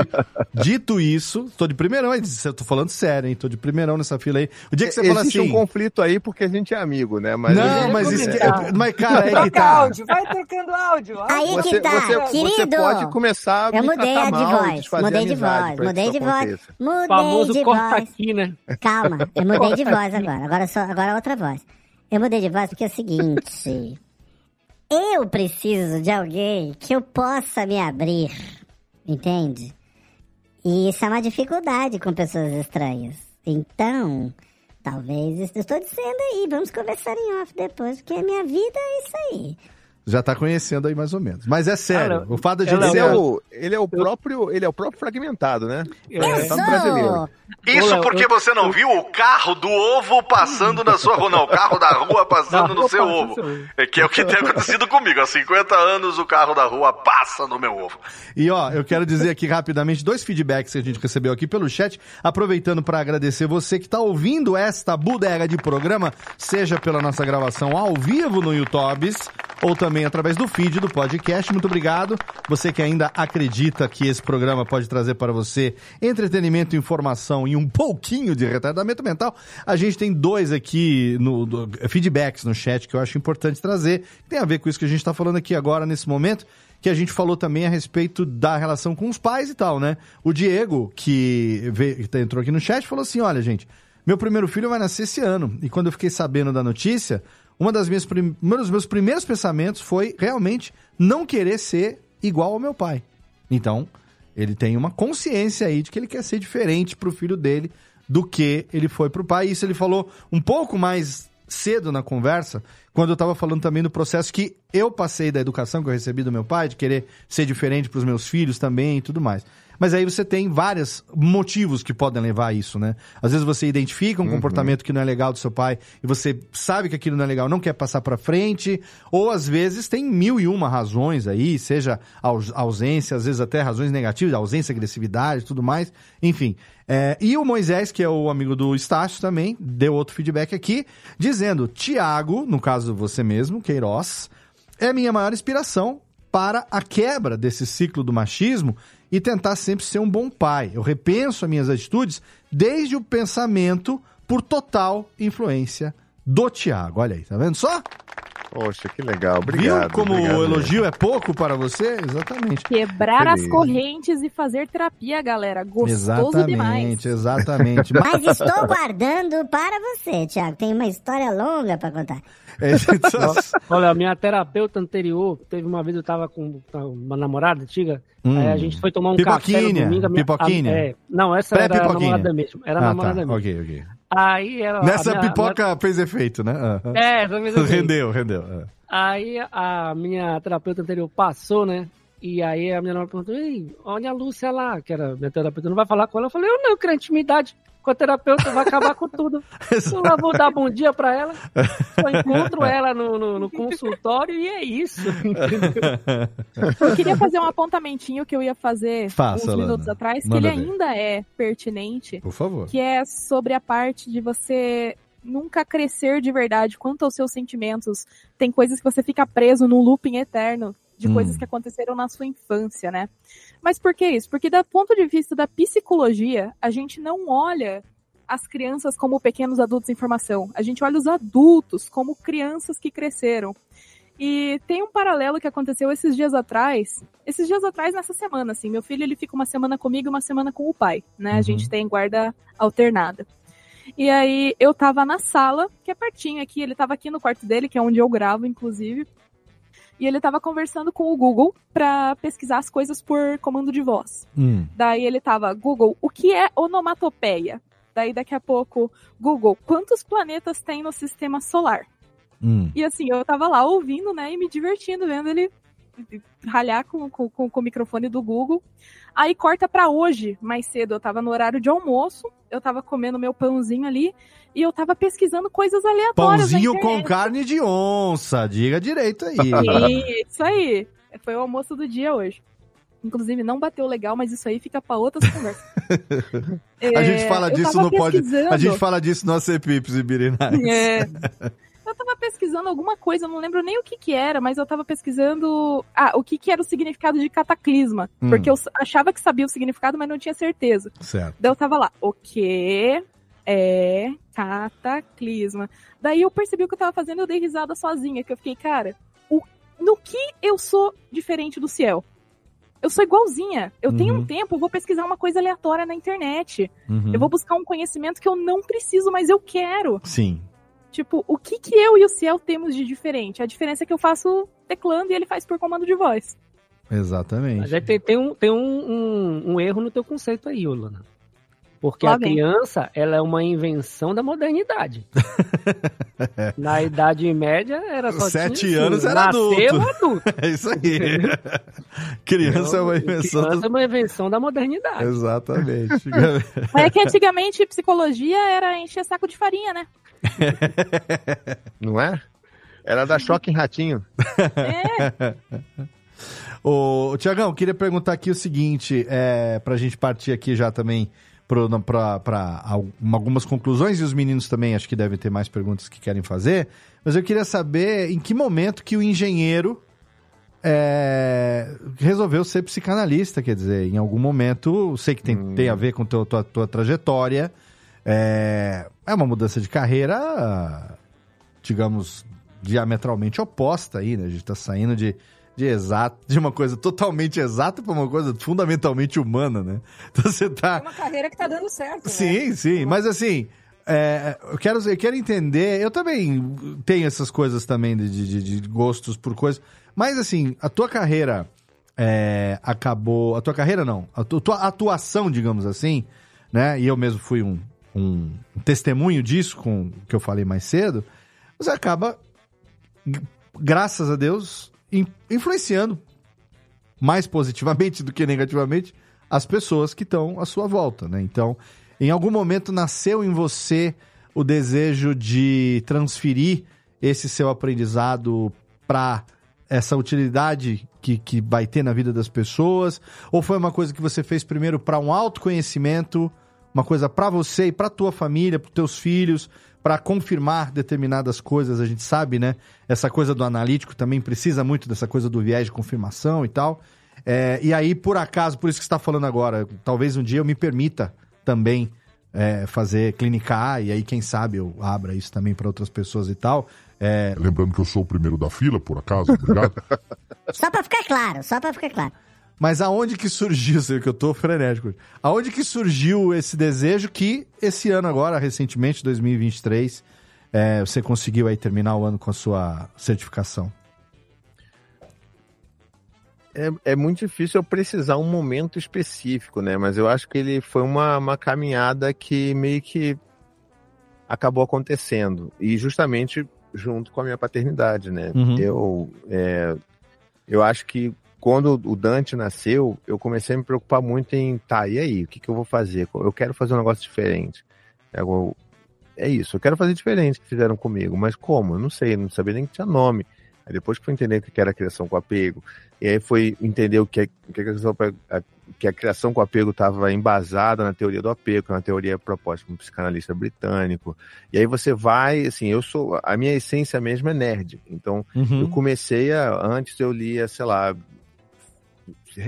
Dito isso, tô de primeirão, eu tô falando sério, hein? Tô de primeirão nessa fila aí. O dia que você fala Existe assim. um conflito aí porque a gente é amigo, né? Mas não, mas isso que, mas cara, é que Troca tá. áudio, vai trocando áudio. Aí áudio. que tá, você, querido. você pode começar a Eu mudei a de mal voz, mudei de voz, mudei de voz, mudei famoso de corta voz. aqui, né? Calma, eu mudei de voz agora. Agora só, agora outra voz. Eu mudei de voz porque é o seguinte. Eu preciso de alguém que eu possa me abrir, entende? E isso é uma dificuldade com pessoas estranhas. Então, talvez estou dizendo aí, vamos conversar em off depois, porque a minha vida é isso aí. Já tá conhecendo aí mais ou menos. Mas é sério, Cara, o fato de ele Ele ser. é, o, ele é o próprio, ele é o próprio fragmentado, né? Fragmentado brasileiro. Isso porque você não viu o carro do ovo passando na sua rua. Não, o carro da rua (laughs) passando no seu ovo. É que é o que tem acontecido comigo. Há 50 anos o carro da rua passa no meu ovo. E ó, eu quero dizer aqui rapidamente dois feedbacks que a gente recebeu aqui pelo chat, aproveitando para agradecer você que está ouvindo esta bodega de programa, seja pela nossa gravação ao vivo no YouTube ou também através do feed do podcast. Muito obrigado. Você que ainda acredita que esse programa pode trazer para você entretenimento, informação e um pouquinho de retardamento mental, a gente tem dois aqui no do- feedbacks no chat que eu acho importante trazer. Tem a ver com isso que a gente está falando aqui agora nesse momento que a gente falou também a respeito da relação com os pais e tal, né? O Diego, que, veio, que entrou aqui no chat, falou assim: olha, gente, meu primeiro filho vai nascer esse ano. E quando eu fiquei sabendo da notícia, uma das minhas prim... um dos meus primeiros pensamentos foi realmente não querer ser igual ao meu pai. Então, ele tem uma consciência aí de que ele quer ser diferente pro filho dele do que ele foi pro pai. Isso ele falou um pouco mais cedo na conversa, quando eu estava falando também do processo que eu passei da educação que eu recebi do meu pai, de querer ser diferente para os meus filhos também e tudo mais. Mas aí você tem vários motivos que podem levar a isso, né? Às vezes você identifica um comportamento que não é legal do seu pai e você sabe que aquilo não é legal, não quer passar para frente, ou às vezes tem mil e uma razões aí, seja aus- ausência, às vezes até razões negativas, ausência, agressividade, tudo mais, enfim. É, e o Moisés, que é o amigo do Estácio também, deu outro feedback aqui, dizendo: Tiago, no caso você mesmo, Queiroz, é minha maior inspiração para a quebra desse ciclo do machismo e tentar sempre ser um bom pai. Eu repenso as minhas atitudes desde o pensamento por total influência do Tiago. Olha aí, tá vendo só? Poxa, que legal. Obrigado. Viu como obrigado o elogio é pouco para você? Exatamente. Quebrar as Feliz. correntes e fazer terapia, galera. Gostoso demais. exatamente, exatamente. (laughs) Mas estou guardando para você, Thiago. Tem uma história longa para contar. É, (laughs) Olha, a minha terapeuta anterior, teve uma vez eu tava com uma namorada antiga, Hum. aí a gente foi tomar um café no Pipoquinha, domingo. a minha- pipoquinha? a- é, não, essa era a namorada mesmo. Era a Ah, namorada tá. mesmo. Ok, ok. Aí ela. Nessa minha- pipoca fez efeito, né? Ah, ah. É, essa mesma vez. Rendeu, rendeu. ah. Aí a minha terapeuta anterior passou, né? E aí a minha namorada perguntou, Ei, olha a Lúcia lá, que era minha terapeuta, não vai falar com ela? Eu falei, eu não, eu quero intimidade. Com a terapeuta, vai acabar com tudo. (laughs) Eu lá vou dar bom dia pra ela, só encontro ela no, no, no consultório e é isso. (laughs) Eu queria fazer um apontamentinho que eu ia fazer Faça, uns Lana. minutos atrás, que Manda ele ver. ainda é pertinente. Por favor. Que é sobre a parte de você nunca crescer de verdade quanto aos seus sentimentos. Tem coisas que você fica preso num looping eterno de Hum. coisas que aconteceram na sua infância, né? Mas por que isso? Porque, do ponto de vista da psicologia, a gente não olha as crianças como pequenos adultos em formação. A gente olha os adultos como crianças que cresceram. E tem um paralelo que aconteceu esses dias atrás. Esses dias atrás, nessa semana, assim. Meu filho, ele fica uma semana comigo e uma semana com o pai, né? A gente tem guarda alternada. E aí, eu tava na sala, que é pertinho aqui. Ele tava aqui no quarto dele, que é onde eu gravo, inclusive. E ele tava conversando com o Google pra pesquisar as coisas por comando de voz. Hum. Daí ele tava, Google, o que é onomatopeia? Daí daqui a pouco, Google, quantos planetas tem no sistema solar? Hum. E assim, eu tava lá ouvindo, né, e me divertindo, vendo ele ralhar com, com, com, o microfone do Google. Aí corta pra hoje, mais cedo, eu tava no horário de almoço, eu tava comendo meu pãozinho ali, e eu tava pesquisando coisas aleatórias Pãozinho com carne de onça, diga direito aí. Isso aí. Foi o almoço do dia hoje. Inclusive, não bateu legal, mas isso aí fica pra outras conversas. a gente É, fala eu disso no pode. A gente fala disso no ACPIPs e Birinais. É. (laughs) Eu tava pesquisando alguma coisa, eu não lembro nem o que que era, mas eu tava pesquisando ah, o que que era o significado de cataclisma. Hum. Porque eu achava que sabia o significado, mas não tinha certeza. Certo. Daí eu tava lá, o que é cataclisma? Daí eu percebi o que eu tava fazendo eu dei risada sozinha, que eu fiquei, cara, o, no que eu sou diferente do ciel? Eu sou igualzinha. Eu tenho Uhum. um tempo, eu vou pesquisar uma coisa aleatória na internet. Uhum. Eu vou buscar um conhecimento que eu não preciso, mas eu quero. Sim. Tipo, o que que eu e o Ciel temos de diferente? A diferença é que eu faço teclando e ele faz por comando de voz. Exatamente. Mas aí tem, tem, um, tem um, um, um erro no teu conceito aí, Lana. Porque Lá a criança, ela é uma invenção da modernidade. (laughs) Na Idade Média era só Sete tinha, anos era nasceu adulto. adulto. (laughs) É isso aí. Criança é uma invenção. Criança do- é uma invenção da modernidade. Exatamente. Mas (laughs) é que antigamente psicologia era encher saco de farinha, né? (laughs) Não é? Era da choque em ratinho. (laughs) Ô, Tiagão, queria perguntar aqui o seguinte, é, pra gente partir aqui já também para algumas conclusões, e os meninos também acho que devem ter mais perguntas que querem fazer, mas eu queria saber em que momento que o engenheiro é, resolveu ser psicanalista, quer dizer, em algum momento, sei que tem, tem a ver com teu, tua, tua trajetória, é, é uma mudança de carreira, digamos, diametralmente oposta aí, né? A gente tá saindo de, de exato, de uma coisa totalmente exata para uma coisa fundamentalmente humana, né? (laughs) Então você tá. É uma carreira que tá dando certo. né? Sim, sim, mas assim. é, eu, quero, eu quero entender. Eu também tenho essas coisas também de, de, de gostos por coisas. Mas assim, a tua carreira é, acabou. A tua carreira não. A tu- tua atuação, digamos assim, né? E eu mesmo fui um, um testemunho disso com o que eu falei mais cedo. Você acaba, graças a Deus, in- influenciando mais positivamente (laughs) do que negativamente as pessoas que estão à sua volta, né? Então, em algum momento nasceu em você o desejo de transferir esse seu aprendizado para essa utilidade que, que vai ter na vida das pessoas? Ou foi uma coisa que você fez primeiro para um autoconhecimento, uma coisa para você e para tua família, para teus filhos, para confirmar determinadas coisas? A gente sabe, né? Essa coisa do analítico também precisa muito dessa coisa do viés de confirmação e tal. É, e aí, por acaso, por isso que você está falando agora, talvez um dia eu me permita também é, fazer clinicar, e aí, quem sabe, eu abra isso também para outras pessoas e tal. É, Lembrando que eu sou o primeiro da fila, por acaso, obrigado. (laughs) Só pra ficar claro, só pra ficar claro. Mas aonde que surgiu, (laughs) sei que eu tô frenético, aonde que surgiu esse desejo que esse ano agora, recentemente, 2023, é, você conseguiu aí terminar o ano com a sua certificação? É, é muito difícil eu precisar um momento específico, né? Mas eu acho que ele foi uma, uma caminhada que meio que acabou acontecendo. E justamente junto com a minha paternidade, né? Uhum. Eu, é, eu acho que quando o Dante nasceu, eu comecei a me preocupar muito em, tá, e aí, o que, que eu vou fazer? Eu quero fazer um negócio diferente. Agora, é isso, eu quero fazer diferente que fizeram comigo, mas como? Eu não sei, não sabia nem que tinha nome. Aí depois que foi entender o que era criação com apego, e aí foi entender o que, é, que, a, criação, a, que a criação com apego estava embasada na teoria do apego, que é uma teoria proposta por um psicanalista britânico. E aí você vai, assim, eu sou, a minha essência mesmo é nerd. Então, Uhum. eu comecei a, antes eu lia, sei lá,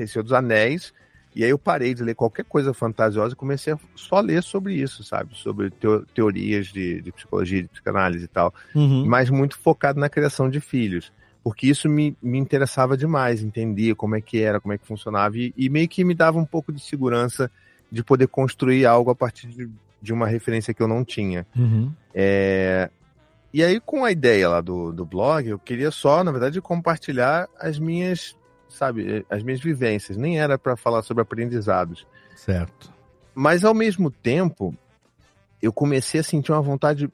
Senhor dos Anéis, e aí eu parei de ler qualquer coisa fantasiosa e comecei a só ler sobre isso, sabe? Sobre teo- teorias de, de psicologia, de psicanálise e tal. Uhum. Mas muito focado na criação de filhos. Porque isso me, me interessava demais, entender como é que era, como é que funcionava, e, e meio que me dava um pouco de segurança de poder construir algo a partir de, de uma referência que eu não tinha. Uhum. É, E aí, com a ideia lá do, do blog, eu queria só, na verdade, compartilhar as minhas, sabe, as minhas vivências. Nem era para falar sobre aprendizados. Certo. Mas, ao mesmo tempo, eu comecei a sentir uma vontade,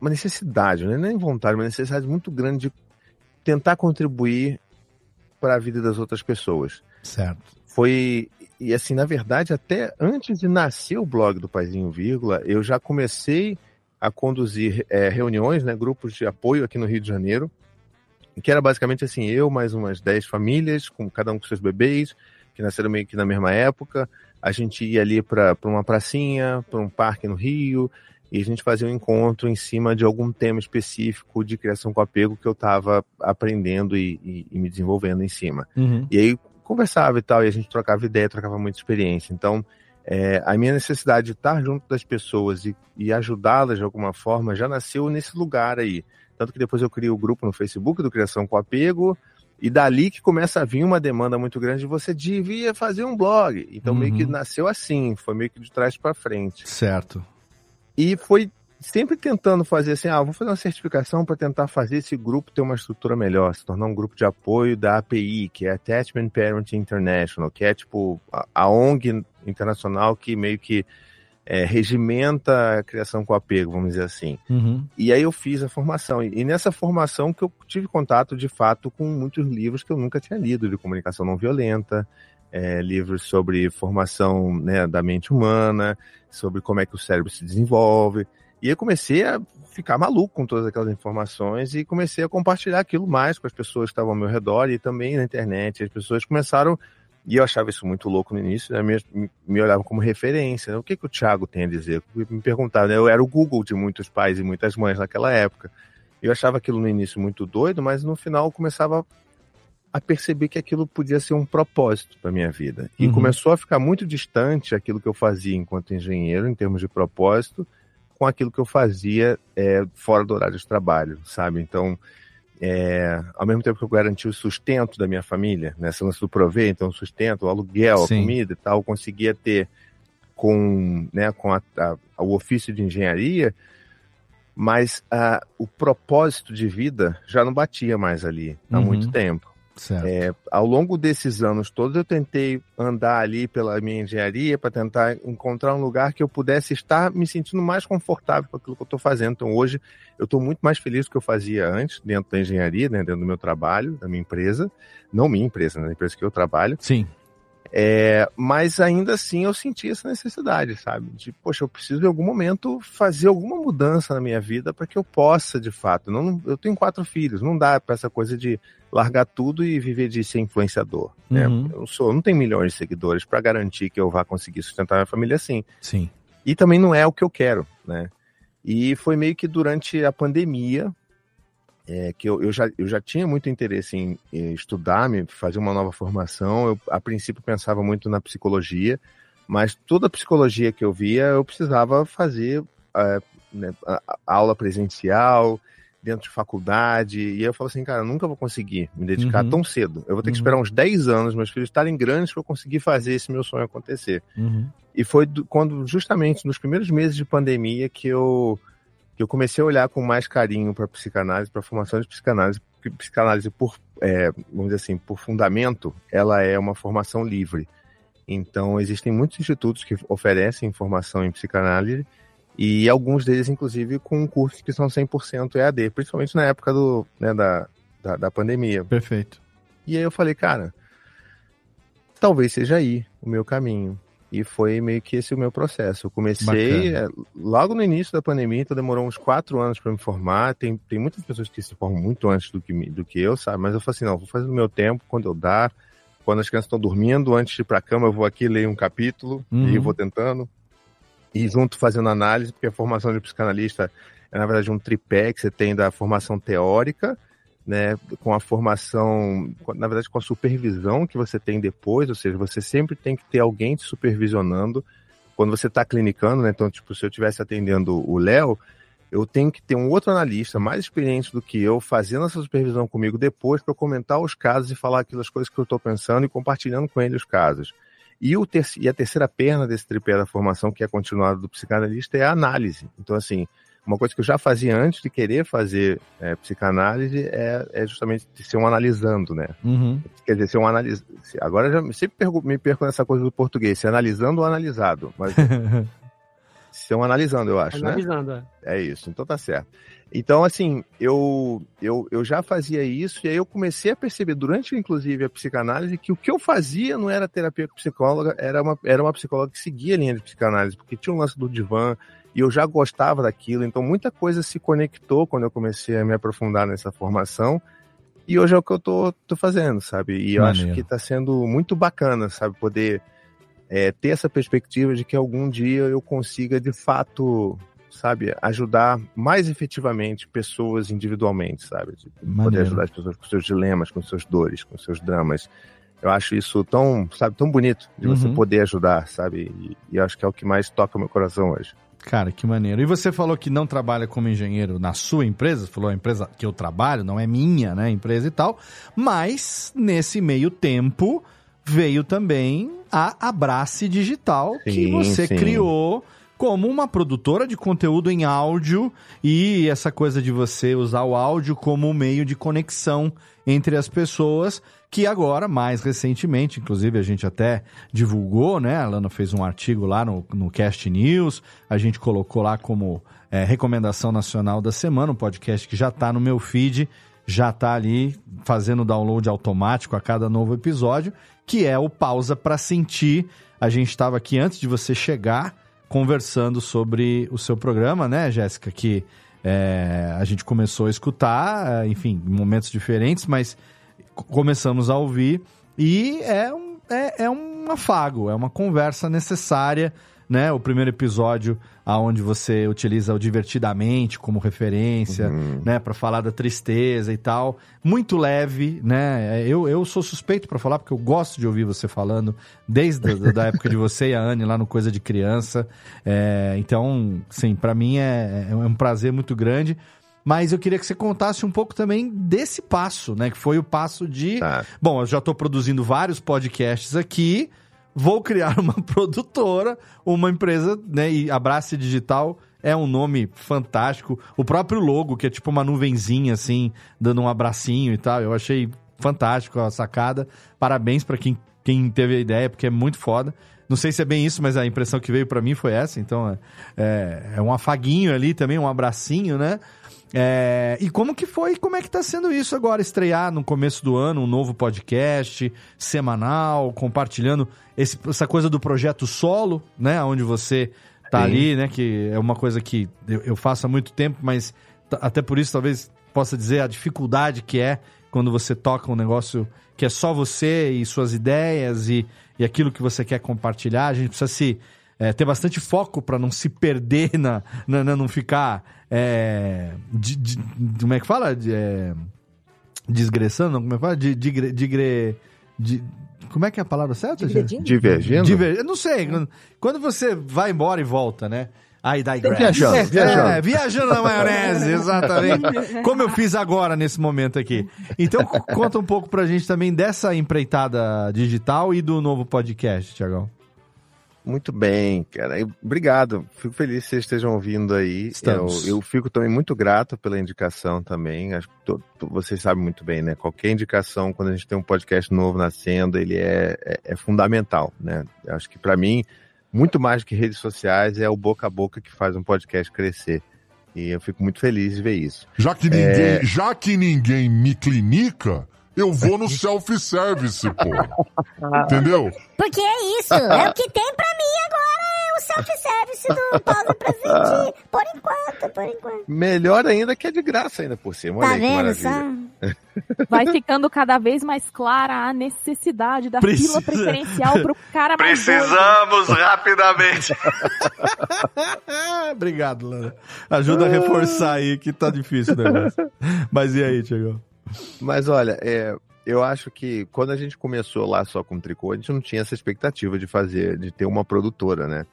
uma necessidade, não é nem vontade, uma necessidade muito grande de tentar contribuir para a vida das outras pessoas. Certo. Foi, e assim, na verdade, até antes de nascer o blog do Paizinho Vírgula, eu já comecei a conduzir é, reuniões, né, grupos de apoio aqui no Rio de Janeiro, que era basicamente assim, eu mais umas 10 famílias, com cada um com seus bebês, que nasceram meio que na mesma época, a gente ia ali para uma pracinha, para um parque no Rio, e a gente fazia um encontro em cima de algum tema específico de criação com apego que eu estava aprendendo e, e- e me desenvolvendo em cima. Uhum. E aí conversava e tal, e a gente trocava ideia, trocava muita experiência. Então, é, a minha necessidade de estar junto das pessoas e, e ajudá-las de alguma forma já nasceu nesse lugar aí. Tanto que depois eu criei o grupo no Facebook do Criação com Apego, e dali que começa a vir uma demanda muito grande de você devia fazer um blog. Então meio que Uhum. nasceu assim, foi meio que de trás para frente. Certo. E foi sempre tentando fazer assim, ah, vou fazer uma certificação para tentar fazer esse grupo ter uma estrutura melhor, se tornar um grupo de apoio da API, que é Attachment Parent International, que é tipo a, a ONG internacional que meio que é, regimenta a criação com apego, vamos dizer assim. Uhum. E aí eu fiz a formação. E nessa formação que eu tive contato, de fato, com muitos livros que eu nunca tinha lido, de comunicação não violenta, é, livros sobre formação né, da mente humana, sobre como é que o cérebro se desenvolve. E eu comecei a ficar maluco com todas aquelas informações e comecei a compartilhar aquilo mais com as pessoas que estavam ao meu redor e também na internet. As pessoas começaram, e eu achava isso muito louco no início, né, me, me olhavam como referência. né, O que, que o Thiago tem a dizer? Me perguntavam, né, eu era o Google de muitos pais e muitas mães naquela época. Eu achava aquilo no início muito doido, mas no final eu começava a perceber que aquilo podia ser um propósito para minha vida. E Uhum. começou a ficar muito distante aquilo que eu fazia enquanto engenheiro, em termos de propósito, com aquilo que eu fazia é, fora do horário de trabalho, sabe? Então, é, ao mesmo tempo que eu garantia o sustento da minha família, né, esse lance do prover, então o sustento, o aluguel, a Sim. comida e tal, eu conseguia ter com, né, com a- a- o ofício de engenharia, mas ah, o propósito de vida já não batia mais ali há Uhum. muito tempo. É, ao longo desses anos todos, eu tentei andar ali pela minha engenharia para tentar encontrar um lugar que eu pudesse estar me sentindo mais confortável com aquilo que eu estou fazendo. Então, hoje, eu estou muito mais feliz do que eu fazia antes, dentro da engenharia, né, dentro do meu trabalho, da minha empresa. Não minha empresa, né, da empresa que eu trabalho. Sim. É, mas ainda assim eu senti essa necessidade, sabe? De, poxa, eu preciso em algum momento fazer alguma mudança na minha vida para que eu possa, de fato. Não, eu tenho quatro filhos, não dá para essa coisa de largar tudo e viver de ser influenciador. Né? Uhum. Eu, não sou, eu não tenho milhões de seguidores para garantir que eu vá conseguir sustentar minha família assim. Sim. E também não é o que eu quero, né? E foi meio que durante a pandemia é, que eu, eu, já, eu já tinha muito interesse em, em estudar, me fazer uma nova formação. Eu, a princípio, pensava muito na psicologia, mas toda a psicologia que eu via, eu precisava fazer ah, né, a, a aula presencial, dentro de faculdade. E eu falo assim, cara, nunca vou conseguir me dedicar Uhum. tão cedo. Eu vou ter que Uhum. esperar uns 10 anos, meus filhos estarem grandes, para eu conseguir fazer esse meu sonho acontecer. Uhum. E foi do- quando, justamente nos primeiros meses de pandemia, que eu, que eu comecei a olhar com mais carinho para psicanálise, para a formação de psicanálise. Porque psicanálise, por, é, vamos dizer assim, por fundamento, ela é uma formação livre. Então, existem muitos institutos que oferecem formação em psicanálise e alguns deles, inclusive, com cursos que são 100% EAD, principalmente na época do, né, da, da, da pandemia. Perfeito. E aí eu falei, cara, talvez seja aí o meu caminho. E foi meio que esse o meu processo. Eu comecei é, logo no início da pandemia, então demorou uns quatro anos para me formar. Tem, tem muitas pessoas que se formam muito antes do que, do que eu, sabe? Mas eu falei assim, não, vou fazer no meu tempo, quando eu dar, quando as crianças estão dormindo, antes de ir para a cama, eu vou aqui ler um capítulo Uhum. e vou tentando. E junto fazendo análise, porque a formação de psicanalista é, na verdade, um tripé que você tem da formação teórica, né, com a formação, na verdade, com a supervisão que você tem depois, ou seja, você sempre tem que ter alguém te supervisionando quando você está clinicando, né? Então, tipo, se eu estivesse atendendo o Léo, eu tenho que ter um outro analista mais experiente do que eu fazendo essa supervisão comigo depois para comentar os casos e falar aquelas coisas que eu estou pensando e compartilhando com ele os casos. E, o ter e a terceira perna desse tripé da formação, que é continuada do psicanalista, é a análise. Então, assim, uma coisa que eu já fazia antes de querer fazer é, psicanálise é, é justamente ser um analisando, né? Uhum. Quer dizer, ser um analis... Agora eu já sempre me perco nessa coisa do português, se analisando ou analisado. Mas (laughs) ser um analisando, eu acho, Analisando, né? É isso, então tá certo. Então, assim, eu, eu, eu já fazia isso e aí eu comecei a perceber, durante inclusive a psicanálise, que o que eu fazia não era terapia com psicóloga, era uma, era uma psicóloga que seguia a linha de psicanálise, porque tinha um lance do divã e eu já gostava daquilo, então muita coisa se conectou quando eu comecei a me aprofundar nessa formação. E hoje é o que eu tô, tô fazendo, sabe? E eu acho Maneiro. que tá sendo muito bacana, sabe? Poder é, ter essa perspectiva de que algum dia eu consiga, de fato, sabe, ajudar mais efetivamente pessoas individualmente, sabe? De poder ajudar as pessoas com seus dilemas, com seus dores, com seus dramas. Eu acho isso tão, sabe, tão bonito de você Uhum. poder ajudar, sabe? E, e eu acho que é o que mais toca o meu coração hoje. Cara, que maneiro. E você falou que não trabalha como engenheiro na sua empresa, falou a empresa que eu trabalho, não é minha, né, empresa e tal, mas nesse meio tempo veio também a Abrace Digital, que Sim, você sim. criou como uma produtora de conteúdo em áudio e essa coisa de você usar o áudio como um meio de conexão entre as pessoas, que agora, mais recentemente, inclusive a gente até divulgou, né? A Lana fez um artigo lá no, no Cast News, a gente colocou lá como é, recomendação nacional da semana, um podcast que já tá no meu feed, já tá ali fazendo download automático a cada novo episódio, que é o Pausa para Sentir. A gente estava aqui antes de você chegar conversando sobre o seu programa, né, Jéssica? Que é, a gente começou a escutar, é, enfim, em momentos diferentes, mas começamos a ouvir e é um, é, é um afago, é uma conversa necessária, né? O primeiro episódio aonde você utiliza o divertidamente como referência, né, para falar da tristeza e tal, muito leve, né? Eu, eu sou suspeito para falar porque eu gosto de ouvir você falando desde a da época de você e a Anne lá no Coisa de Criança. É, então, sim, para mim é, é um prazer muito grande. Mas eu queria que você contasse um pouco também desse passo, né? Que foi o passo de. Bom, eu já estou produzindo vários podcasts aqui. Vou criar (laughs) uma produtora, uma empresa, né? E Abrace Digital é um nome fantástico. O próprio logo, que é tipo uma nuvenzinha, assim, dando um abracinho e tal. Eu achei fantástico a sacada. Parabéns para quem, quem teve a ideia, porque é muito foda. Não sei se é bem isso, mas a impressão que veio para mim foi essa. Então, é, é, é um afaguinho ali também, um abracinho, né? É, e como que foi, como é que tá sendo isso agora, estrear no começo do ano um novo podcast semanal, compartilhando esse- essa coisa do projeto solo, né? Onde você tá Sim. ali, né? Que é uma coisa que eu, eu faço há muito tempo, mas até por isso talvez possa dizer a dificuldade que é quando você toca um negócio que é só você e suas ideias e, e aquilo que você quer compartilhar. A gente precisa se é, ter bastante foco para não se perder na, na, na- não ficar é, de, de- como é que fala De, é, desgressando não, como é que fala de, digre, digre, de- como é que é a palavra certa? Digredindo? Divergindo? Diver- eu não sei quando, quando você vai embora e volta né Aí digress. Viajando, É, viajando. é, viajando na maionese, exatamente. Como eu fiz agora nesse momento aqui. Então, conta um pouco pra gente também dessa empreitada digital e do novo podcast, Tiagão. Muito bem, cara. Obrigado. Fico feliz que vocês estejam ouvindo aí. Eu, eu fico também muito grato pela indicação também. Acho que to- to- vocês sabem muito bem, né? Qualquer indicação, quando a gente tem um podcast novo nascendo, ele é, é, é fundamental, né? Eu Acho que para mim, muito mais do que redes sociais, é o boca a boca que faz um podcast crescer. E eu fico muito feliz de ver isso. Já que ninguém, É. já que ninguém me clinica, Eu vou no self-service, pô. Entendeu? Porque é isso, é o que tem pra mim agora, é o self-service do Pausa pra sentir. Por enquanto, por enquanto. Melhor ainda que é de graça ainda por cima. Olha Tá vendo só? Vai ficando cada vez mais clara a necessidade da Precisa. fila preferencial pro cara mais. Precisamos rapidamente. (laughs) Obrigado, Lana. Ajuda a reforçar aí que tá difícil o negócio. Mas e aí, Tiagão? Mas olha, é, eu acho que quando a gente começou lá só com tricô, a gente não tinha essa expectativa de fazer, de ter uma produtora, né?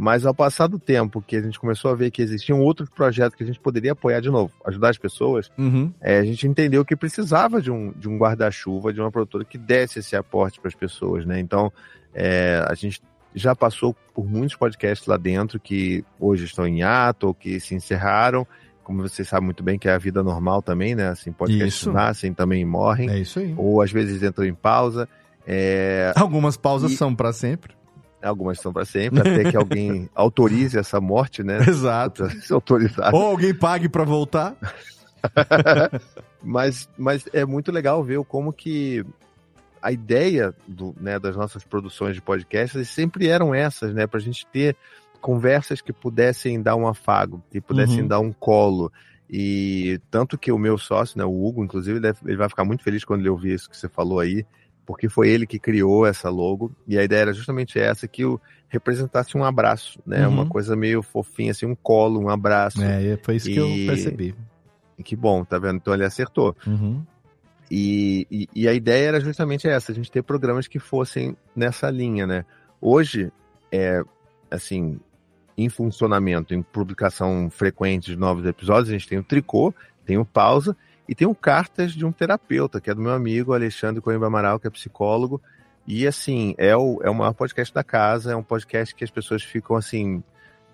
Mas ao passar do tempo que a gente começou a ver que existiam outros projetos que a gente poderia apoiar de novo, ajudar as pessoas, Uhum. é, a gente entendeu que precisava de um, de um guarda-chuva, de uma produtora que desse esse aporte para as pessoas, né? Então, é, a gente já passou por muitos podcasts lá dentro que hoje estão em ato ou que se encerraram. Como vocês sabem muito bem, que é a vida normal também, né? Assim, podcasts Isso. nascem também morrem. É isso aí. Ou às vezes entram em pausa. É, (laughs) Algumas pausas E- são pra sempre. Algumas são para sempre, até que alguém (laughs) autorize essa morte, né? Exato. Precisa ser autorizado. Ou alguém pague pra voltar. (laughs) mas, mas é muito legal ver como que a ideia do, né, das nossas produções de podcasts sempre eram essas, né? Pra gente ter conversas que pudessem dar um afago, que pudessem Uhum. dar um colo. E tanto que o meu sócio, né, o Hugo, inclusive, ele, deve- ele vai ficar muito feliz quando ele ouvir isso que você falou aí, porque foi ele que criou essa logo. E a ideia era justamente essa, que o representasse um abraço, né? Uhum. Uma coisa meio fofinha, assim, um colo, um abraço. É, foi isso que eu E- percebi. Que bom, tá vendo? Então ele acertou. Uhum. E, e, e a ideia era justamente essa, a gente ter programas que fossem nessa linha, né? Hoje, é, assim, em funcionamento, em publicação frequente de novos episódios, a gente tem o Tricô, tem o Pausa e tem o Cartas de um Terapeuta, que é do meu amigo Alexandre Coimbra Amaral, que é psicólogo. E, assim, é o, é o maior podcast da casa, é um podcast que as pessoas ficam, assim,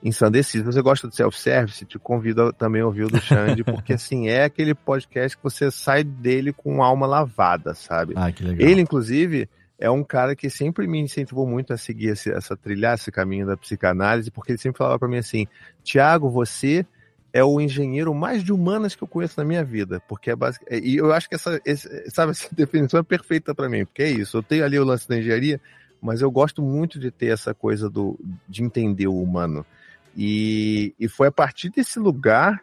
ensandecidas. Se você gosta do self-service, te convido a também a ouvir o do Xande, (laughs) porque, assim, é aquele podcast que você sai dele com alma lavada, sabe? Ah, que legal. Ele, inclusive, é um cara que sempre me incentivou muito a seguir esse, essa trilhar esse caminho da psicanálise, porque ele sempre falava para mim assim: Tiago, você é o engenheiro mais de humanas que eu conheço na minha vida, porque é basic... e eu acho que essa, esse- sabe, essa (laughs) definição é perfeita para mim, porque é isso. Eu tenho ali o lance da engenharia, mas eu gosto muito de ter essa coisa do de entender o humano. E, e foi a partir desse lugar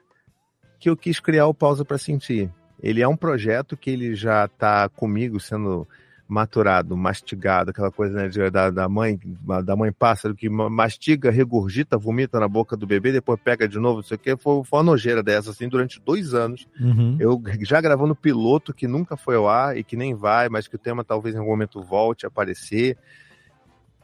que eu quis criar o Pausa para Sentir. Ele é um projeto que ele já está comigo sendo maturado, mastigado, aquela coisa né, de- da, da mãe, da mãe pássaro que ma- mastiga, regurgita, vomita na boca do bebê, depois pega de novo, não sei o que, foi, foi uma nojeira dessa, assim, durante dois anos. Uhum. Eu já gravando piloto que nunca foi ao ar e que nem vai, mas que o tema talvez em algum momento volte a aparecer.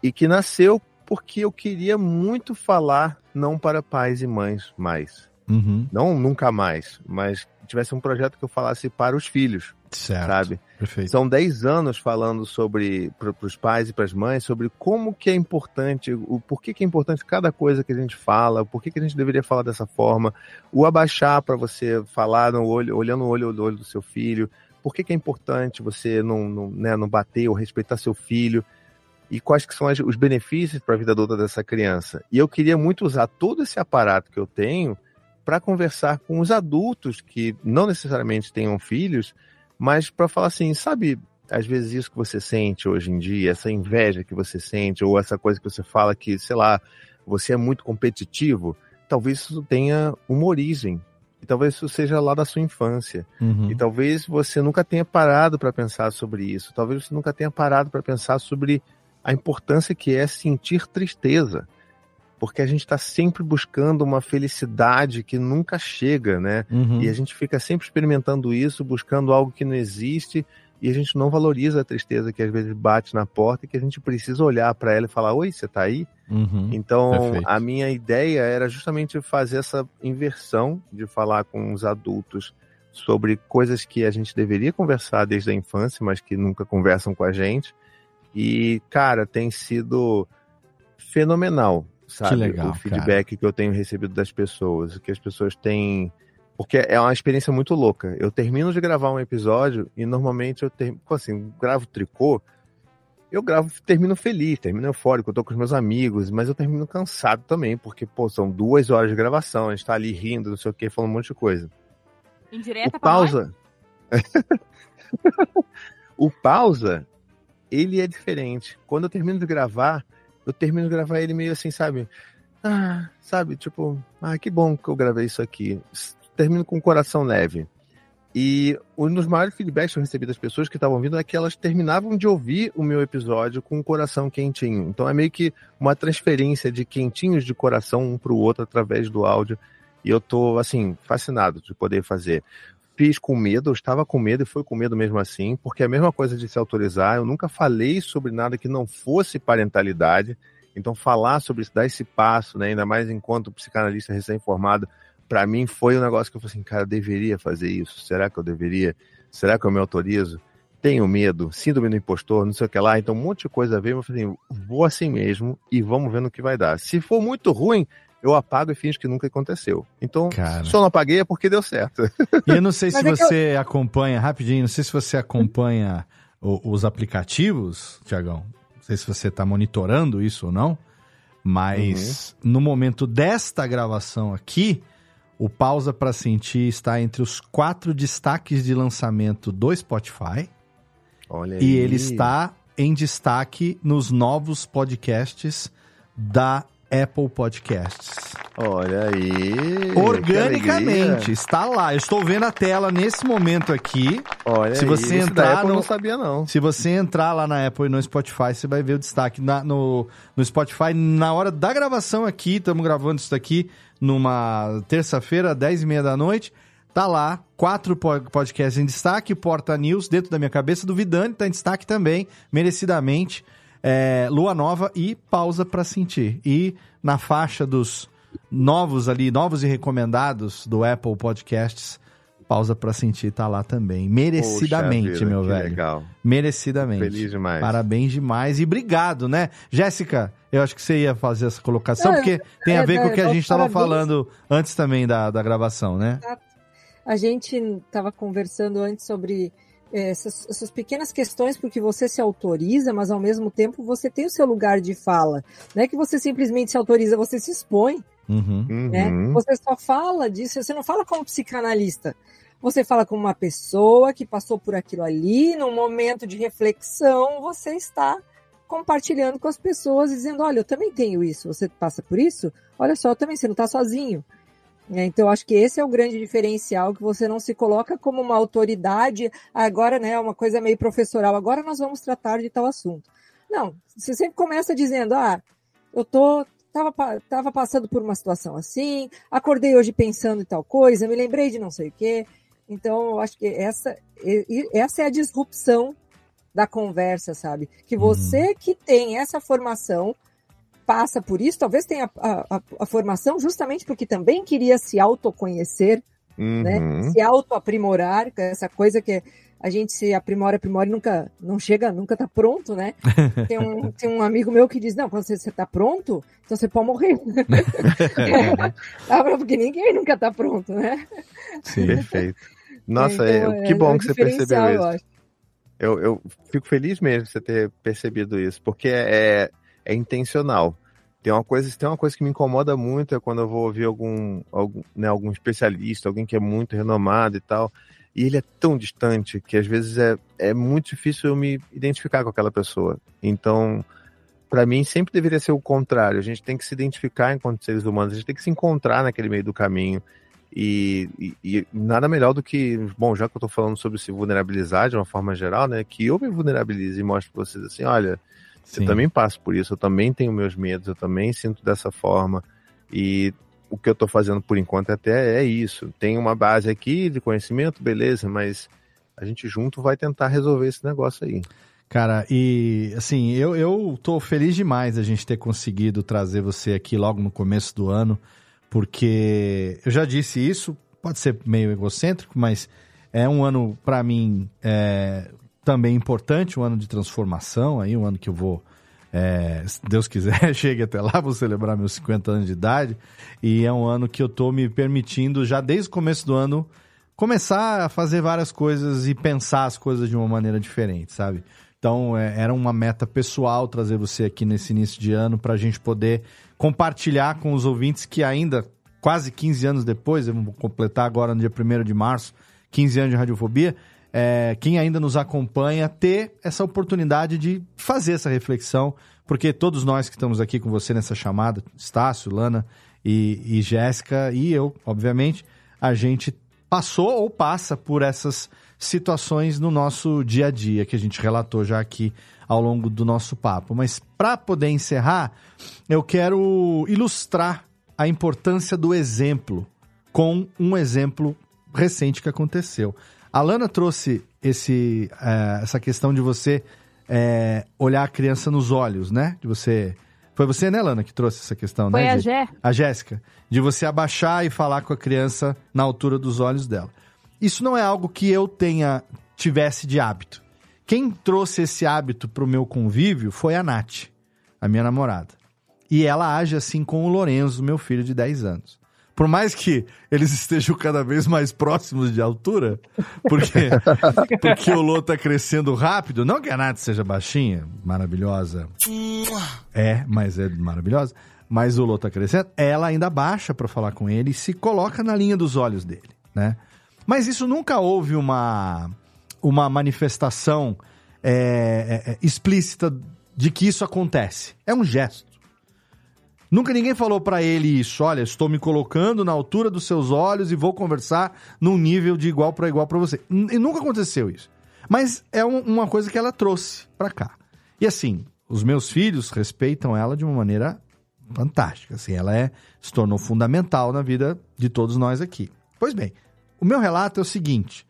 E que nasceu porque eu queria muito falar não para pais e mães mais. Uhum. Não nunca mais, mas tivesse um projeto que eu falasse para os filhos, Certo. sabe? Perfeito. São 10 anos falando sobre para os pais e para as mães sobre como que é importante, o porquê que é importante cada coisa que a gente fala, por que que a gente deveria falar dessa forma, o abaixar para você falar no olho, olhando o olho no olho do seu filho, por que que é importante você não, não, né, não bater ou respeitar seu filho e quais que são as- os benefícios para a vida adulta dessa criança. E eu queria muito usar todo esse aparato que eu tenho para conversar com os adultos que não necessariamente tenham filhos, mas para falar assim, sabe, às vezes isso que você sente hoje em dia, essa inveja que você sente, ou essa coisa que você fala que, sei lá, você é muito competitivo, talvez isso tenha uma origem. E talvez isso seja lá da sua infância. Uhum. E talvez você nunca tenha parado para pensar sobre isso. Talvez você nunca tenha parado para pensar sobre a importância que é sentir tristeza. Porque a gente está sempre buscando uma felicidade que nunca chega, né? Uhum. E a gente fica sempre experimentando isso, buscando algo que não existe, e a gente não valoriza a tristeza que às vezes bate na porta e que a gente precisa olhar para ela e falar: Oi, você tá aí? Uhum. Então, Perfeito. a minha ideia era justamente fazer essa inversão de falar com os adultos sobre coisas que a gente deveria conversar desde a infância, mas que nunca conversam com a gente. E, cara, tem sido fenomenal, sabe? legal, o feedback que eu tenho recebido das pessoas, que as pessoas têm. Porque é uma experiência muito louca. Eu termino de gravar um episódio e normalmente eu termino, assim, gravo tricô, eu gravo, termino feliz, termino eufórico, eu tô com os meus amigos, mas eu termino cansado também, porque, pô, são duas horas de gravação, a gente tá ali rindo, não sei o que, falando um monte de coisa. Indireta o pausa. (laughs) o pausa, ele é diferente. Quando eu termino de gravar, eu termino de gravar ele meio assim, sabe? Ah, sabe, tipo, ah, que bom que eu gravei isso aqui. Termino com o coração leve. E um dos maiores feedbacks que eu recebi das pessoas que estavam vindo é que elas terminavam de ouvir o meu episódio com o coração quentinho. Então é meio que uma transferência de quentinhos de coração um para o outro através do áudio. E eu tô, assim, fascinado de poder fazer. Fiz com medo, eu estava com medo e foi com medo mesmo assim, porque é a mesma coisa de se autorizar. Eu nunca falei sobre nada que não fosse parentalidade. Então, falar sobre isso, dar esse passo, né, ainda mais enquanto psicanalista recém-formado, para mim foi um negócio que eu falei assim, cara, eu deveria fazer isso. Será que eu deveria? Será que eu me autorizo? Tenho medo, síndrome do impostor, não sei o que lá. Então, um monte de coisa veio. Eu falei vou assim mesmo e vamos ver no que vai dar. Se for muito ruim, eu apago e finge que nunca aconteceu. Então, Cara. só não apaguei é porque deu certo. E eu não sei (laughs) se é você acompanha, rapidinho, não sei se você acompanha o- os aplicativos, Tiagão. Não sei se você está monitorando isso ou não, mas Uhum. no momento desta gravação aqui, o Pausa para Sentir está entre os quatro destaques de lançamento do Spotify. Olha E aí. ele está em destaque nos novos podcasts da Apple Podcasts. Olha aí. Organicamente, está lá. Eu estou vendo a tela nesse momento aqui. Olha se aí, você da entrar no, não sabia não. Se você entrar lá na Apple e no Spotify, você vai ver o destaque Na- no, no Spotify na hora da gravação aqui. Estamos gravando isso daqui numa terça-feira, 10 e meia da noite. Tá lá, quatro po- podcasts em destaque, Porta News, dentro da minha cabeça, do Vidani, tá em destaque também, merecidamente. É, Lua Nova e Pausa para Sentir. E na faixa dos novos ali, novos e recomendados do Apple Podcasts, Pausa para Sentir tá lá também. Merecidamente, vida, meu que velho. legal. Merecidamente. Feliz demais. Parabéns demais e obrigado, né? Jéssica, eu acho que você ia fazer essa colocação, Não, porque tem a é, ver com o que a é, gente estava falando antes também da, da gravação, né? A gente estava conversando antes sobre essas, essas pequenas questões porque você se autoriza, mas ao mesmo tempo você tem o seu lugar de fala. Não é que você simplesmente se autoriza, você se expõe. Uhum. né? Você só fala disso, você não fala como psicanalista. Você fala como uma pessoa que passou por aquilo ali, num momento de reflexão, você está compartilhando com as pessoas, dizendo: Olha, eu também tenho isso, você passa por isso? Olha só, eu também, você não está sozinho. Né? Então, acho que esse é o grande diferencial, que você não se coloca como uma autoridade, agora, né, uma coisa meio professoral, agora nós vamos tratar de tal assunto. Não, você sempre começa dizendo, ah, eu tô, tava, tava passando por uma situação assim, acordei hoje pensando em tal coisa, me lembrei de não sei o quê. Então, eu acho que essa, essa é a disrupção da conversa, sabe? Que você que tem essa formação passa por isso, talvez tenha a, a- a formação justamente porque também queria se autoconhecer, né? Uhum. Se autoaprimorar, é essa coisa que a gente se aprimora, aprimora e nunca não chega, nunca tá pronto, né? (laughs) Tem um, tem um amigo meu que diz, não, quando você, você tá pronto, então você pode morrer. (laughs) Ah, porque ninguém nunca tá pronto, né? Perfeito. Nossa, Então, é, que é bom um que você percebeu eu isso. acho. Eu, eu fico feliz mesmo de você ter percebido isso, porque é, é intencional. Tem uma coisa, tem uma coisa que me incomoda muito é quando eu vou ouvir algum, algum, né, algum especialista, alguém que é muito renomado e tal, e ele é tão distante que às vezes é, é muito difícil eu me identificar com aquela pessoa. Então, para mim sempre deveria ser o contrário. A gente tem que se identificar enquanto seres humanos, a gente tem que se encontrar naquele meio do caminho. E, e- e nada melhor do que, bom, já que eu tô falando sobre se vulnerabilizar de uma forma geral, né, que eu me vulnerabilize e mostre pra vocês assim, olha, Sim. eu também passo por isso, eu também tenho meus medos, eu também sinto dessa forma. E o que eu tô fazendo por enquanto até é isso. Tem uma base aqui de conhecimento, beleza, mas a gente junto vai tentar resolver esse negócio aí. Cara, e assim, eu, eu tô feliz demais a gente ter conseguido trazer você aqui logo no começo do ano, porque eu já disse isso, pode ser meio egocêntrico, mas é um ano, para mim, é, também importante, um ano de transformação, aí, um ano que eu vou, é, se Deus quiser, (laughs) chegue até lá, vou celebrar meus 50 anos de idade, e é um ano que eu tô me permitindo, já desde o começo do ano, começar a fazer várias coisas e pensar as coisas de uma maneira diferente, sabe? Então, é, era uma meta pessoal trazer você aqui nesse início de ano para a gente poder compartilhar com os ouvintes que ainda, quase 15 anos depois, eu vou completar agora no dia 1 de março, 15 anos de radiofobia, é, quem ainda nos acompanha, ter essa oportunidade de fazer essa reflexão, porque todos nós que estamos aqui com você nessa chamada, Estácio, Lana e, e Jéssica e eu, obviamente, a gente passou ou passa por essas situações no nosso dia a dia, que a gente relatou já aqui ao longo do nosso papo. Mas para poder encerrar, eu quero ilustrar a importância do exemplo com um exemplo recente que aconteceu. A Lana trouxe esse, é, essa questão de você é, olhar a criança nos olhos, né? De você. Foi você, né, Lana, que trouxe essa questão, Foi né? a Gê? Gé. A Jéssica. De você abaixar e falar com a criança na altura dos olhos dela. Isso não é algo que eu tenha tivesse de hábito. Quem trouxe esse hábito pro meu convívio foi a Nath, a minha namorada. E ela age assim com o Lorenzo, meu filho de 10 anos. Por mais que eles estejam cada vez mais próximos de altura, porque, (laughs) porque o Lô tá crescendo rápido, não que a Nath seja baixinha, maravilhosa. É, mas é maravilhosa. Mas o Lô tá crescendo, ela ainda baixa para falar com ele e se coloca na linha dos olhos dele, né? Mas isso nunca houve uma, uma manifestação é, é, é, explícita de que isso acontece. É um gesto. Nunca ninguém falou pra ele isso. Olha, estou me colocando na altura dos seus olhos e vou conversar num nível de igual para igual pra você. E nunca aconteceu isso. Mas é um- uma coisa que ela trouxe pra cá. E assim, os meus filhos respeitam ela de uma maneira fantástica. Assim, ela é, se tornou fundamental na vida de todos nós aqui. Pois bem, o meu relato é o seguinte.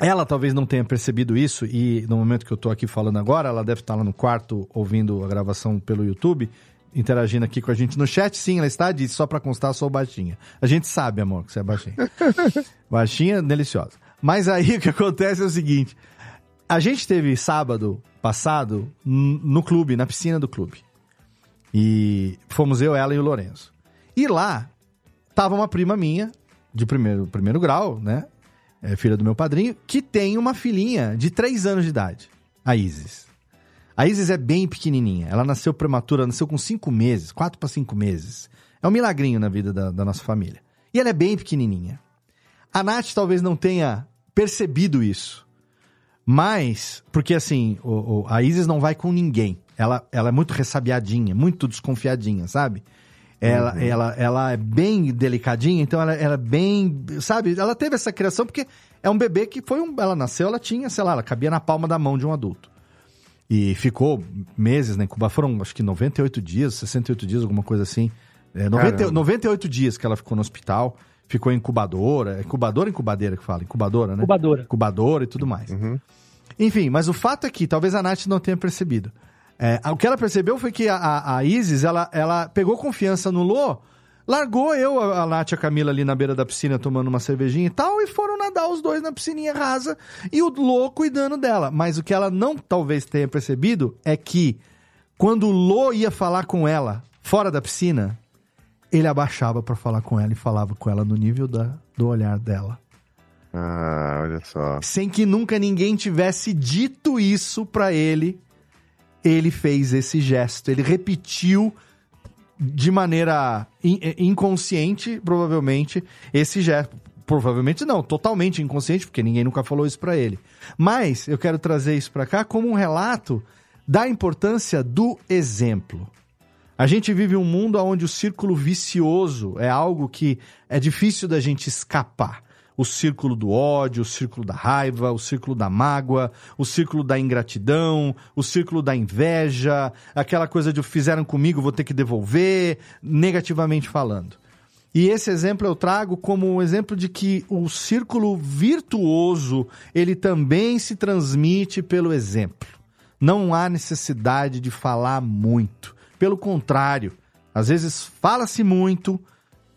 Ela talvez não tenha percebido isso e no momento que eu tô aqui falando agora, ela deve estar lá no quarto ouvindo a gravação pelo YouTube, interagindo aqui com a gente no chat. Sim, ela está, disse, só pra constar, sou baixinha. A gente sabe, amor, que você é baixinha. (laughs) baixinha, deliciosa. Mas aí o que acontece é o seguinte, a gente teve sábado passado no clube, na piscina do clube. E fomos eu, ela e o Lourenço. E lá tava uma prima minha, de primeiro, primeiro grau, né? É, filha do meu padrinho, que tem uma filhinha de 3 anos de idade, a Isis. A Isis é bem pequenininha. Ela nasceu prematura, nasceu com 5 meses, 4 para 5 meses. É um milagrinho na vida da, da nossa família. E ela é bem pequenininha. A Nath talvez não tenha percebido isso. Mas, porque assim, o- o- a Isis não vai com ninguém. Ela, ela é muito ressabiadinha, muito desconfiadinha, sabe? Ela, ela, ela é bem delicadinha, então ela, ela é bem. Sabe? Ela teve essa criação porque é um bebê que foi um. Ela nasceu, ela tinha, sei lá, ela cabia na palma da mão de um adulto. E ficou meses na incubação. Foram acho que 98 dias, 68 dias, alguma coisa assim. É, 90, Caramba. 98 dias que ela ficou no hospital. Ficou em incubadora. É incubadora ou incubadeira que fala? Incubadora, né? Incubadora. Incubadora e tudo mais. Enfim, mas o fato é que talvez a Nath não tenha percebido. É, o que ela percebeu foi que a, a, a Isis, ela, ela pegou confiança no Lô, largou eu, a, Nath e a Camila ali na beira da piscina tomando uma cervejinha e tal, e foram nadar os dois na piscininha rasa e o Lô cuidando dela. Mas o que ela não talvez tenha percebido é que quando o Lô ia falar com ela fora da piscina, ele abaixava pra falar com ela e falava com ela no nível da, do olhar dela. Ah, olha só. Sem que nunca ninguém tivesse dito isso pra ele, ele fez esse gesto. Ele repetiu de maneira in- eh, inconsciente, provavelmente, esse gesto. Provavelmente não, totalmente inconsciente, porque ninguém nunca falou isso pra ele. Mas eu quero trazer isso pra cá como um relato da importância do exemplo. A gente vive um mundo onde o círculo vicioso é algo que é difícil da gente escapar. O círculo do ódio, o círculo da raiva, o círculo da mágoa, o círculo da ingratidão, o círculo da inveja, aquela coisa de fizeram comigo, vou ter que devolver, negativamente falando. E esse exemplo eu trago como um exemplo de que o círculo virtuoso, ele também se transmite pelo exemplo. Não há necessidade de falar muito. Pelo contrário, às vezes fala-se muito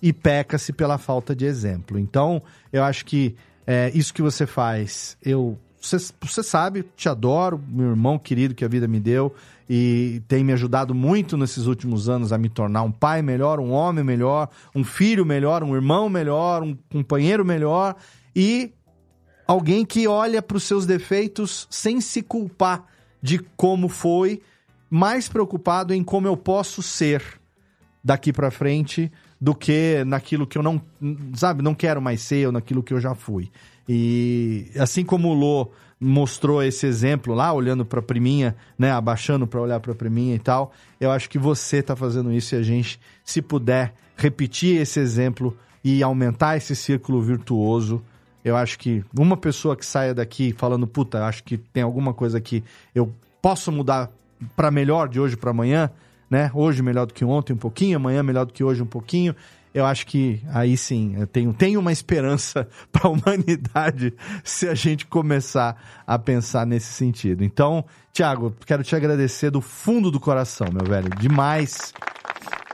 e peca-se pela falta de exemplo. Então, eu acho que é, isso que você faz, eu você, sabe, te adoro, meu irmão querido que a vida me deu e tem me ajudado muito nesses últimos anos a me tornar um pai melhor, um homem melhor, um filho melhor, um irmão melhor, um companheiro melhor e alguém que olha para os seus defeitos sem se culpar de como foi, mais preocupado em como eu posso ser daqui para frente do que naquilo que eu não, sabe, não quero mais ser ou naquilo que eu já fui. E assim como o Lô mostrou esse exemplo lá, olhando para a priminha, né, abaixando para olhar para a priminha e tal, eu acho que você tá fazendo isso e a gente, se puder repetir esse exemplo e aumentar esse círculo virtuoso, eu acho que uma pessoa que saia daqui falando, puta, acho que tem alguma coisa que eu posso mudar para melhor de hoje para amanhã, né? Hoje melhor do que ontem um pouquinho, amanhã melhor do que hoje um pouquinho. Eu acho que aí sim, eu tenho, tenho uma esperança (laughs) para a humanidade se a gente começar a pensar nesse sentido. Então, Thiago, quero te agradecer do fundo do coração, meu velho. Demais.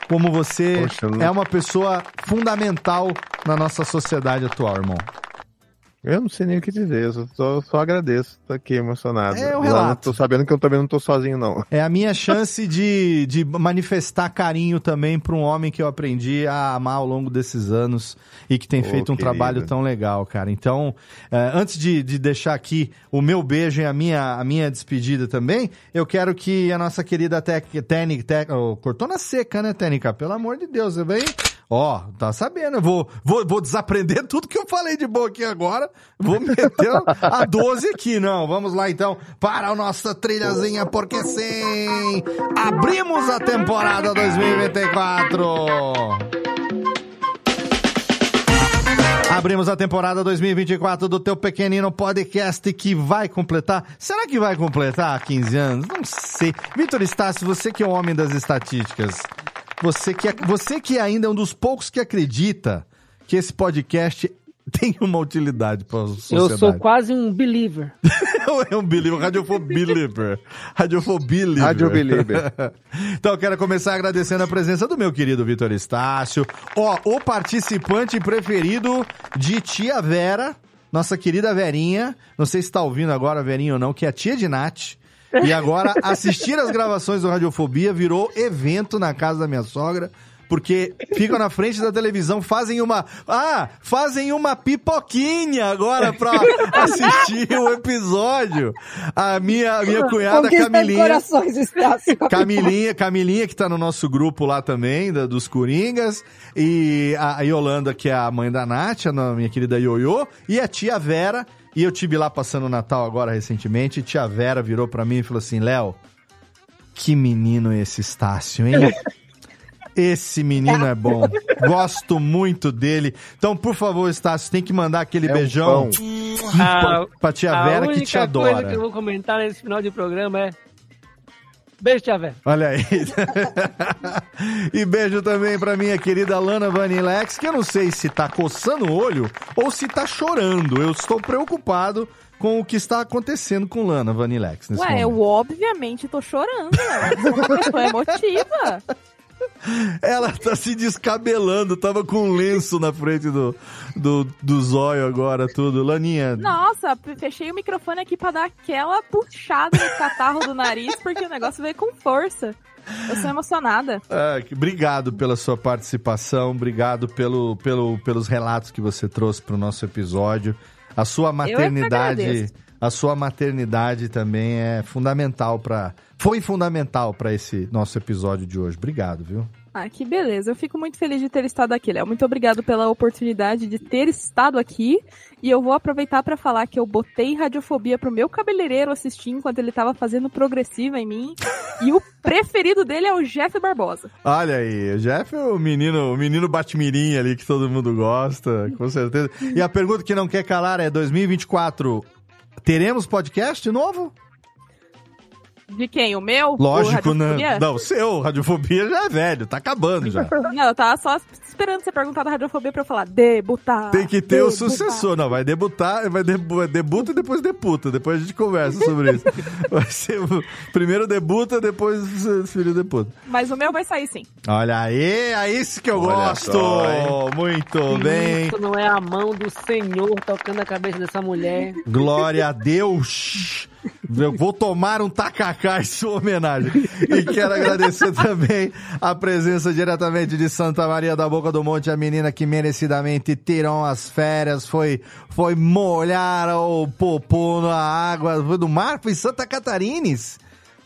Como você Poxa, é uma pessoa fundamental na nossa sociedade atual, irmão. Eu não sei nem o que dizer, eu só, só agradeço, tô aqui emocionado. É, relato. Tô sabendo que eu também não tô sozinho, não. É a minha chance de, de manifestar carinho também para um homem que eu aprendi a amar ao longo desses anos e que tem feito um trabalho tão legal, cara. Então, eh, antes de, de deixar aqui o meu beijo e a minha, a minha despedida também, eu quero que a nossa querida Técnica. cortou na seca, né, Técnica? Pelo amor de Deus, vem. Ó, tá sabendo, eu vou, vou, vou desaprender tudo que eu falei de boa aqui agora, vou meter a 12 aqui, não, vamos lá então para a nossa trilhazinha, porque sim, abrimos a temporada 2024! Abrimos a temporada 2024 do teu pequenino podcast que vai completar. Será que vai completar 15 anos? Não sei. Vitor Estácio, você que é o homem das estatísticas, você que, é, você que ainda é um dos poucos que acredita que esse podcast (laughs) tem uma utilidade para a sociedade. Eu sou quase um believer. (laughs) é um believer, radiofobeliever. Radiofobeliever. Radiobeliever. (laughs) então, eu quero começar agradecendo a presença do meu querido Vitor Estácio. Ó, o participante preferido de Tia Vera, nossa querida Verinha. Não sei se tá ouvindo agora, Verinha ou não, que é a tia de Nath. E agora, assistir as gravações do Radiofobia virou evento na casa da minha sogra. Porque ficam na frente da televisão, fazem uma. Ah, fazem uma pipoquinha agora pra assistir o episódio. A minha, a minha cunhada Camilinha. corações, Camilinha, Camilinha, que tá no nosso grupo lá também, da- dos Coringas, e a, a Yolanda, que é a mãe da Nath, a minha querida Ioiô, e a tia Vera, e eu tive lá passando o Natal agora recentemente, e tia Vera virou pra mim e falou assim, Léo, que menino esse Estácio, hein? (laughs) Esse menino é bom. Gosto muito dele. Então, por favor, Estácio, tem que mandar aquele É um beijão pão. pra, pra tia a Vera única que te adora. coisa que eu vou comentar nesse final de programa é. Beijo, tia Vera. Olha aí. (laughs) e beijo também pra minha querida Lana Vanilex, que eu não sei se tá coçando o olho ou se tá chorando. Eu estou preocupado com o que está acontecendo com Lana Vanilex nesse Ué, momento. eu obviamente tô chorando, né? Eu sou uma pessoa emotiva. Ela tá se descabelando, tava com um lenço na frente do, do, do zóio agora, tudo. Laninha, Nossa, fechei o microfone aqui pra dar aquela puxada no catarro do nariz, porque o negócio veio com força. Eu sou emocionada. Que- obrigado pela sua participação, obrigado pelo, pelo, pelos relatos que você trouxe para o nosso episódio. A sua é maternidade. A sua maternidade também é fundamental para, foi fundamental para esse nosso episódio de hoje. Obrigado, viu? Ah, que beleza. Eu fico muito feliz de ter estado aqui, Léo. Muito obrigado pela oportunidade de ter estado aqui. E eu vou aproveitar pra falar que eu botei radiofobia pro meu cabeleireiro assistir enquanto ele tava fazendo progressiva em mim. e o (laughs) preferido dele é o Jeff Barbosa. Olha aí, o Jeff é o menino, o menino batmirim ali que todo mundo gosta, com certeza. E a pergunta que não quer calar é 2024, teremos podcast novo? De quem? O meu? O Lógico, né? Não, o seu, Radiofobia já é velho, tá acabando já. (laughs) Não, eu tava só esperando você perguntar da radiofobia pra eu falar debutar. Tem que ter o debutar. sucessor, não, vai debutar, vai debu debuta e depois deputa, depois a gente conversa sobre isso. (laughs) Vai ser o primeiro debuta, depois o filho debuta. Mas o meu vai sair sim. Olha aí, é isso que eu Olha gosto! só? Muito bem! Isso não é a mão do Senhor tocando a cabeça dessa mulher. Glória a Deus! Eu vou tomar um tacacá em sua homenagem. E quero agradecer também a presença diretamente de Santa Maria da Boca do Monte, a menina que merecidamente tirou as férias, foi, foi molhar o popô na água, do mar, foi Santa Catarines.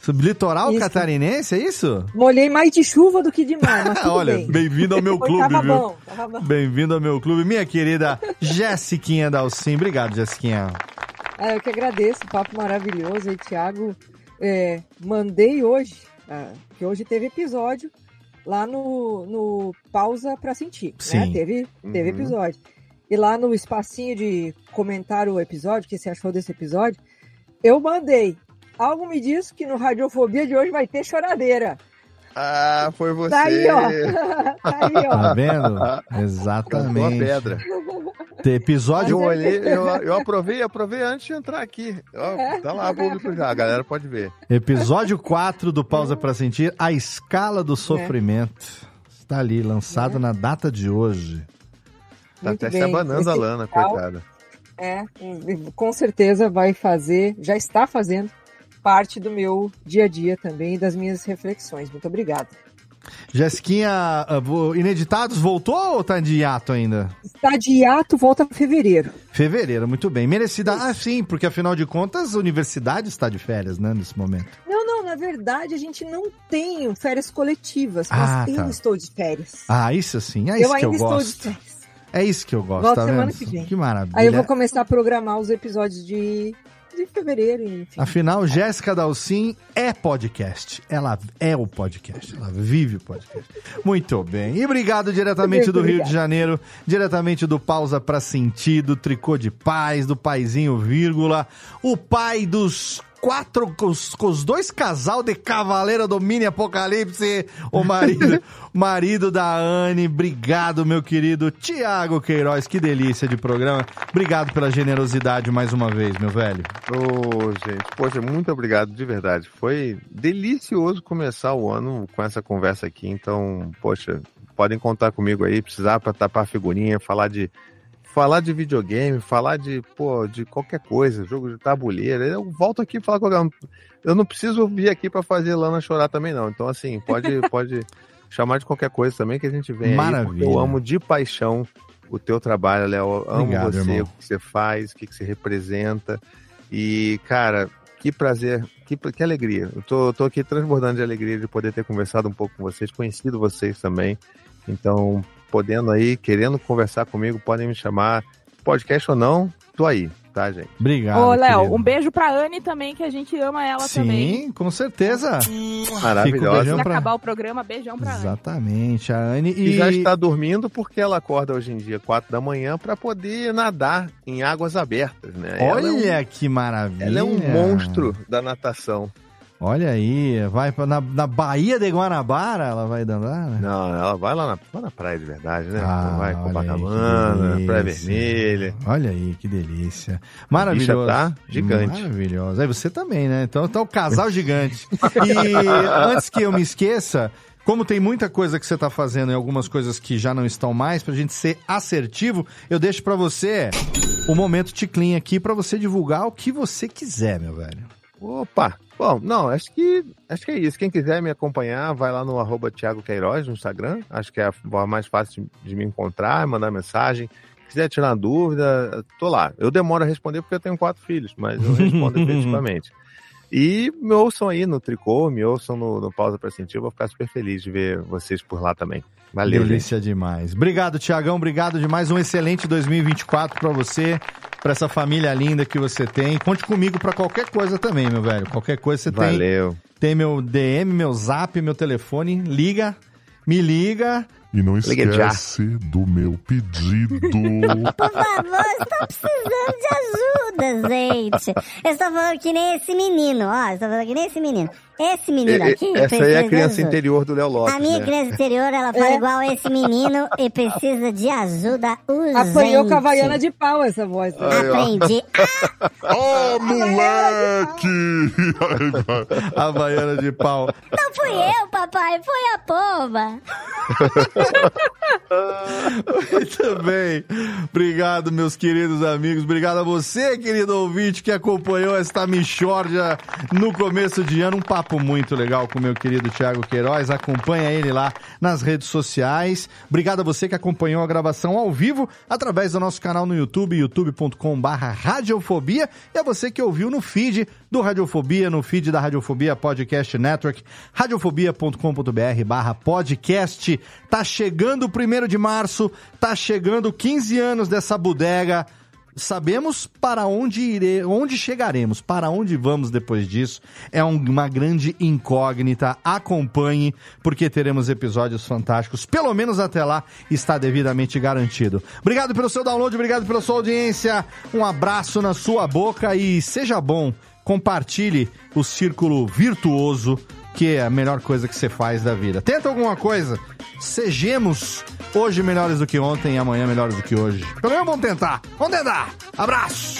Litoral Isso. catarinense, é isso? Molhei mais de chuva do que de mar, (laughs) Olha, bem. bem-vindo ao meu clube, tava viu? bom, tava bom. Bem-vindo ao meu clube. Minha querida Jessiquinha Dalcin. Obrigado, Jessiquinha. Ah, eu que agradeço, papo maravilhoso aí, Thiago. É, mandei hoje, ah, que hoje teve episódio lá no, no Pausa pra Sentir, né? Sim. Teve, teve Uhum. episódio. E lá no espacinho de comentar o episódio, o que você achou desse episódio, eu mandei. Algo me diz que no Radiofobia de hoje vai ter choradeira. Ah, foi você. Tá aí, ó. (laughs) tá aí, ó. Tá vendo? Cantou a Exatamente. pedra. (laughs) Tem episódio. Eu olhei, eu, eu aprovei, aprovei antes de entrar aqui. Ó, É. tá lá público já, a galera pode ver. Episódio 4 do Pausa pra Sentir, a escala do sofrimento. Está ali, lançado na data de hoje. Tá Muito até se bem. abanando a Lana, final- coitada. É, com certeza vai fazer, já está fazendo parte do meu dia a dia também e das minhas reflexões. Muito obrigada. Jessiquinha, ah, Ineditados voltou ou tá de hiato ainda? Está de hiato, volta em fevereiro. Fevereiro, muito bem. Merecida. Ah, sim, porque afinal de contas a universidade está de férias, né, nesse momento. Não, não, na verdade a gente não tem férias coletivas, Ah, mas tá. eu estou de férias. Ah, isso sim, é eu isso que ainda eu estou gosto. de férias. É isso que eu gosto, Volto tá semana vendo? que vem. Que maravilha. Aí eu vou começar a programar os episódios de, de fevereiro, enfim. Afinal, Jéssica Dalcin é podcast. Ela é o podcast. Ela vive o podcast. Muito bem. E obrigado diretamente do Rio de Janeiro, diretamente do Pausa pra Sentir, do Tricô de Paz, do Paizinho Vírgula, o pai dos quatro, com os, com os dois casal de Cavaleira do Mini Apocalipse, o marido, (laughs) marido da Anne. Obrigado, meu querido Tiago Queiroz. Que delícia de programa. Obrigado pela generosidade mais uma vez, meu velho. Ô, gente, poxa, muito obrigado, de verdade. Foi delicioso começar o ano com essa conversa aqui. Então, poxa, podem contar comigo aí, precisar para tapar a figurinha, falar de falar de videogame, falar de, pô, de qualquer coisa, jogo de tabuleiro. Eu volto aqui e falar com alguém. Eu não preciso vir aqui para fazer Lana chorar também não. Então, assim, pode (laughs) pode chamar de qualquer coisa também que a gente vem aí. Maravilha. Eu amo de paixão o teu trabalho, Léo. Amo Obrigado, você, irmão. o que você faz, o que que você representa. E, cara, que prazer, que, que alegria. Eu tô, tô aqui transbordando de alegria de poder ter conversado um pouco com vocês, conhecido vocês também. Então, podendo aí, querendo conversar comigo, podem me chamar. Podcast ou não, tô aí, tá, gente? Obrigado. Ô, Léo, um beijo pra Anne também, que a gente ama ela também. Sim, com certeza. Maravilhosa. Um beijão Se pra... acabar o programa, beijão pra Anne. Exatamente, a Anne. E... E, já está dormindo porque ela acorda hoje em dia, quatro da manhã, para poder nadar em águas abertas, né? Olha ela é um, que maravilha. ela é um monstro da natação. Olha aí, vai pra, na, na Baía de Guanabara, ela vai andar, né? Não, ela vai lá na, lá na praia de verdade, né? Ah, vai olha Copacabana, Praia. Vermelha. Olha aí, que delícia. A Maravilhoso. tá gigante. Maravilhoso. Aí você também, né? Então tá o casal (laughs) gigante. E antes que eu me esqueça, como tem muita coisa que você tá fazendo e algumas coisas que já não estão mais, pra gente ser assertivo, eu deixo pra você o momento ticlin aqui pra você divulgar o que você quiser, meu velho. Opa! Bom, não, acho que acho que é isso. Quem quiser me acompanhar, vai lá no arroba Thiago Queiroz no Instagram. Acho que é a forma mais fácil de, de me encontrar, mandar mensagem. Se quiser tirar dúvida, tô lá. Eu demoro a responder porque eu tenho quatro filhos, mas eu respondo (laughs) efetivamente. E me ouçam aí no Tricô, me ouçam no, no Pausa para Sentir. Eu vou ficar super feliz de ver vocês por lá também. Valeu, gente. Delícia demais. Obrigado, Tiagão. Obrigado demais. Um excelente 2024 pra você, pra essa família linda que você tem. Conte comigo pra qualquer coisa também, meu velho. Qualquer coisa você tem. Valeu. Tem meu DM, meu zap, meu telefone. Liga, me liga. E não esquece do meu pedido. (laughs) Por favor, estou precisando de ajuda, gente. Eu estou falando que nem esse menino, ó. Estou falando que nem esse menino. Esse menino E- e- aqui. Essa aí é a criança interior do Léo Lopes. A minha né? criança interior, ela fala É. igual esse menino (laughs) e precisa de ajuda urgente. Apanhou com a Havaiana de pau essa voz. né? Aí, ó. (laughs) Aprendi. Ô, moleque! (laughs) A baiana de pau. Não fui eu, papai, foi a pomba. Muito bem. Obrigado, meus queridos amigos. Obrigado a você, querido ouvinte, que acompanhou esta Michórdia no começo de ano. Um papo muito legal com meu querido Thiago Queiroz. Acompanha ele lá nas redes sociais. Obrigado a você que acompanhou a gravação ao vivo através do nosso canal no YouTube, youtube.com.br Radiofobia. E a você que ouviu no feed do Radiofobia, no feed da Radiofobia Podcast Network, radiofobia.com.br barra podcast. Tá chegando o primeiro de março, tá chegando 15 anos dessa bodega. Sabemos para onde ire, onde chegaremos, para onde vamos depois disso. É um- uma grande incógnita. Acompanhe, porque teremos episódios fantásticos. Pelo menos até lá está devidamente garantido. Obrigado pelo seu download, obrigado pela sua audiência. Um abraço na sua boca e seja bom. Compartilhe o círculo virtuoso, que é a melhor coisa que você faz da vida. Tenta alguma coisa. Sejamos hoje melhores do que ontem e amanhã melhores do que hoje. Pelo menos vamos tentar. Vamos tentar. Abraço.